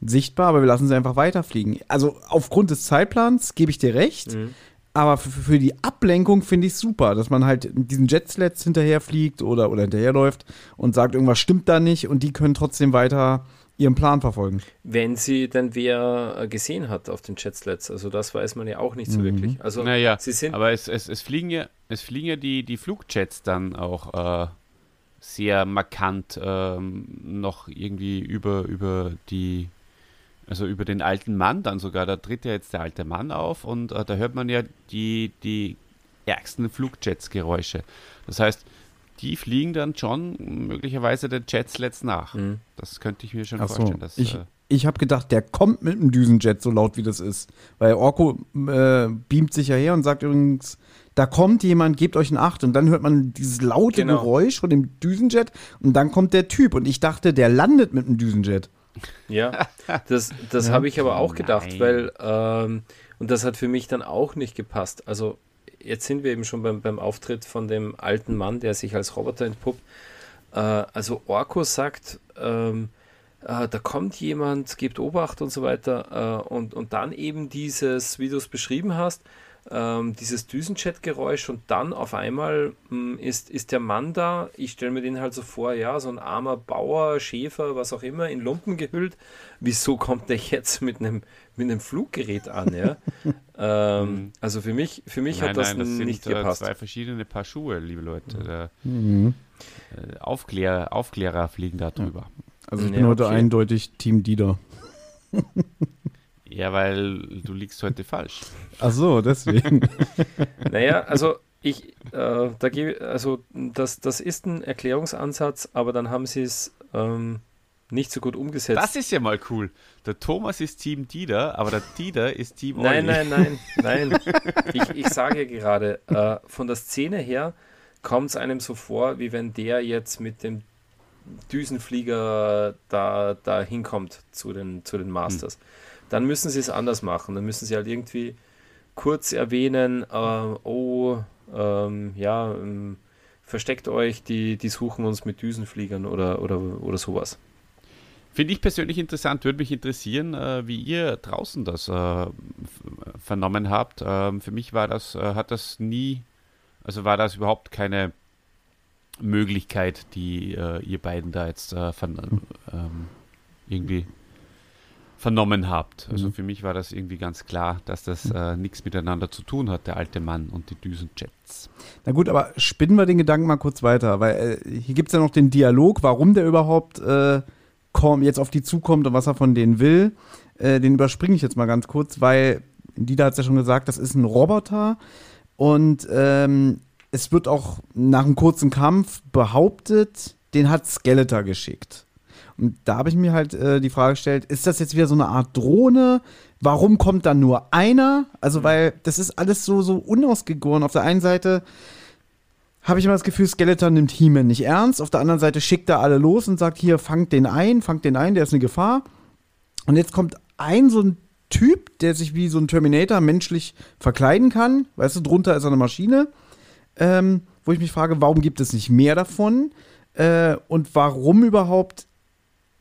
sichtbar, aber wir lassen sie einfach weiterfliegen. Also aufgrund des Zeitplans gebe ich dir recht, mhm. aber für, für, die Ablenkung finde ich es super, dass man halt diesen Jetslets hinterherfliegt oder, oder hinterherläuft und sagt, irgendwas stimmt da nicht und die können trotzdem weiter ihren Plan verfolgen. Wenn sie denn wer äh, gesehen hat auf den Jetslets, also das weiß man ja auch nicht so mhm. wirklich. Also naja, sie sind aber es, es, es fliegen ja, es fliegen ja die, die Flugjets dann auch äh, sehr markant ähm, noch irgendwie über, über die, also über den alten Mann dann sogar. Da tritt ja jetzt der alte Mann auf und äh, da hört man ja die, die ärgsten Flugjets-Geräusche. Das heißt, die fliegen dann schon möglicherweise den Jetslets nach. Mhm. Das könnte ich mir schon Ach vorstellen. So. Dass, ich äh, ich habe gedacht, der kommt mit dem Düsenjet, so laut wie das ist. Weil Orko äh, beamt sich ja her und sagt übrigens, da kommt jemand, gebt euch ein Acht. Und dann hört man dieses laute genau. Geräusch von dem Düsenjet und dann kommt der Typ. Und ich dachte, der landet mit dem Düsenjet. Ja, das, das habe ich aber auch gedacht, Nein. weil, ähm, und das hat für mich dann auch nicht gepasst. Also jetzt sind wir eben schon beim, beim Auftritt von dem alten Mann, der sich als Roboter entpuppt. Äh, also Orko sagt, ähm, äh, da kommt jemand, gibt Obacht und so weiter. Äh, und, und dann eben dieses, wie du es beschrieben hast, ähm, dieses Düsenjet-Geräusch und dann auf einmal mh, hm, ist, ist der Mann da, ich stelle mir den halt so vor, ja, so ein armer Bauer, Schäfer, was auch immer, in Lumpen gehüllt. Wieso kommt der jetzt mit einem mit einem Fluggerät an, ja? ähm, mhm. also für mich, für mich nein, hat das, nein, das nicht sind, gepasst. zwei verschiedene Paar Schuhe, liebe Leute. Mhm. Äh, Aufklärer, Aufklärer fliegen da drüber. Also ich bin ja, heute okay. eindeutig Team Dieter. Ja, weil du liegst heute falsch. Ach so, deswegen. naja, also ich, äh, da gebe, also das, das ist ein Erklärungsansatz, aber dann haben sie es ähm, nicht so gut umgesetzt. Das ist ja mal cool. Der Thomas ist Team Dieter, aber der Dieter ist Team Nein, nein, nein, nein. ich, ich sage gerade, äh, von der Szene her kommt es einem so vor, wie wenn der jetzt mit dem Düsenflieger da, da hinkommt zu den, zu den Masters. Hm dann müssen sie es anders machen. Dann müssen sie halt irgendwie kurz erwähnen, äh, oh, ähm, ja, ähm, versteckt euch, die, die suchen uns mit Düsenfliegern oder, oder, oder sowas. Finde ich persönlich interessant, würde mich interessieren, äh, wie ihr draußen das äh, vernommen habt. Ähm, für mich war das, äh, hat das nie, also war das überhaupt keine Möglichkeit, die äh, ihr beiden da jetzt äh, von, ähm, irgendwie vernommen habt. Also mhm. für mich war das irgendwie ganz klar, dass das mhm. äh, nichts miteinander zu tun hat, der alte Mann und die Düsenjets. Na gut, aber spinnen wir den Gedanken mal kurz weiter, weil äh, hier gibt es ja noch den Dialog, warum der überhaupt äh, komm, jetzt auf die zukommt und was er von denen will. Äh, den überspringe ich jetzt mal ganz kurz, weil Dieter hat es ja schon gesagt, das ist ein Roboter und ähm, es wird auch nach einem kurzen Kampf behauptet, den hat Skeletor geschickt. Und da habe ich mir halt äh, die Frage gestellt, ist das jetzt wieder so eine Art Drohne? Warum kommt da nur einer? Also, weil das ist alles so, so unausgegoren. Auf der einen Seite habe ich immer das Gefühl, Skeletor nimmt He-Man nicht ernst. Auf der anderen Seite schickt er alle los und sagt, hier, fangt den ein, fangt den ein, der ist eine Gefahr. Und jetzt kommt ein so ein Typ, der sich wie so ein Terminator menschlich verkleiden kann. Weißt du, drunter ist eine Maschine. Ähm, wo ich mich frage, warum gibt es nicht mehr davon? Äh, und warum überhaupt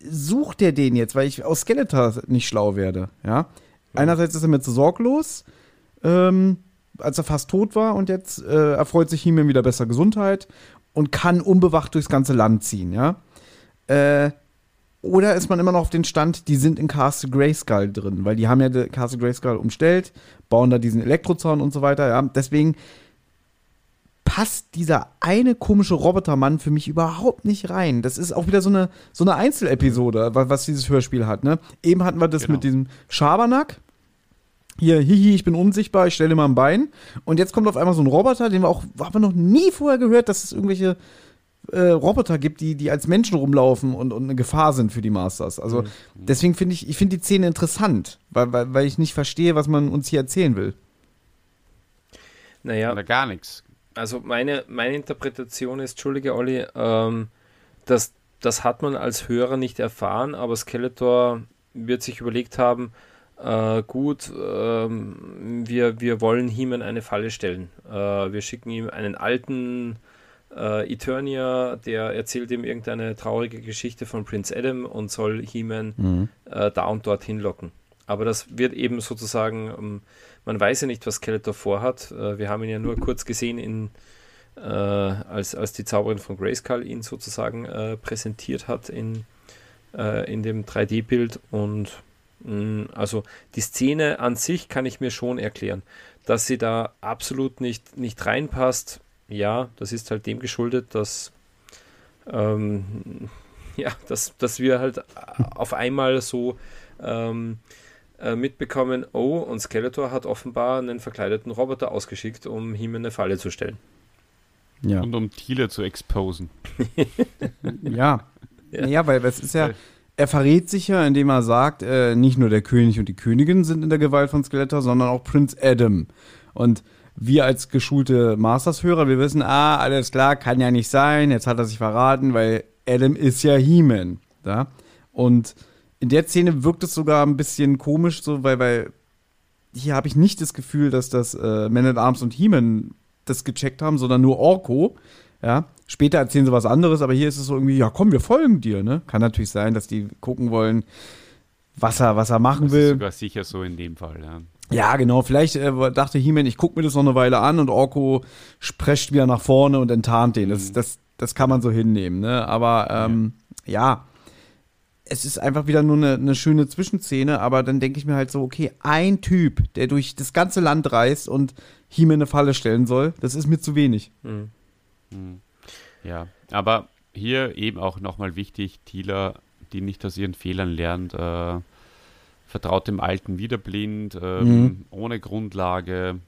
sucht er den jetzt, weil ich aus Skeletor nicht schlau werde, ja. Einerseits ist er mir zu sorglos, ähm, als er fast tot war und jetzt äh, erfreut sich ihm wieder besser Gesundheit und kann unbewacht durchs ganze Land ziehen, ja. Äh, oder ist man immer noch auf den Stand, die sind in Castle Grayskull drin, weil die haben ja Castle Grayskull umstellt, bauen da diesen Elektrozaun und so weiter, ja. Deswegen passt dieser eine komische Robotermann für mich überhaupt nicht rein. Das ist auch wieder so eine, so eine Einzelepisode, was dieses Hörspiel hat. Ne? Eben hatten wir das genau. mit diesem Schabernack. Hier, hihi, ich bin unsichtbar, ich stelle mal ein Bein. Und jetzt kommt auf einmal so ein Roboter, den wir auch, haben wir noch nie vorher gehört, dass es irgendwelche äh, Roboter gibt, die, die als Menschen rumlaufen und, und eine Gefahr sind für die Masters. Also mhm. deswegen finde ich, ich finde die Szene interessant, weil, weil, weil ich nicht verstehe, was man uns hier erzählen will. Naja. Oder gar nichts also meine, meine Interpretation ist, entschuldige Olli, ähm, dass das hat man als Hörer nicht erfahren, aber Skeletor wird sich überlegt haben, äh, gut, ähm, wir, wir wollen Heeman eine Falle stellen. Äh, wir schicken ihm einen alten äh, Eternia, der erzählt ihm irgendeine traurige Geschichte von Prince Adam und soll Heeman mhm. äh, da und dort hinlocken. Aber das wird eben sozusagen ähm, man weiß ja nicht, was Skeletor vorhat. Äh, wir haben ihn ja nur kurz gesehen, in, äh, als, als die Zauberin von Grayskull ihn sozusagen äh, präsentiert hat in, äh, in dem 3D-Bild. Und mh, mm, also die Szene an sich kann ich mir schon erklären. Dass sie da absolut nicht, nicht reinpasst, ja, das ist halt dem geschuldet, dass ähm, ja, dass, dass wir halt auf einmal so ähm, äh, mitbekommen, oh, und Skeletor hat offenbar einen verkleideten Roboter ausgeschickt, um ihm eine Falle zu stellen. Ja. Und um Thiele zu exposen. ja. ja. Ja, weil es ist ja, er verrät sich ja, indem er sagt, äh, nicht nur der König und die Königin sind in der Gewalt von Skeletor, sondern auch Prinz Adam. Und wir als geschulte Masters-Hörer, wir wissen, ah, alles klar, kann ja nicht sein, jetzt hat er sich verraten, weil Adam ist ja He-Man. Ja? Und in der Szene wirkt es sogar ein bisschen komisch, so, weil, weil hier habe ich nicht das Gefühl, dass das äh, Man at Arms und He-Man das gecheckt haben, sondern nur Orko. Ja. Später erzählen sie was anderes, aber hier ist es so irgendwie, ja komm, wir folgen dir, ne? Kann natürlich sein, dass die gucken wollen, was er, was er machen das will. Ist sogar sicher so in dem Fall, ja. Ja, genau. Vielleicht äh, dachte He-Man, ich gucke mir das noch eine Weile an und Orko sprecht wieder nach vorne und enttarnt den. Das, mhm. das, das kann man so hinnehmen, ne? Aber ähm, ja. ja. Es ist einfach wieder nur eine, eine schöne Zwischenszene, aber dann denke ich mir halt so, okay, ein Typ, der durch das ganze Land reist und He-Man eine Falle stellen soll, das ist mir zu wenig. Mhm. mhm. Ja, aber hier eben auch nochmal wichtig, Thieler, die nicht aus ihren Fehlern lernt, äh, vertraut dem Alten wieder blind, ähm, mhm. ohne Grundlage.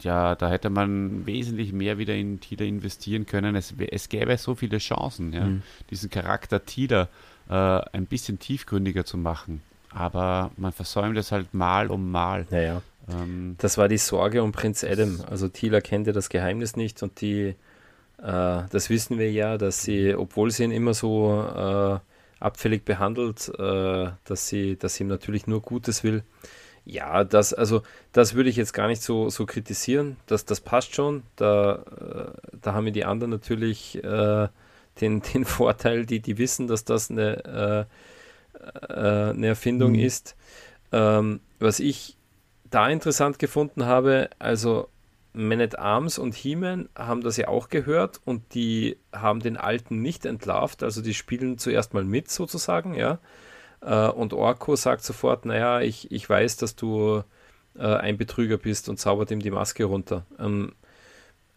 Ja, da hätte man wesentlich mehr wieder in Tida investieren können. Es, es gäbe so viele Chancen, ja, mhm. diesen Charakter Tida äh, ein bisschen tiefgründiger zu machen. Aber man versäumt es halt mal um mal. Naja. Ähm, das war die Sorge um Prinz Adam. Also Tila kennt ja das Geheimnis nicht und die, äh, das wissen wir ja, dass sie, obwohl sie ihn immer so äh, abfällig behandelt, äh, dass sie, dass sie ihm natürlich nur Gutes will. Ja, das, also, das würde ich jetzt gar nicht so, so kritisieren. Das, das passt schon. Da, äh, da haben wir die anderen natürlich äh, den, den Vorteil, die, die wissen, dass das eine, äh, äh, eine Erfindung mhm. ist. Ähm, was ich da interessant gefunden habe, also Man at Arms und He-Man haben das ja auch gehört und die haben den Alten nicht entlarvt, also die spielen zuerst mal mit sozusagen, ja. Äh, und Orko sagt sofort, naja, ich, ich weiß, dass du äh, ein Betrüger bist und zaubert ihm die Maske runter. Ähm,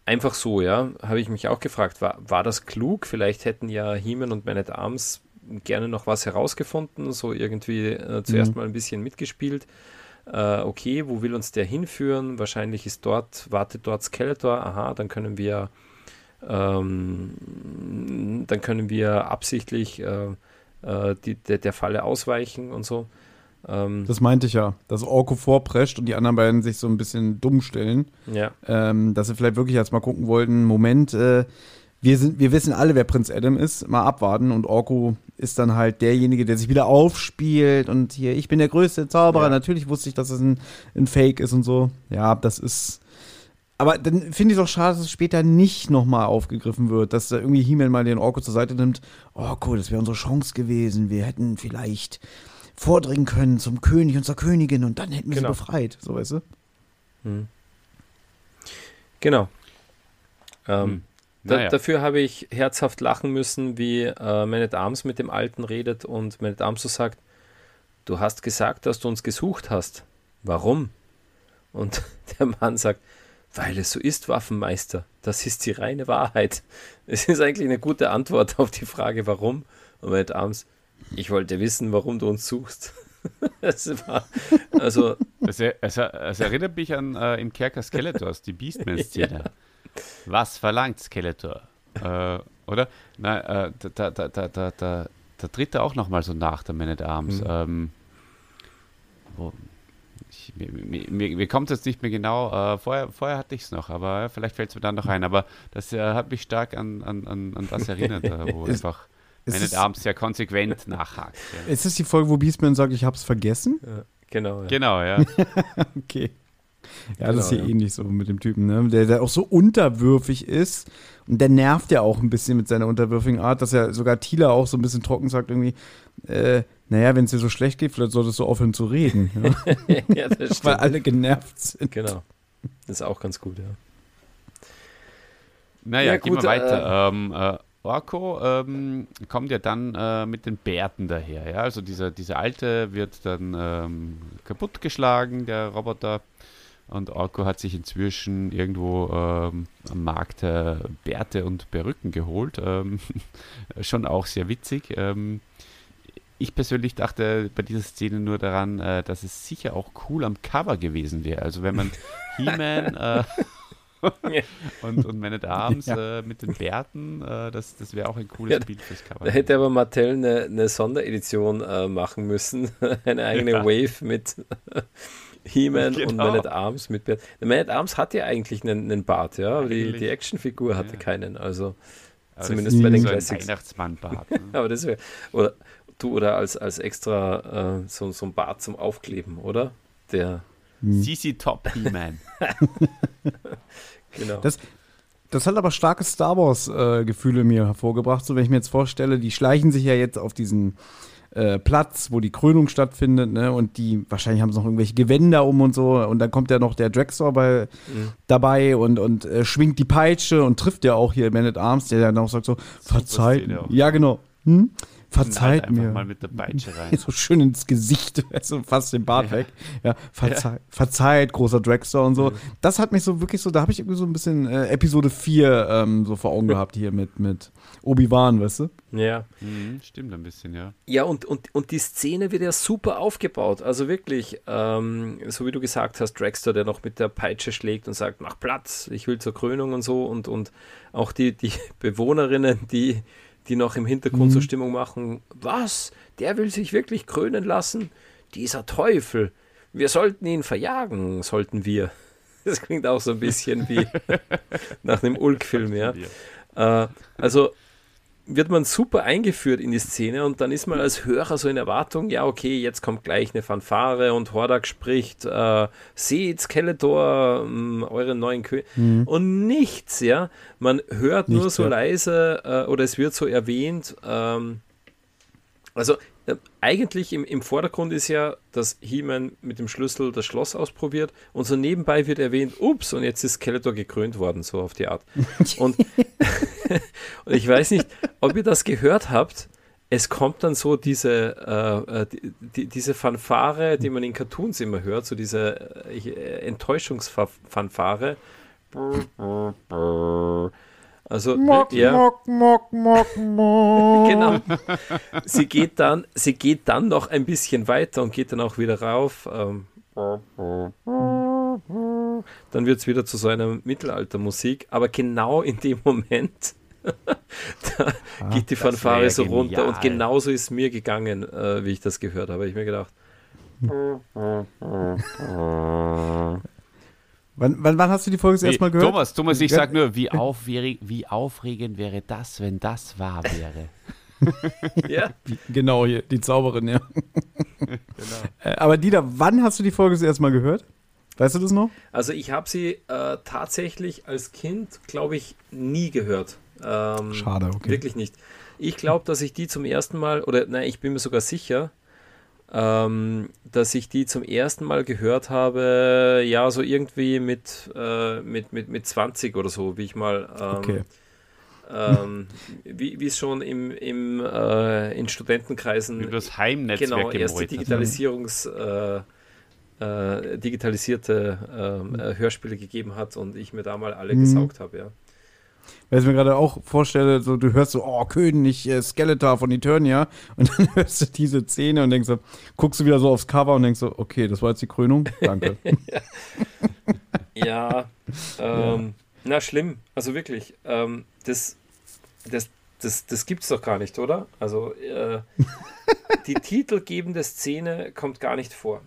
einfach so, ja, habe ich mich auch gefragt, war, war das klug? Vielleicht hätten ja He-Man und Man at Arms gerne noch was herausgefunden, so irgendwie äh, zuerst mhm. mal ein bisschen mitgespielt äh, okay, wo will uns der hinführen? Wahrscheinlich ist dort, wartet dort Skeletor, aha, dann können wir ähm, dann können wir absichtlich äh, äh, die, der, der Falle ausweichen und so. Ähm, das meinte ich ja, dass Orko vorprescht und die anderen beiden sich so ein bisschen dumm stellen. Ja. Ähm, dass sie vielleicht wirklich jetzt mal gucken wollten, Moment, äh, wir, sind, wir wissen alle, wer Prinz Adam ist, mal abwarten und Orko ist dann halt derjenige, der sich wieder aufspielt und hier, ich bin der größte Zauberer. Ja. Natürlich wusste ich, dass es ein, ein Fake ist und so. Ja, das ist. Aber dann finde ich es auch schade, dass es später nicht nochmal aufgegriffen wird, dass da irgendwie He-Man mal den Orko zur Seite nimmt. Oh, cool, das wäre unsere Chance gewesen. Wir hätten vielleicht vordringen können zum König und zur Königin und dann hätten wir genau. sie befreit. So, weißt du? Hm. Genau. Ähm, hm. Da, naja. Dafür habe ich herzhaft lachen müssen, wie äh, Man at Arms mit dem Alten redet und Man at Arms so sagt, du hast gesagt, dass du uns gesucht hast. Warum? Und der Mann sagt, weil es so ist, Waffenmeister. Das ist die reine Wahrheit. Es ist eigentlich eine gute Antwort auf die Frage, warum. Und at Arms, ich wollte wissen, warum du uns suchst. war, also. Es, es, es, erinnert mich an äh, im Kerker Skeletors, die Beastman-Szene. Ja. Was verlangt Skeletor? äh, oder? Nein, äh, da, da, da, da, da, da tritt er auch nochmal so nach, der Man at Arms. Mhm. Ähm, wo, ich, mir, mir, mir, kommt es jetzt nicht mehr genau. Äh, vorher, vorher hatte ich es noch, aber vielleicht fällt es mir dann noch ein. Aber das äh, hat mich stark an, an, an, an das erinnert, äh, wo einfach Man at Arms sehr konsequent nachhakt. Ja. Ist das die Folge, wo Beastman sagt, ich habe es vergessen? Ja, genau. Ja. Genau, ja. okay. Ja, genau, das ist hier ja. ähnlich so mit dem Typen, ne? Der, der auch so unterwürfig ist. Und der nervt ja auch ein bisschen mit seiner unterwürfigen Art, dass er sogar Tila auch so ein bisschen trocken sagt, irgendwie, äh, naja, wenn es dir so schlecht geht, vielleicht solltest du aufhören zu reden. Ja, ja das stimmt. Weil alle genervt sind. Genau. Das ist auch ganz gut, ja. Naja, ja, gehen wir weiter. Äh, ähm, äh, Orko ähm, kommt ja dann äh, mit den Bärten daher. Ja? Also dieser, dieser alte wird dann ähm, kaputtgeschlagen, der Roboter. Und Orko hat sich inzwischen irgendwo ähm, am Markt äh, Bärte und Perücken geholt. Ähm, schon auch sehr witzig. Ähm, ich persönlich dachte bei dieser Szene nur daran, äh, dass es sicher auch cool am Cover gewesen wäre. Also wenn man He-Man äh, und, und Man at Arms ja. äh, mit den Bärten, äh, das, das wäre auch ein cooles ja, Bild fürs Cover. Da hätte aber Mattel eine, eine Sonderedition äh, machen müssen. eine eigene ja. Wave mit He-Man genau. und Man at Arms mit Bart. Man at Arms hat ja eigentlich einen, einen Bart, ja, aber die, die Actionfigur hatte ja. keinen. Also aber zumindest bei den so Classics. Weihnachtsmann-Bart. Ne? aber das wäre. Oder du oder als, als extra äh, so, so ein Bart zum Aufkleben, oder? Der. CC hm. Top He-Man. genau. Das, das hat aber starke Star Wars-Gefühle äh, mir hervorgebracht. So, wenn ich mir jetzt vorstelle, die schleichen sich ja jetzt auf diesen äh, Platz, wo die Krönung stattfindet, ne? Und die, wahrscheinlich haben sie noch irgendwelche Gewänder um und so. Und dann kommt ja noch der Dragstore bei, mhm. dabei und, und äh, schwingt die Peitsche und trifft ja auch hier Man at Arms, der dann auch sagt so, verzeiht. Ja, genau. Hm? Verzeiht mir. mal mit der Peitsche rein. So schön ins Gesicht, also fast den Bart ja. weg. Ja, verzeih, ja. verzeiht, großer Dragster und so. Mhm. Das hat mich so wirklich so, da habe ich irgendwie so ein bisschen äh, Episode 4 ähm, so vor Augen gehabt hier mit, mit Obi-Wan, weißt du? Ja. Mhm, stimmt ein bisschen, ja. Ja, und, und, und die Szene wird ja super aufgebaut. Also wirklich, ähm, so wie du gesagt hast, Dragster, der noch mit der Peitsche schlägt und sagt, mach Platz, ich will zur Krönung und so. Und, und auch die, die Bewohnerinnen, die die noch im Hintergrund mhm. so Stimmung machen. Was? Der will sich wirklich krönen lassen? Dieser Teufel. Wir sollten ihn verjagen, sollten wir. Das klingt auch so ein bisschen wie nach einem Ulk-Film, ja. Äh, also wird man super eingeführt in die Szene und dann ist man als Hörer so in Erwartung, ja, okay, jetzt kommt gleich eine Fanfare und Hordak spricht, äh, seht Skeletor, ähm, euren neuen König. Mhm. Und nichts, ja. Man hört nichts, nur so ja. leise äh, oder es wird so erwähnt. Ähm, also äh, eigentlich im, im Vordergrund ist ja, dass He-Man mit dem Schlüssel das Schloss ausprobiert und so nebenbei wird erwähnt, ups, und jetzt ist Skeletor gekrönt worden, so auf die Art. Und, und ich weiß nicht, ob ihr das gehört habt, es kommt dann so diese, äh, äh die, die, diese Fanfare, die man in Cartoons immer hört, so diese äh, Enttäuschungsfanfare. Also mock, ja. mock, mock, mock, mock. genau. Sie geht dann, sie geht dann noch ein bisschen weiter und geht dann auch wieder rauf. Ähm, dann wird es wieder zu so einer Mittelaltermusik, aber genau in dem Moment da ah, geht die Fanfare so genial. runter und genauso ist mir gegangen, äh, wie ich das gehört habe. Ich mir gedacht. Wann, wann, wann, hast du die Folge das erste Mal gehört? Thomas, Thomas, ich sag nur, wie, aufregend, wie aufregend wäre das, wenn das wahr wäre. ja. Genau, hier, die Zauberin, ja. genau. Äh, aber Dieter, wann hast du die Folge das erste Mal gehört? Weißt du das noch? Also ich habe sie äh, tatsächlich als Kind, glaube ich, nie gehört. Ähm, Schade, okay. Wirklich nicht. Ich glaube, dass ich die zum ersten Mal, oder nein, ich bin mir sogar sicher, ähm, dass ich die zum ersten Mal gehört habe, ja, so irgendwie mit, äh, mit, mit, mit 20 oder so, wie ich mal. Ähm, okay. Ähm, wie es schon im, im, äh, in Studentenkreisen. Über das Heimnetzwerk Genau, erste Digitalisierungs. Äh, äh, digitalisierte ähm, äh, Hörspiele gegeben hat und ich mir da mal alle mhm. gesaugt habe, ja. Weil ich mir gerade auch vorstelle, so du hörst so, oh, König äh, Skeletor von Eternia und dann hörst du diese Szene und denkst so, guckst du wieder so aufs Cover und denkst so, okay, das war jetzt die Krönung, danke. ja, ähm, na schlimm, also wirklich, ähm, das, das, das, das gibt's doch gar nicht, oder? Also äh, die titelgebende Szene kommt gar nicht vor.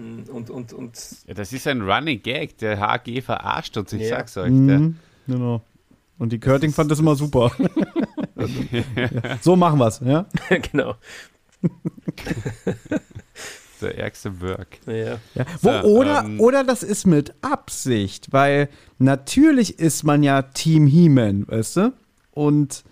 Mm, und, und, und ja, das ist ein Running Gag, der HG verarscht uns, ich ja. sag's euch. Mhm, genau. Und die Körting fand das immer super. so machen wir es, ja? genau. Der ärgste Work. Ja. ja. Wo, so, oder, ähm, oder das ist mit Absicht, weil natürlich ist man ja Team He-Man, weißt du? Und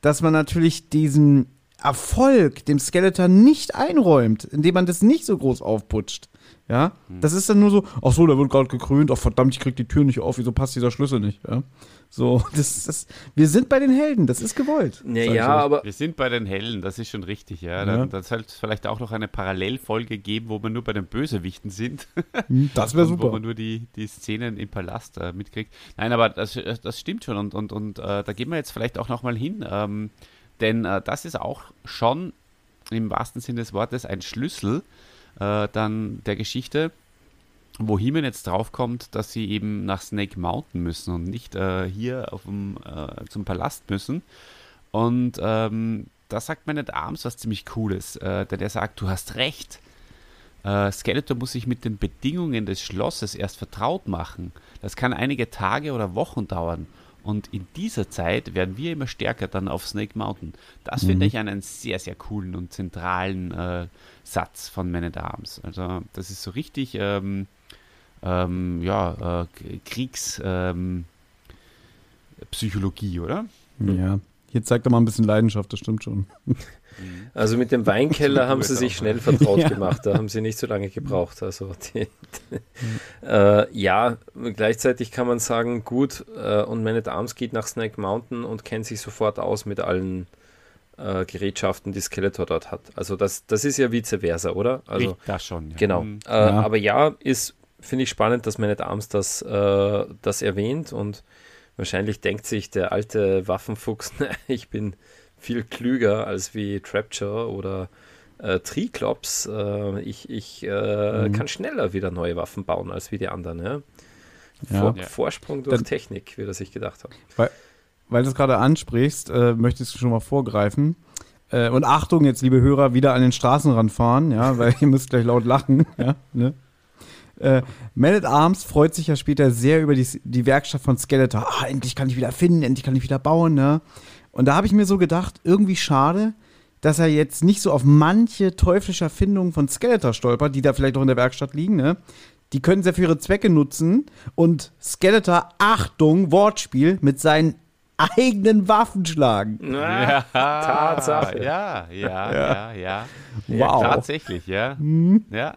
dass man natürlich diesen Erfolg dem Skeletor nicht einräumt, indem man das nicht so groß aufputscht. Ja, hm. das ist dann nur so, ach so, der wird gerade gekrönt, ach verdammt, ich krieg die Tür nicht auf, wieso passt dieser Schlüssel nicht? Ja? So, das, das, wir sind bei den Helden, das ist gewollt. Ja, ja aber. Wir sind bei den Helden, das ist schon richtig, ja. Dann, ja. soll es vielleicht auch noch eine Parallelfolge geben, wo wir nur bei den Bösewichten sind. Hm, das wäre super. Wo man nur die, die Szenen im Palast äh, mitkriegt. Nein, aber das, das stimmt schon und, und, und äh, da gehen wir jetzt vielleicht auch nochmal hin, ähm, denn äh, das ist auch schon im wahrsten Sinne des Wortes ein Schlüssel äh, dann der Geschichte, wo Heeman jetzt draufkommt, dass sie eben nach Snake Mountain müssen und nicht äh, hier auf dem, äh, zum Palast müssen. Und ähm, da sagt Man at Arms was ziemlich Cooles, äh, denn er sagt, du hast recht. Äh, Skeletor muss sich mit den Bedingungen des Schlosses erst vertraut machen. Das kann einige Tage oder Wochen dauern. Und in dieser Zeit werden wir immer stärker dann auf Snake Mountain. Das mhm. finde ich einen sehr, sehr coolen und zentralen äh, Satz von Man at Arms. Also das ist so richtig, ähm, ähm, ja, äh, Kriegspsychologie, ähm, oder? Ja. Hier zeigt er mal ein bisschen Leidenschaft, das stimmt schon. Also mit dem Weinkeller haben sie sich schnell vertraut ja. gemacht. Da haben sie nicht so lange gebraucht. Also die, die, äh, ja, gleichzeitig kann man sagen, gut, äh, und Man at Arms geht nach Snake Mountain und kennt sich sofort aus mit allen äh, Gerätschaften, die Skeletor dort hat. Also das, das ist ja vice versa, oder? Also, das schon. Ja. Genau. Mhm. Äh, ja. Aber ja, ist, finde ich spannend, dass Man at Arms das, äh, das erwähnt und wahrscheinlich denkt sich der alte Waffenfuchs, ich bin viel klüger als wie Trapture oder äh, Triklops. Äh, ich ich äh, mhm. kann schneller wieder neue Waffen bauen als wie die anderen. Ja? Vor, ja. Vorsprung durch Dann, Technik, wie er sich gedacht hat. Weil, weil du es gerade ansprichst, äh, möchtest du schon mal vorgreifen. Äh, und Achtung, jetzt liebe Hörer, wieder an den Straßenrand fahren, ja, weil ihr müsst gleich laut lachen. Ja, ne? Äh, Man at Arms freut sich ja später sehr über die, die Werkstatt von Skeletor. Ah, endlich kann ich wieder finden, endlich kann ich wieder bauen, ne? Und da habe ich mir so gedacht, irgendwie schade, dass er jetzt nicht so auf manche teuflische Erfindungen von Skeletor stolpert, die da vielleicht auch in der Werkstatt liegen, ne? Die können sie für ihre Zwecke nutzen und Skeletor, Achtung, Wortspiel, mit seinen eigenen Waffen schlagen. Ja, Tatsache. Ja, ja, ja, ja. Wow. Ja, tatsächlich, ja. Hm. Ja.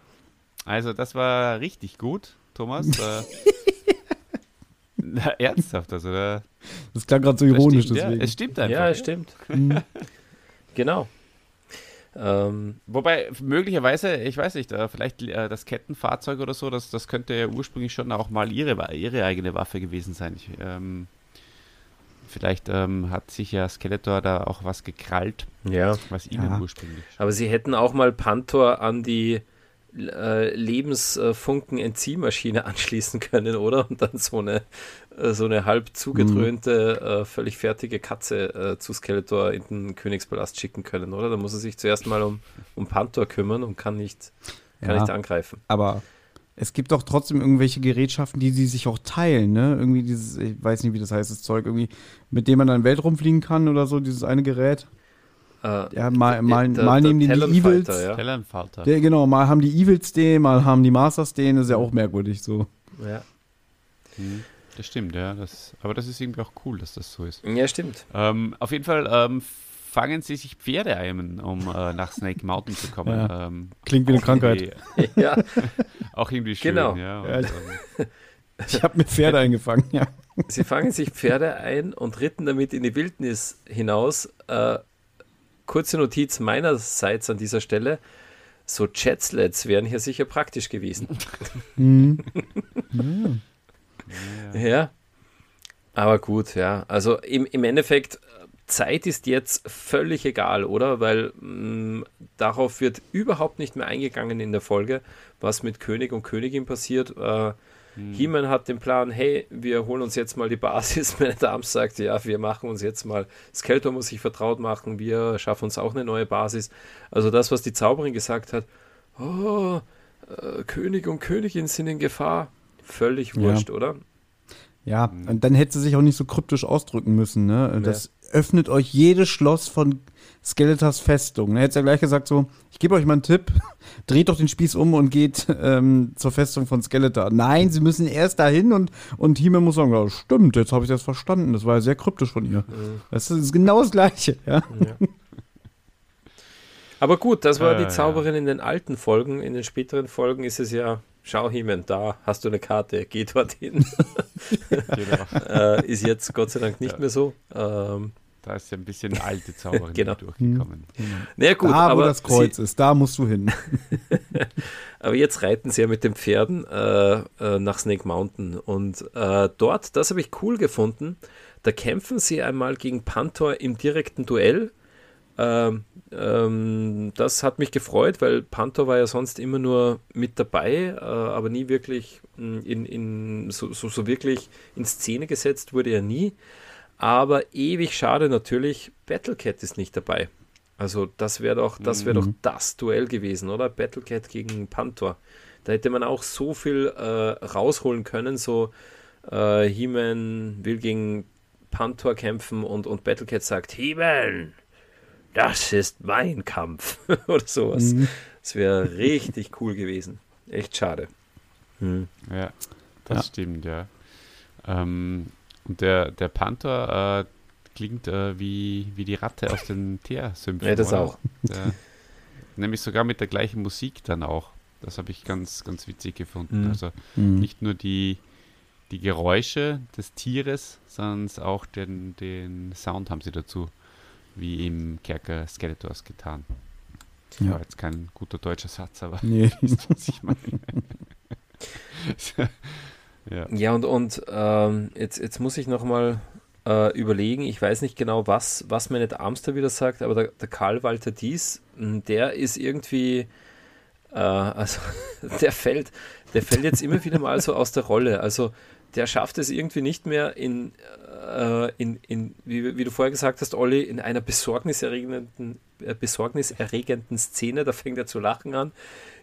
Also, das war richtig gut, Thomas. Äh, Na, ernsthaft, also da, Das klang gerade so ironisch, stimmt, deswegen. Ja, es stimmt einfach. Ja, es stimmt. Mhm. genau. Ähm, Wobei, möglicherweise, ich weiß nicht, äh, vielleicht äh, das Kettenfahrzeug oder so, das, das könnte ja ursprünglich schon auch mal ihre, ihre eigene Waffe gewesen sein. Ich, ähm, vielleicht ähm, hat sich ja Skeletor da auch was gekrallt, ja. was ihnen ja. ursprünglich. Aber sie hätten auch mal Panther an die äh, Lebensfunken-Entziehmaschine anschließen können, oder? Und dann so eine, äh, so eine halb zugedröhnte, mhm. äh, völlig fertige Katze zu Skeletor in den Königspalast schicken können, oder? Da muss er sich zuerst mal um, um Panther kümmern und kann nicht, kann ja, nicht angreifen. Aber es gibt doch trotzdem irgendwelche Gerätschaften, die sie sich auch teilen, ne? Irgendwie dieses, ich weiß nicht, wie das heißt, das Zeug, irgendwie, mit dem man dann Weltraum fliegen kann oder so, dieses eine Gerät. Äh, ja, mal, mal, der, mal nehmen die die Evils. Ja. Der, genau, mal haben die Evils den, mal haben die Masters den, das ist ja auch merkwürdig so. Ja. Hm, das stimmt, ja. Das, aber das ist irgendwie auch cool, dass das so ist. Ja, stimmt. Ähm, auf jeden Fall ähm, fangen sie sich Pferde ein, um äh, nach Snake Mountain zu kommen. Ja. Ähm, Klingt wie eine Krankheit. ja. auch irgendwie schön, genau. ja. Und, ähm, ich habe mir Pferde eingefangen, ja. Sie fangen sich Pferde ein und ritten damit in die Wildnis hinaus. Äh, kurze Notiz meinerseits an dieser Stelle. So Jetslets wären hier sicher praktisch gewesen. Mhm. ja. ja. Aber gut, ja. Also im, im Endeffekt, Zeit ist jetzt völlig egal, oder? Weil mh, mm, darauf wird überhaupt nicht mehr eingegangen in der Folge, was mit König und Königin passiert. Äh, hm. He-Man hat den Plan, hey, wir holen uns jetzt mal die Basis. Meine Dame sagt, ja, wir machen uns jetzt mal, Skeletor muss sich vertraut machen, wir schaffen uns auch eine neue Basis. Also das, was die Zauberin gesagt hat, oh, äh, König und Königin sind in Gefahr, völlig wurscht, ja. oder? Ja, und dann hätte sie sich auch nicht so kryptisch ausdrücken müssen. Ne? Das ja. Öffnet euch jedes Schloss von Skeletors Festung. Er hätte ja gleich gesagt so, ich gebe euch mal einen Tipp, dreht doch den Spieß um und geht ähm, zur Festung von Skeletor. Nein, sie müssen erst dahin und, und Hime muss sagen, ja, stimmt, jetzt habe ich das verstanden. Das war ja sehr kryptisch von ihr. Mhm. Das ist genau das Gleiche. Ja? ja. Aber gut, das war äh, die Zauberin ja. in den alten Folgen. In den späteren Folgen ist es ja, schau Himen, da hast du eine Karte, geh dorthin. genau. äh, ist jetzt Gott sei Dank nicht ja. mehr so. Ähm, da ist ja ein bisschen alte Zauberin genau. durchgekommen. Mhm. Naja, gut, da, aber wo das Kreuz sie, ist, da musst du hin. aber jetzt reiten sie ja mit den Pferden äh, äh, nach Snake Mountain. Und äh, dort, das habe ich cool gefunden, da kämpfen sie einmal gegen Panther im direkten Duell. Ähm, ähm, das hat mich gefreut, weil Panther war ja sonst immer nur mit dabei, äh, aber nie wirklich hm, in, in so, so, so wirklich in Szene gesetzt wurde er nie. Aber ewig schade natürlich, Battlecat ist nicht dabei. Also das wäre doch, das wäre mhm. doch das Duell gewesen, oder? Battlecat gegen Panther. Da hätte man auch so viel äh, rausholen können. So äh, He-Man will gegen Panther kämpfen und, und Battlecat sagt, He-Man, das ist mein Kampf. oder sowas. Mhm. Das wäre richtig cool gewesen. Echt schade. Mhm. Ja, das ja. stimmt, ja. Ähm, und der, der Panther äh, klingt äh, wie, wie die Ratte aus den Teersümpfen. Ja, das oder? auch. Ja. Nämlich sogar mit der gleichen Musik dann auch. Das habe ich ganz, ganz witzig gefunden. Mhm. Also Mhm. nicht nur die, die Geräusche des Tieres, sondern auch den, den Sound haben sie dazu, wie im Kerker Skeletors getan. Ja. War jetzt kein guter deutscher Satz, aber Nee. wisst, was ich meine. ja. Ja, und, und ähm, jetzt, jetzt muss ich nochmal äh, überlegen, ich weiß nicht genau, was, was at Arms da wieder sagt, aber der, der Karl Walter Dies, mh, der ist irgendwie, äh, also der fällt, der fällt jetzt immer wieder mal so aus der Rolle. Also der schafft es irgendwie nicht mehr in, äh, in, in wie, wie du vorher gesagt hast, Olli, in einer besorgniserregenden, besorgniserregenden Szene, da fängt er zu lachen an.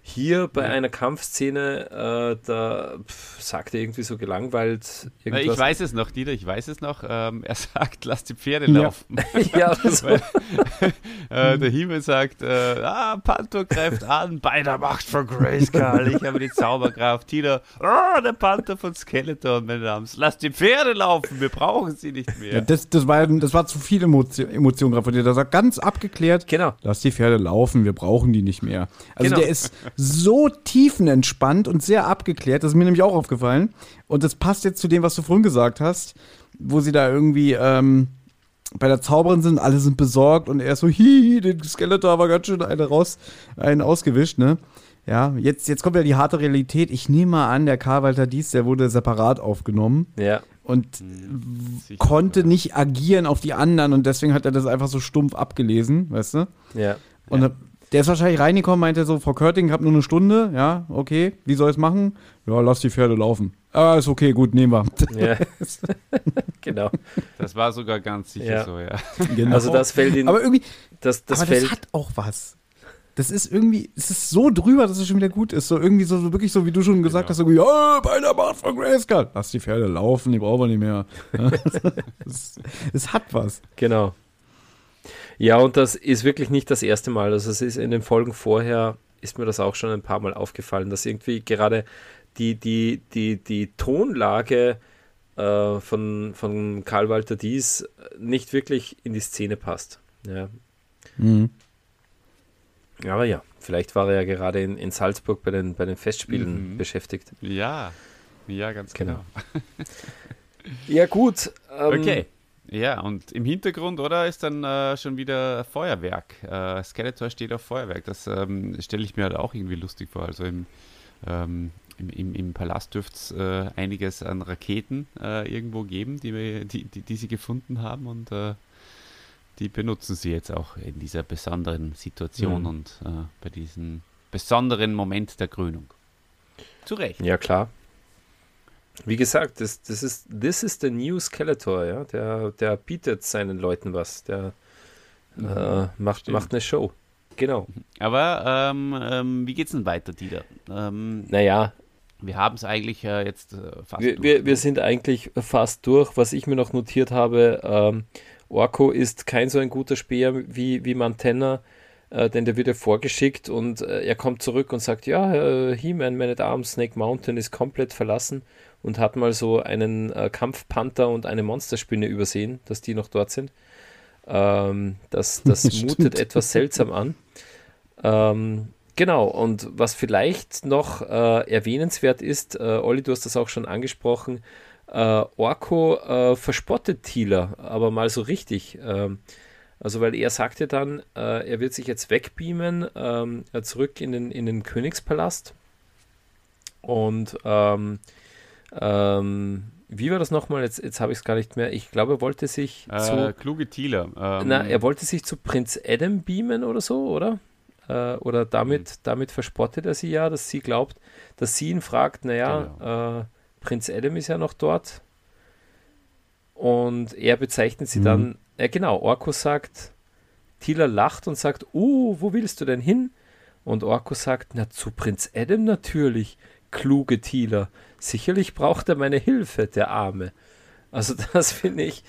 Hier bei Ja. einer Kampfszene, äh, da pf, sagt er irgendwie so gelangweilt irgendwas. Ich weiß es noch, Dieter, ich weiß es noch. Ähm, er sagt, lass die Pferde Ja. laufen. ja, so. äh, der Himmel sagt, äh, ah, Panther greift an, bei der Macht von Grayskull, ich habe die Zauberkraft. Tila, ah, der Panther von Skeletor, meine Damen. Lass die Pferde laufen, wir brauchen sie nicht mehr. Ja, das, das, war, das war zu viel Emotion, Emotion gerade von dir. Das war ganz abgeklärt. Genau. Lass die Pferde laufen, wir brauchen die nicht mehr. Also Genau. der ist so tiefenentspannt und sehr abgeklärt, das ist mir nämlich auch aufgefallen. Und das passt jetzt zu dem, was du vorhin gesagt hast, wo sie da irgendwie ähm, bei der Zauberin sind, alle sind besorgt und er ist so, hihi, den Skeletor war ganz schön eine raus, einen ausgewischt, ne? Ja, jetzt, jetzt kommt ja die harte Realität. Ich nehme mal an, der Karl Walter Dies, der wurde separat aufgenommen Ja. Und Sicher, konnte ja. nicht agieren auf die anderen und deswegen hat er das einfach so stumpf abgelesen, weißt du? Ja. Und Ja. der ist wahrscheinlich reingekommen, meinte so, Frau Körting, ich habe nur eine Stunde, ja, okay, wie soll ich es machen? Ja, lass die Pferde laufen. Ah, ist okay, gut, nehmen wir. Ja. genau. Das war sogar ganz sicher Ja. so, ja. Genau. Also das fällt in aber irgendwie, das, das aber fällt. das hat auch was. Das ist irgendwie, es ist so drüber, dass es schon wieder gut ist. So irgendwie so, so wirklich so, wie du schon gesagt Genau. hast, irgendwie, ja, bei der Macht von Grayskull. Lass die Pferde laufen, die brauchen wir nicht mehr. Es, es hat was. Genau. Ja, und das ist wirklich nicht das erste Mal. Also es ist in den Folgen vorher, ist mir das auch schon ein paar Mal aufgefallen, dass irgendwie gerade die, die, die, die Tonlage äh, von, von Karl Walter Dies nicht wirklich in die Szene passt. Ja. Mhm. Aber ja, vielleicht war er ja gerade in, in Salzburg bei den, bei den Festspielen Mhm. beschäftigt. Ja, ja, ganz Genau. genau. Ja, gut. ähm, Okay. Ja, und im Hintergrund, oder, ist dann äh, schon wieder Feuerwerk. Äh, Skeletor steht auf Feuerwerk. Das ähm, stelle ich mir halt auch irgendwie lustig vor. Also im, ähm, im, im, im Palast dürfte es äh, einiges an Raketen äh, irgendwo geben, die, wir, die, die, die sie gefunden haben und äh, die benutzen sie jetzt auch in dieser besonderen Situation Mhm. und äh, bei diesem besonderen Moment der Krönung. Zu Recht. Ja, klar. Wie gesagt, das, das ist this is the new Skeletor, ja. Der, der bietet seinen Leuten was. Der äh, macht, stimmt. macht eine Show. Genau. Aber ähm, ähm, wie geht's denn weiter, Dieter? Ähm, Naja, Wir haben es eigentlich äh, jetzt äh, fast wir, durch, wir, ne? wir sind eigentlich fast durch. Was ich mir noch notiert habe, ähm, Orko ist kein so ein guter Speer wie, wie Mantenna, äh, denn der wird ja vorgeschickt und äh, er kommt zurück und sagt, ja, äh, He-Man, Man at Arms, Snake Mountain ist komplett verlassen und hat mal so einen äh, Kampfpanther und eine Monsterspinne übersehen, dass die noch dort sind. Ähm, das das mutet etwas seltsam an. Ähm, genau, und was vielleicht noch äh, erwähnenswert ist, äh, Olli, du hast das auch schon angesprochen, äh, Orko äh, verspottet Thieler, aber mal so richtig. Ähm, also, weil er sagte dann, äh, er wird sich jetzt wegbeamen, ähm, äh, zurück in den, in den Königspalast. Und ähm, ähm, wie war das nochmal? Jetzt, jetzt habe ich es gar nicht mehr. Ich glaube, er wollte sich äh, zu. kluge Thieler. Ähm, Na, er wollte sich zu Prinz Adam beamen oder so, oder? Äh, oder damit, damit verspottet er sie ja, dass sie glaubt, dass sie ihn fragt, naja, äh, Prinz Adam ist ja noch dort. Und er bezeichnet sie Mhm. dann, äh, genau, Orko sagt, Tila lacht und sagt, uh, wo willst du denn hin? Und Orko sagt, na, zu Prinz Adam natürlich, kluge Tila. Sicherlich braucht er meine Hilfe, der Arme. Also das finde ich,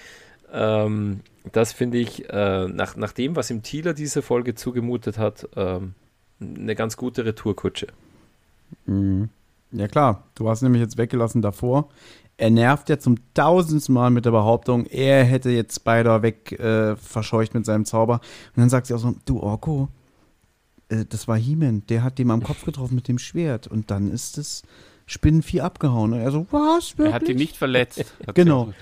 ähm, das finde ich, äh, nach, nach dem, was ihm Thieler diese Folge zugemutet hat, ähm, eine ganz gute Retourkutsche. Mhm. Ja klar, du hast nämlich jetzt weggelassen davor. er nervt ja zum tausendsten Mal mit der Behauptung, er hätte jetzt Spider weg äh, verscheucht mit seinem Zauber. Und dann sagt sie auch so, du Orko, äh, das war He-Man, der hat dem am Kopf getroffen mit dem Schwert. Und dann ist das Spinnenvieh abgehauen. Und er so, was, wirklich? Er hat ihn nicht verletzt. genau.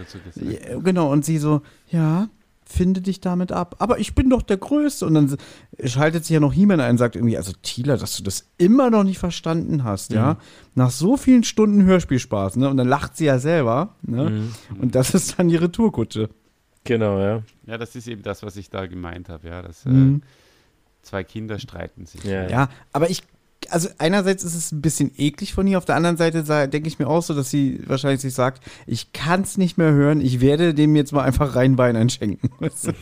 Genau, und sie so, ja, finde dich damit ab. Aber ich bin doch der Größte. Und dann schaltet sich ja noch He-Man ein und sagt irgendwie, also Tila, dass du das immer noch nicht verstanden hast, mhm. ja. Nach so vielen Stunden Hörspielspaß, ne? Und dann lacht sie ja selber, ne? Mhm. Und das ist dann die Retourkutsche. Genau, ja. Ja, das ist eben das, was ich da gemeint habe, ja. Dass, äh, mhm. äh, zwei Kinder streiten sich. Ja, ja, aber ich also einerseits ist es ein bisschen eklig von ihr, auf der anderen Seite denke ich mir auch so, dass sie wahrscheinlich sich sagt, ich kann es nicht mehr hören, ich werde dem jetzt mal einfach rein Bein einschenken.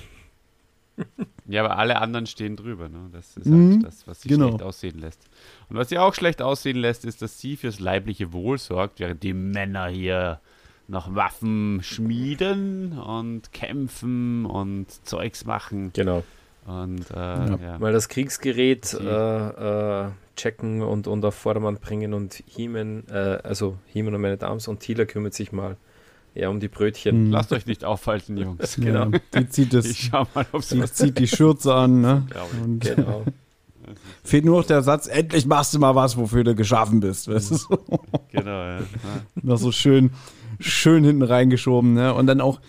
Ja, aber alle anderen stehen drüber. Ne? Das ist mhm, halt das, was sie genau. schlecht aussehen lässt. Und was sie auch schlecht aussehen lässt, ist, dass sie fürs leibliche Wohl sorgt, während die Männer hier noch Waffen schmieden und kämpfen und Zeugs machen. Genau. Und äh, ja. Ja. Mal das Kriegsgerät äh, äh, checken und, und auf Vordermann bringen und Hiemen, äh, also Hiemen und meine Dams und Tila kümmert sich mal ja, um die Brötchen. Hm. Lasst euch nicht aufhalten, Jungs. genau. Ja, die zieht das. Ich schau mal, ob sie zieht die Schürze an, ne? Und genau. Fehlt nur noch der Satz, endlich machst du mal was, wofür du geschaffen bist. Weißt du? So. Genau, ja. noch so schön, schön hinten reingeschoben, ne? Und dann auch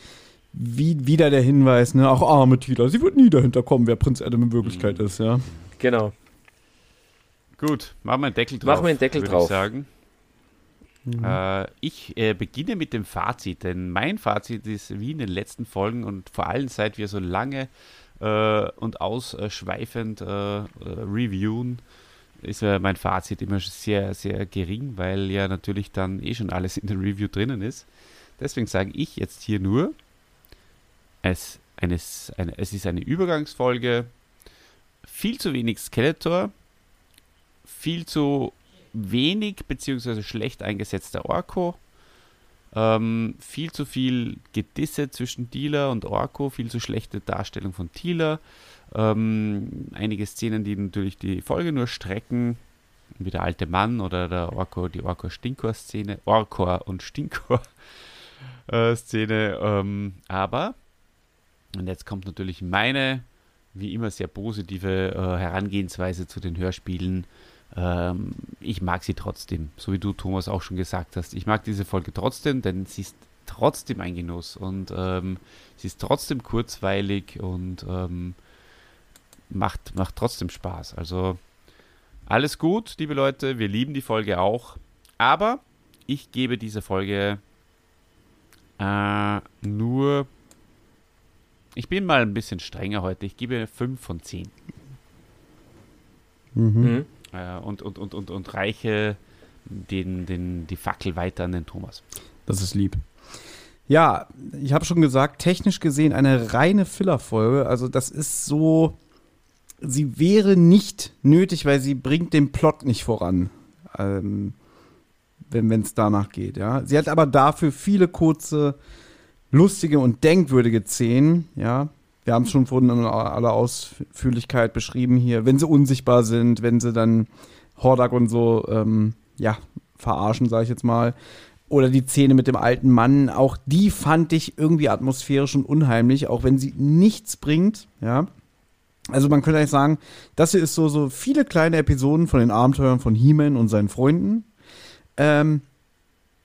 wie, wieder der Hinweis, ne? Auch arme Tila, sie wird nie dahinter kommen, wer Prinz Adam in Wirklichkeit mhm. ist, ja. Genau. Gut, machen wir einen Deckel drauf. Machen wir einen Deckel drauf. Ich, sagen. Mhm. Äh, ich äh, beginne mit dem Fazit, denn mein Fazit ist wie in den letzten Folgen und vor allem seit wir so lange äh, und ausschweifend äh, äh, reviewen, ist mein Fazit immer sehr, sehr gering, weil ja natürlich dann eh schon alles in der Review drinnen ist. Deswegen sage ich jetzt hier nur, es, eines, eine, es ist eine Übergangsfolge, viel zu wenig Skeletor, viel zu wenig bzw. schlecht eingesetzter Orko. Ähm, viel zu viel Gedisse zwischen Dealer und Orko, viel zu schlechte Darstellung von Dealer. Ähm, einige Szenen, die natürlich die Folge nur strecken, wie der alte Mann oder der Orko, die Orko-Stinkor-Szene, Orkor und Stinkor-Szene. Ähm, aber, und jetzt kommt natürlich meine, wie immer sehr positive äh, Herangehensweise zu den Hörspielen ähm, ich mag sie trotzdem, so wie du, Thomas, auch schon gesagt hast. Ich mag diese Folge trotzdem, denn sie ist trotzdem ein Genuss und ähm, sie ist trotzdem kurzweilig und ähm, macht, macht trotzdem Spaß. Also alles gut, liebe Leute, wir lieben die Folge auch, aber ich gebe dieser Folge äh, nur. Ich bin mal ein bisschen strenger heute. Ich gebe 5 von 10. Mhm. Mhm äh, und, und, und, und, und reiche den, den, die Fackel weiter an den Thomas. Das ist lieb. Ja, ich habe schon gesagt, technisch gesehen eine reine Filler-Folge. Also das ist so, sie wäre nicht nötig, weil sie bringt den Plot nicht voran, ähm, wenn es danach geht. Ja, sie hat aber dafür viele kurze, lustige und denkwürdige Szenen. Ja, wir haben es schon vorhin in aller Ausführlichkeit beschrieben hier, wenn sie unsichtbar sind, wenn sie dann Hordak und so, ähm, ja, verarschen, sage ich jetzt mal. Oder die Szene mit dem alten Mann, auch die fand ich irgendwie atmosphärisch und unheimlich, auch wenn sie nichts bringt, ja. Also man könnte eigentlich sagen, das hier ist so, so viele kleine Episoden von den Abenteuern von He-Man und seinen Freunden. Ähm,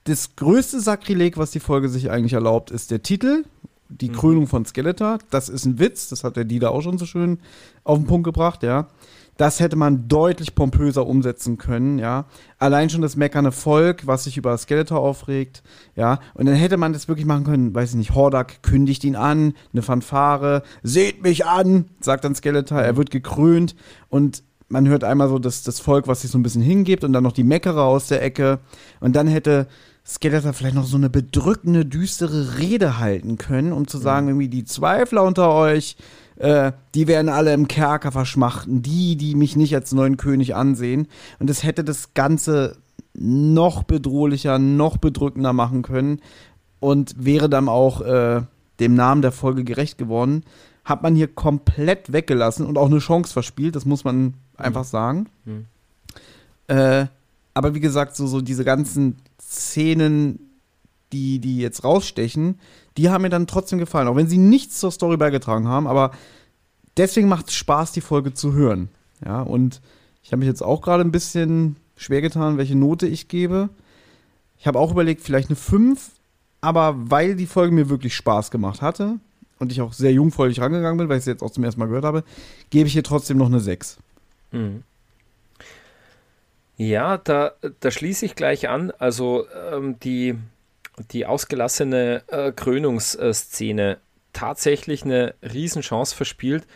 das größte Sakrileg, was die Folge sich eigentlich erlaubt, ist der Titel, die mhm. Krönung von Skeletor. Das ist ein Witz, das hat der Dieter auch schon so schön auf den Punkt gebracht, ja. Das hätte man deutlich pompöser umsetzen können, ja. Allein schon das meckernde Volk, was sich über Skeletor aufregt, ja. Und dann hätte man das wirklich machen können, weiß ich nicht, Hordak kündigt ihn an, eine Fanfare, seht mich an, sagt dann Skeletor, er wird gekrönt und man hört einmal so das, das Volk, was sich so ein bisschen hingibt und dann noch die Meckerer aus der Ecke und dann hätte Skeletor vielleicht noch so eine bedrückende, düstere Rede halten können, um zu mhm. sagen, irgendwie die Zweifler unter euch, äh, die werden alle im Kerker verschmachten, die, die mich nicht als neuen König ansehen. Und das hätte das Ganze noch bedrohlicher, noch bedrückender machen können und wäre dann auch äh, dem Namen der Folge gerecht geworden. Hat man hier komplett weggelassen und auch eine Chance verspielt, das muss man mhm. einfach sagen. Mhm. Äh, aber wie gesagt, so, so diese ganzen Szenen, die, die jetzt rausstechen, die haben mir dann trotzdem gefallen, auch wenn sie nichts zur Story beigetragen haben, aber deswegen macht es Spaß, die Folge zu hören. Ja, und ich habe mich jetzt auch gerade ein bisschen schwer getan, welche Note ich gebe. Ich habe auch überlegt, vielleicht eine 5, aber weil die Folge mir wirklich Spaß gemacht hatte und ich auch sehr jungfräulich rangegangen bin, weil ich sie jetzt auch zum ersten Mal gehört habe, gebe ich hier trotzdem noch eine 6. Mhm. Ja, da, da schließe ich gleich an. Also ähm, die, die ausgelassene äh, Krönungsszene tatsächlich eine Riesenchance verspielt,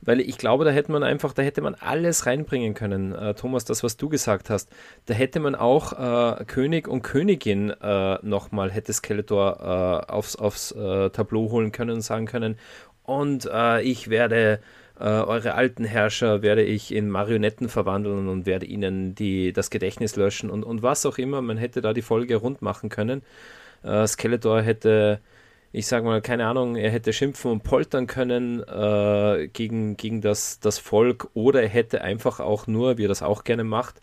weil ich glaube, da hätte man einfach, da hätte man alles reinbringen können. Äh, Thomas, das, was du gesagt hast, da hätte man auch äh, König und Königin äh, nochmal, hätte Skeletor äh, aufs, aufs äh, Tableau holen können und sagen können, und äh, ich werde äh, eure alten Herrscher werde ich in Marionetten verwandeln und werde ihnen die, das Gedächtnis löschen und, und was auch immer. Man hätte da die Folge rund machen können. Äh, Skeletor hätte, ich sage mal, keine Ahnung, er hätte schimpfen und poltern können äh, gegen, gegen das, das Volk oder er hätte einfach auch nur, wie er das auch gerne macht,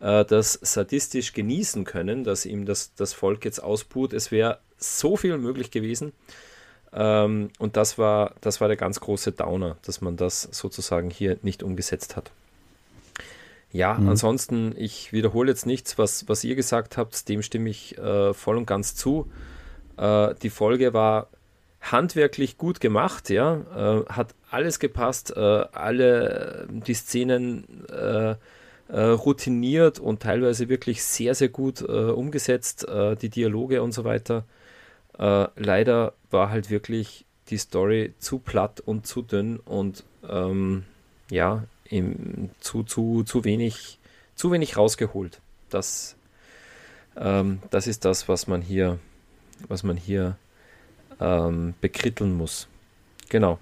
äh, das sadistisch genießen können, dass ihm das, das Volk jetzt ausput. Es wäre so viel möglich gewesen. Ähm, und das war, das war der ganz große Downer, dass man das sozusagen hier nicht umgesetzt hat. Ja, mhm. ansonsten, ich wiederhole jetzt nichts, was, was ihr gesagt habt, dem stimme ich äh, voll und ganz zu. Äh, die Folge war handwerklich gut gemacht, ja, äh, hat alles gepasst, äh, alle die Szenen äh, äh, routiniert und teilweise wirklich sehr, sehr gut umgesetzt, die Dialoge und so weiter. Äh, leider war halt wirklich die Story zu platt und zu dünn und ähm, ja, im, zu, zu, zu, wenig, zu wenig rausgeholt. Das, ähm, das ist das, was man hier, was man hier ähm, bekritteln muss. Genau.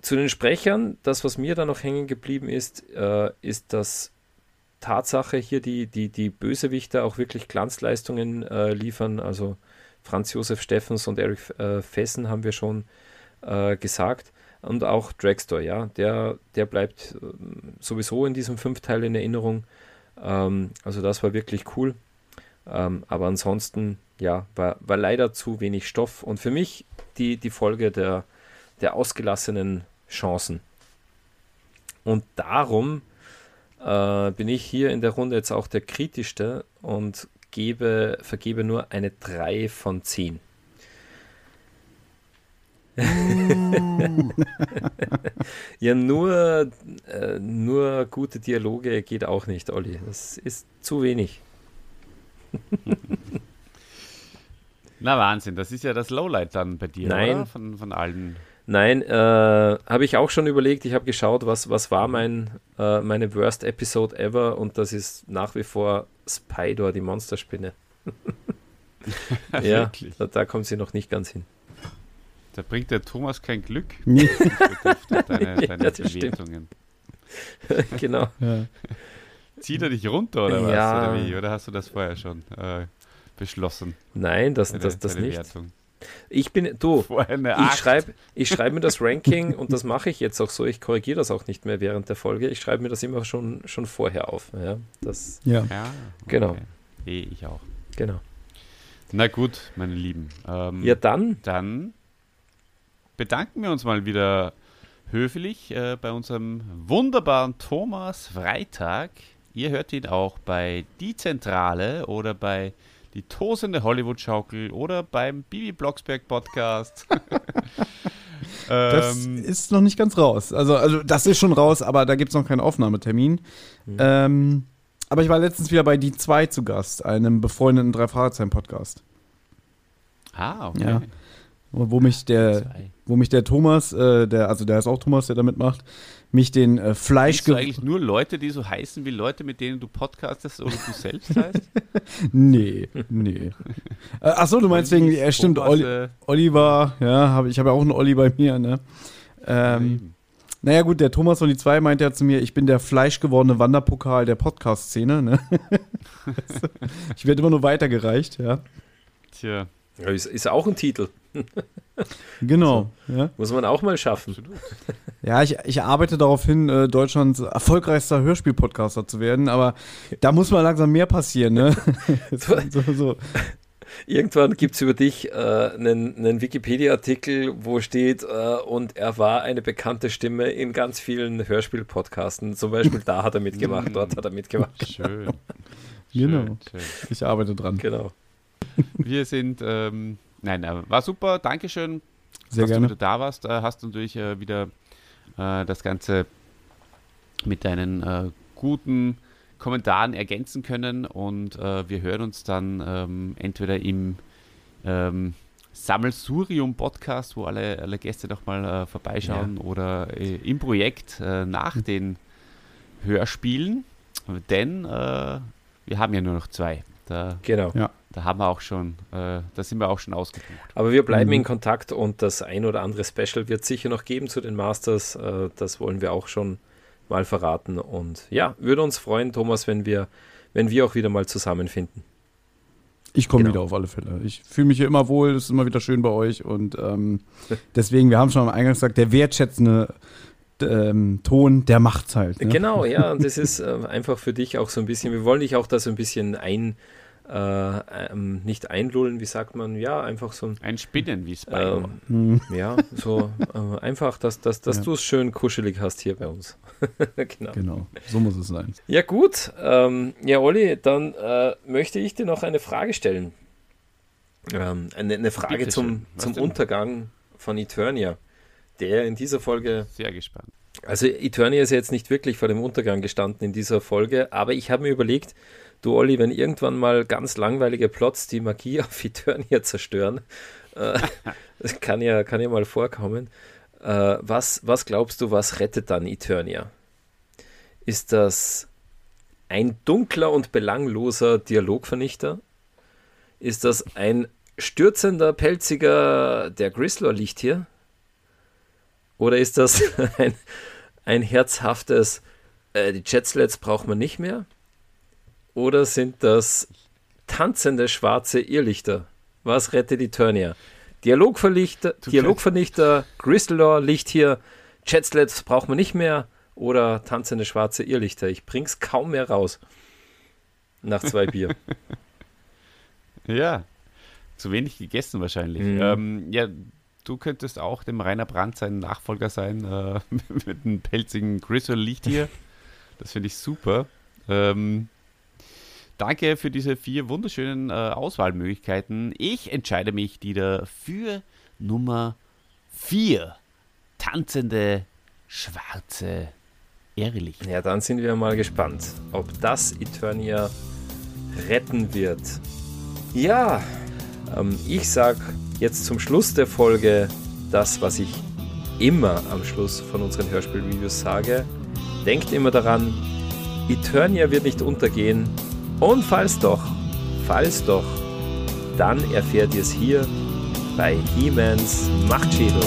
Zu den Sprechern, das, was mir da noch hängen geblieben ist, äh, ist, dass Tatsache hier die, die, die Bösewichter auch wirklich Glanzleistungen äh, liefern. Also Franz Josef Steffens und Eric äh, Fessen haben wir schon äh, gesagt. Und auch Dragstore, ja, der, der bleibt äh, sowieso in diesem Fünfteil in Erinnerung. Ähm, also das war wirklich cool. Ähm, aber ansonsten, ja, war, war leider zu wenig Stoff. Und für mich die, die Folge der, der ausgelassenen Chancen. Und darum äh, bin ich hier in der Runde jetzt auch der kritischste und gebe, vergebe nur eine 3 von 10. ja, nur, äh, nur gute Dialoge geht auch nicht, Olli. Das ist zu wenig. Na Wahnsinn, das ist ja das Lowlight dann bei dir, Nein. Oder? Von, von allen. Nein, äh, habe ich auch schon überlegt. Ich habe geschaut, was, was war mein, äh, meine Worst Episode ever und das ist nach wie vor Spider, die Monsterspinne. ja, da, da, kommt sie noch nicht ganz hin. Da bringt der Thomas kein Glück. Deine, deine ja, Bewertungen. genau. Ja. Zieht er dich runter oder was? Ja. Oder, wie? oder hast du das vorher schon äh, beschlossen? Nein, das, deine, das, das nicht. Wertung. Ich bin, du, ich schreibe ich schreib mir das Ranking und das mache ich jetzt auch so. Ich korrigiere das auch nicht mehr während der Folge. Ich schreibe mir das immer schon, schon vorher auf. Ja, das, ja. ja genau. okay. genau. Eh, ich auch. Genau. Na gut, meine Lieben. Ähm, ja, dann. Dann bedanken wir uns mal wieder höflich äh, bei unserem wunderbaren Thomas Freitag. Ihr hört ihn auch bei Die Zentrale oder bei die tosende Hollywood-Schaukel oder beim Bibi Blocksberg Podcast. das ähm, ist noch nicht ganz raus. Also, also das ist schon raus, aber da gibt es noch keinen Aufnahmetermin. Mhm. Ähm, aber ich war letztens wieder bei Die 2 zu Gast, einem befreundeten Drei-Fahrzeichen-Podcast. Ah, okay. Ja. Wo mich der, wo mich der Thomas, äh, der, also der ist auch Thomas, der da mitmacht, mich den äh, Fleisch. Hast du eigentlich nur Leute, die so heißen wie Leute, mit denen du podcastest oder du selbst heißt? nee, nee. äh, Achso, du meinst wegen, ja, stimmt, äh, Oliver, ja, hab, ich habe ja auch einen Olli bei mir, ne? Ähm, naja, gut, der Thomas und die zwei meinte ja zu mir, ich bin der fleischgewordene Wanderpokal der Podcast-Szene, ne? ich werde immer nur weitergereicht, ja. Tja. Ja, ist, ist auch ein Titel. genau. So, ja. Muss man auch mal schaffen. Absolut. Ja, ich, ich arbeite darauf hin, äh, Deutschlands erfolgreichster Hörspiel-Podcaster zu werden, aber da muss mal langsam mehr passieren, ne? so, so, so. Irgendwann gibt es über dich äh, einen, einen Wikipedia-Artikel, wo steht, äh, und er war eine bekannte Stimme in ganz vielen Hörspiel-Podcasten. Zum Beispiel da hat er mitgemacht, dort hat er mitgemacht. Schön. genau. Schön. Ich arbeite dran. Genau. Wir sind, ähm, nein, war super, Dankeschön, Sehr dass gerne. du wieder da warst. Äh, hast natürlich äh, wieder äh, das Ganze mit deinen guten Kommentaren ergänzen können und wir hören uns dann ähm, entweder im ähm, Sammelsurium-Podcast, wo alle, alle Gäste nochmal vorbeischauen, ja. oder im Projekt nach den Hörspielen, denn wir haben ja nur noch zwei. Da, genau. Ja. Da haben wir auch schon, äh, da sind wir auch schon ausgebucht. Aber wir bleiben mhm. in Kontakt und das ein oder andere Special wird sicher noch geben zu den Masters. Äh, das wollen wir auch schon mal verraten. Und ja, würde uns freuen, Thomas, wenn wir, wenn wir auch wieder mal zusammenfinden. Ich komme genau. wieder auf alle Fälle. Ich fühle mich hier immer wohl, es ist immer wieder schön bei euch und ähm, deswegen, wir haben schon am Eingang gesagt, der wertschätzende ähm, Ton, der macht's halt. Ne? Genau, ja, und das ist äh, einfach für dich auch so ein bisschen, wir wollen dich auch da so ein bisschen ein, äh, ähm, nicht einlullen, wie sagt man, ja, einfach so ein. Ein Spinnen, wie es bei ähm, mhm. Ja, so äh, einfach, dass, dass, dass ja. du es schön kuschelig hast hier bei uns. genau. Genau, so muss es sein. Ja, gut. Ähm, ja, Olli, dann äh, möchte ich dir noch eine Frage stellen. Ähm, eine, eine, Frage Bitte zum, zum Untergang von Eternia, der in dieser Folge. Sehr gespannt. Also, Eternia ist ja jetzt nicht wirklich vor dem Untergang gestanden in dieser Folge, aber ich habe mir überlegt, du Olli, wenn irgendwann mal ganz langweilige Plots die Magie auf Eternia zerstören, äh, kann ja, kann ja mal vorkommen, äh, was, was glaubst du, was rettet dann Eternia? Ist das ein dunkler und belangloser Dialogvernichter? Ist das ein stürzender, pelziger, der Grislaw liegt hier? Oder ist das ein, ein herzhaftes, äh, die Jetslets braucht man nicht mehr? Oder sind das tanzende schwarze Irrlichter? Was rettet Eternia? Dialogvernichter, Dialogvernichter Grislaw liegt hier, Jetslets braucht man nicht mehr oder tanzende schwarze Irrlichter. Ich bring's kaum mehr raus. Nach zwei Bier. ja, zu wenig gegessen wahrscheinlich. Mhm. Ähm, ja, du könntest auch dem Rainer Brandt sein Nachfolger sein äh, mit einem pelzigen Grizzle liegt hier. Das finde ich super. Ähm, Danke für diese vier wunderschönen äh, Auswahlmöglichkeiten. Ich entscheide mich wieder für Nummer vier. Tanzende schwarze Irrlichter. Ja, dann sind wir mal gespannt, ob das Eternia retten wird. Ja, ähm, ich sag jetzt zum Schluss der Folge das, was ich immer am Schluss von unseren Hörspielvideos sage. Denkt immer daran, Eternia wird nicht untergehen, und falls doch, falls doch, dann erfährt ihr es hier bei He-Mans Machtschädel.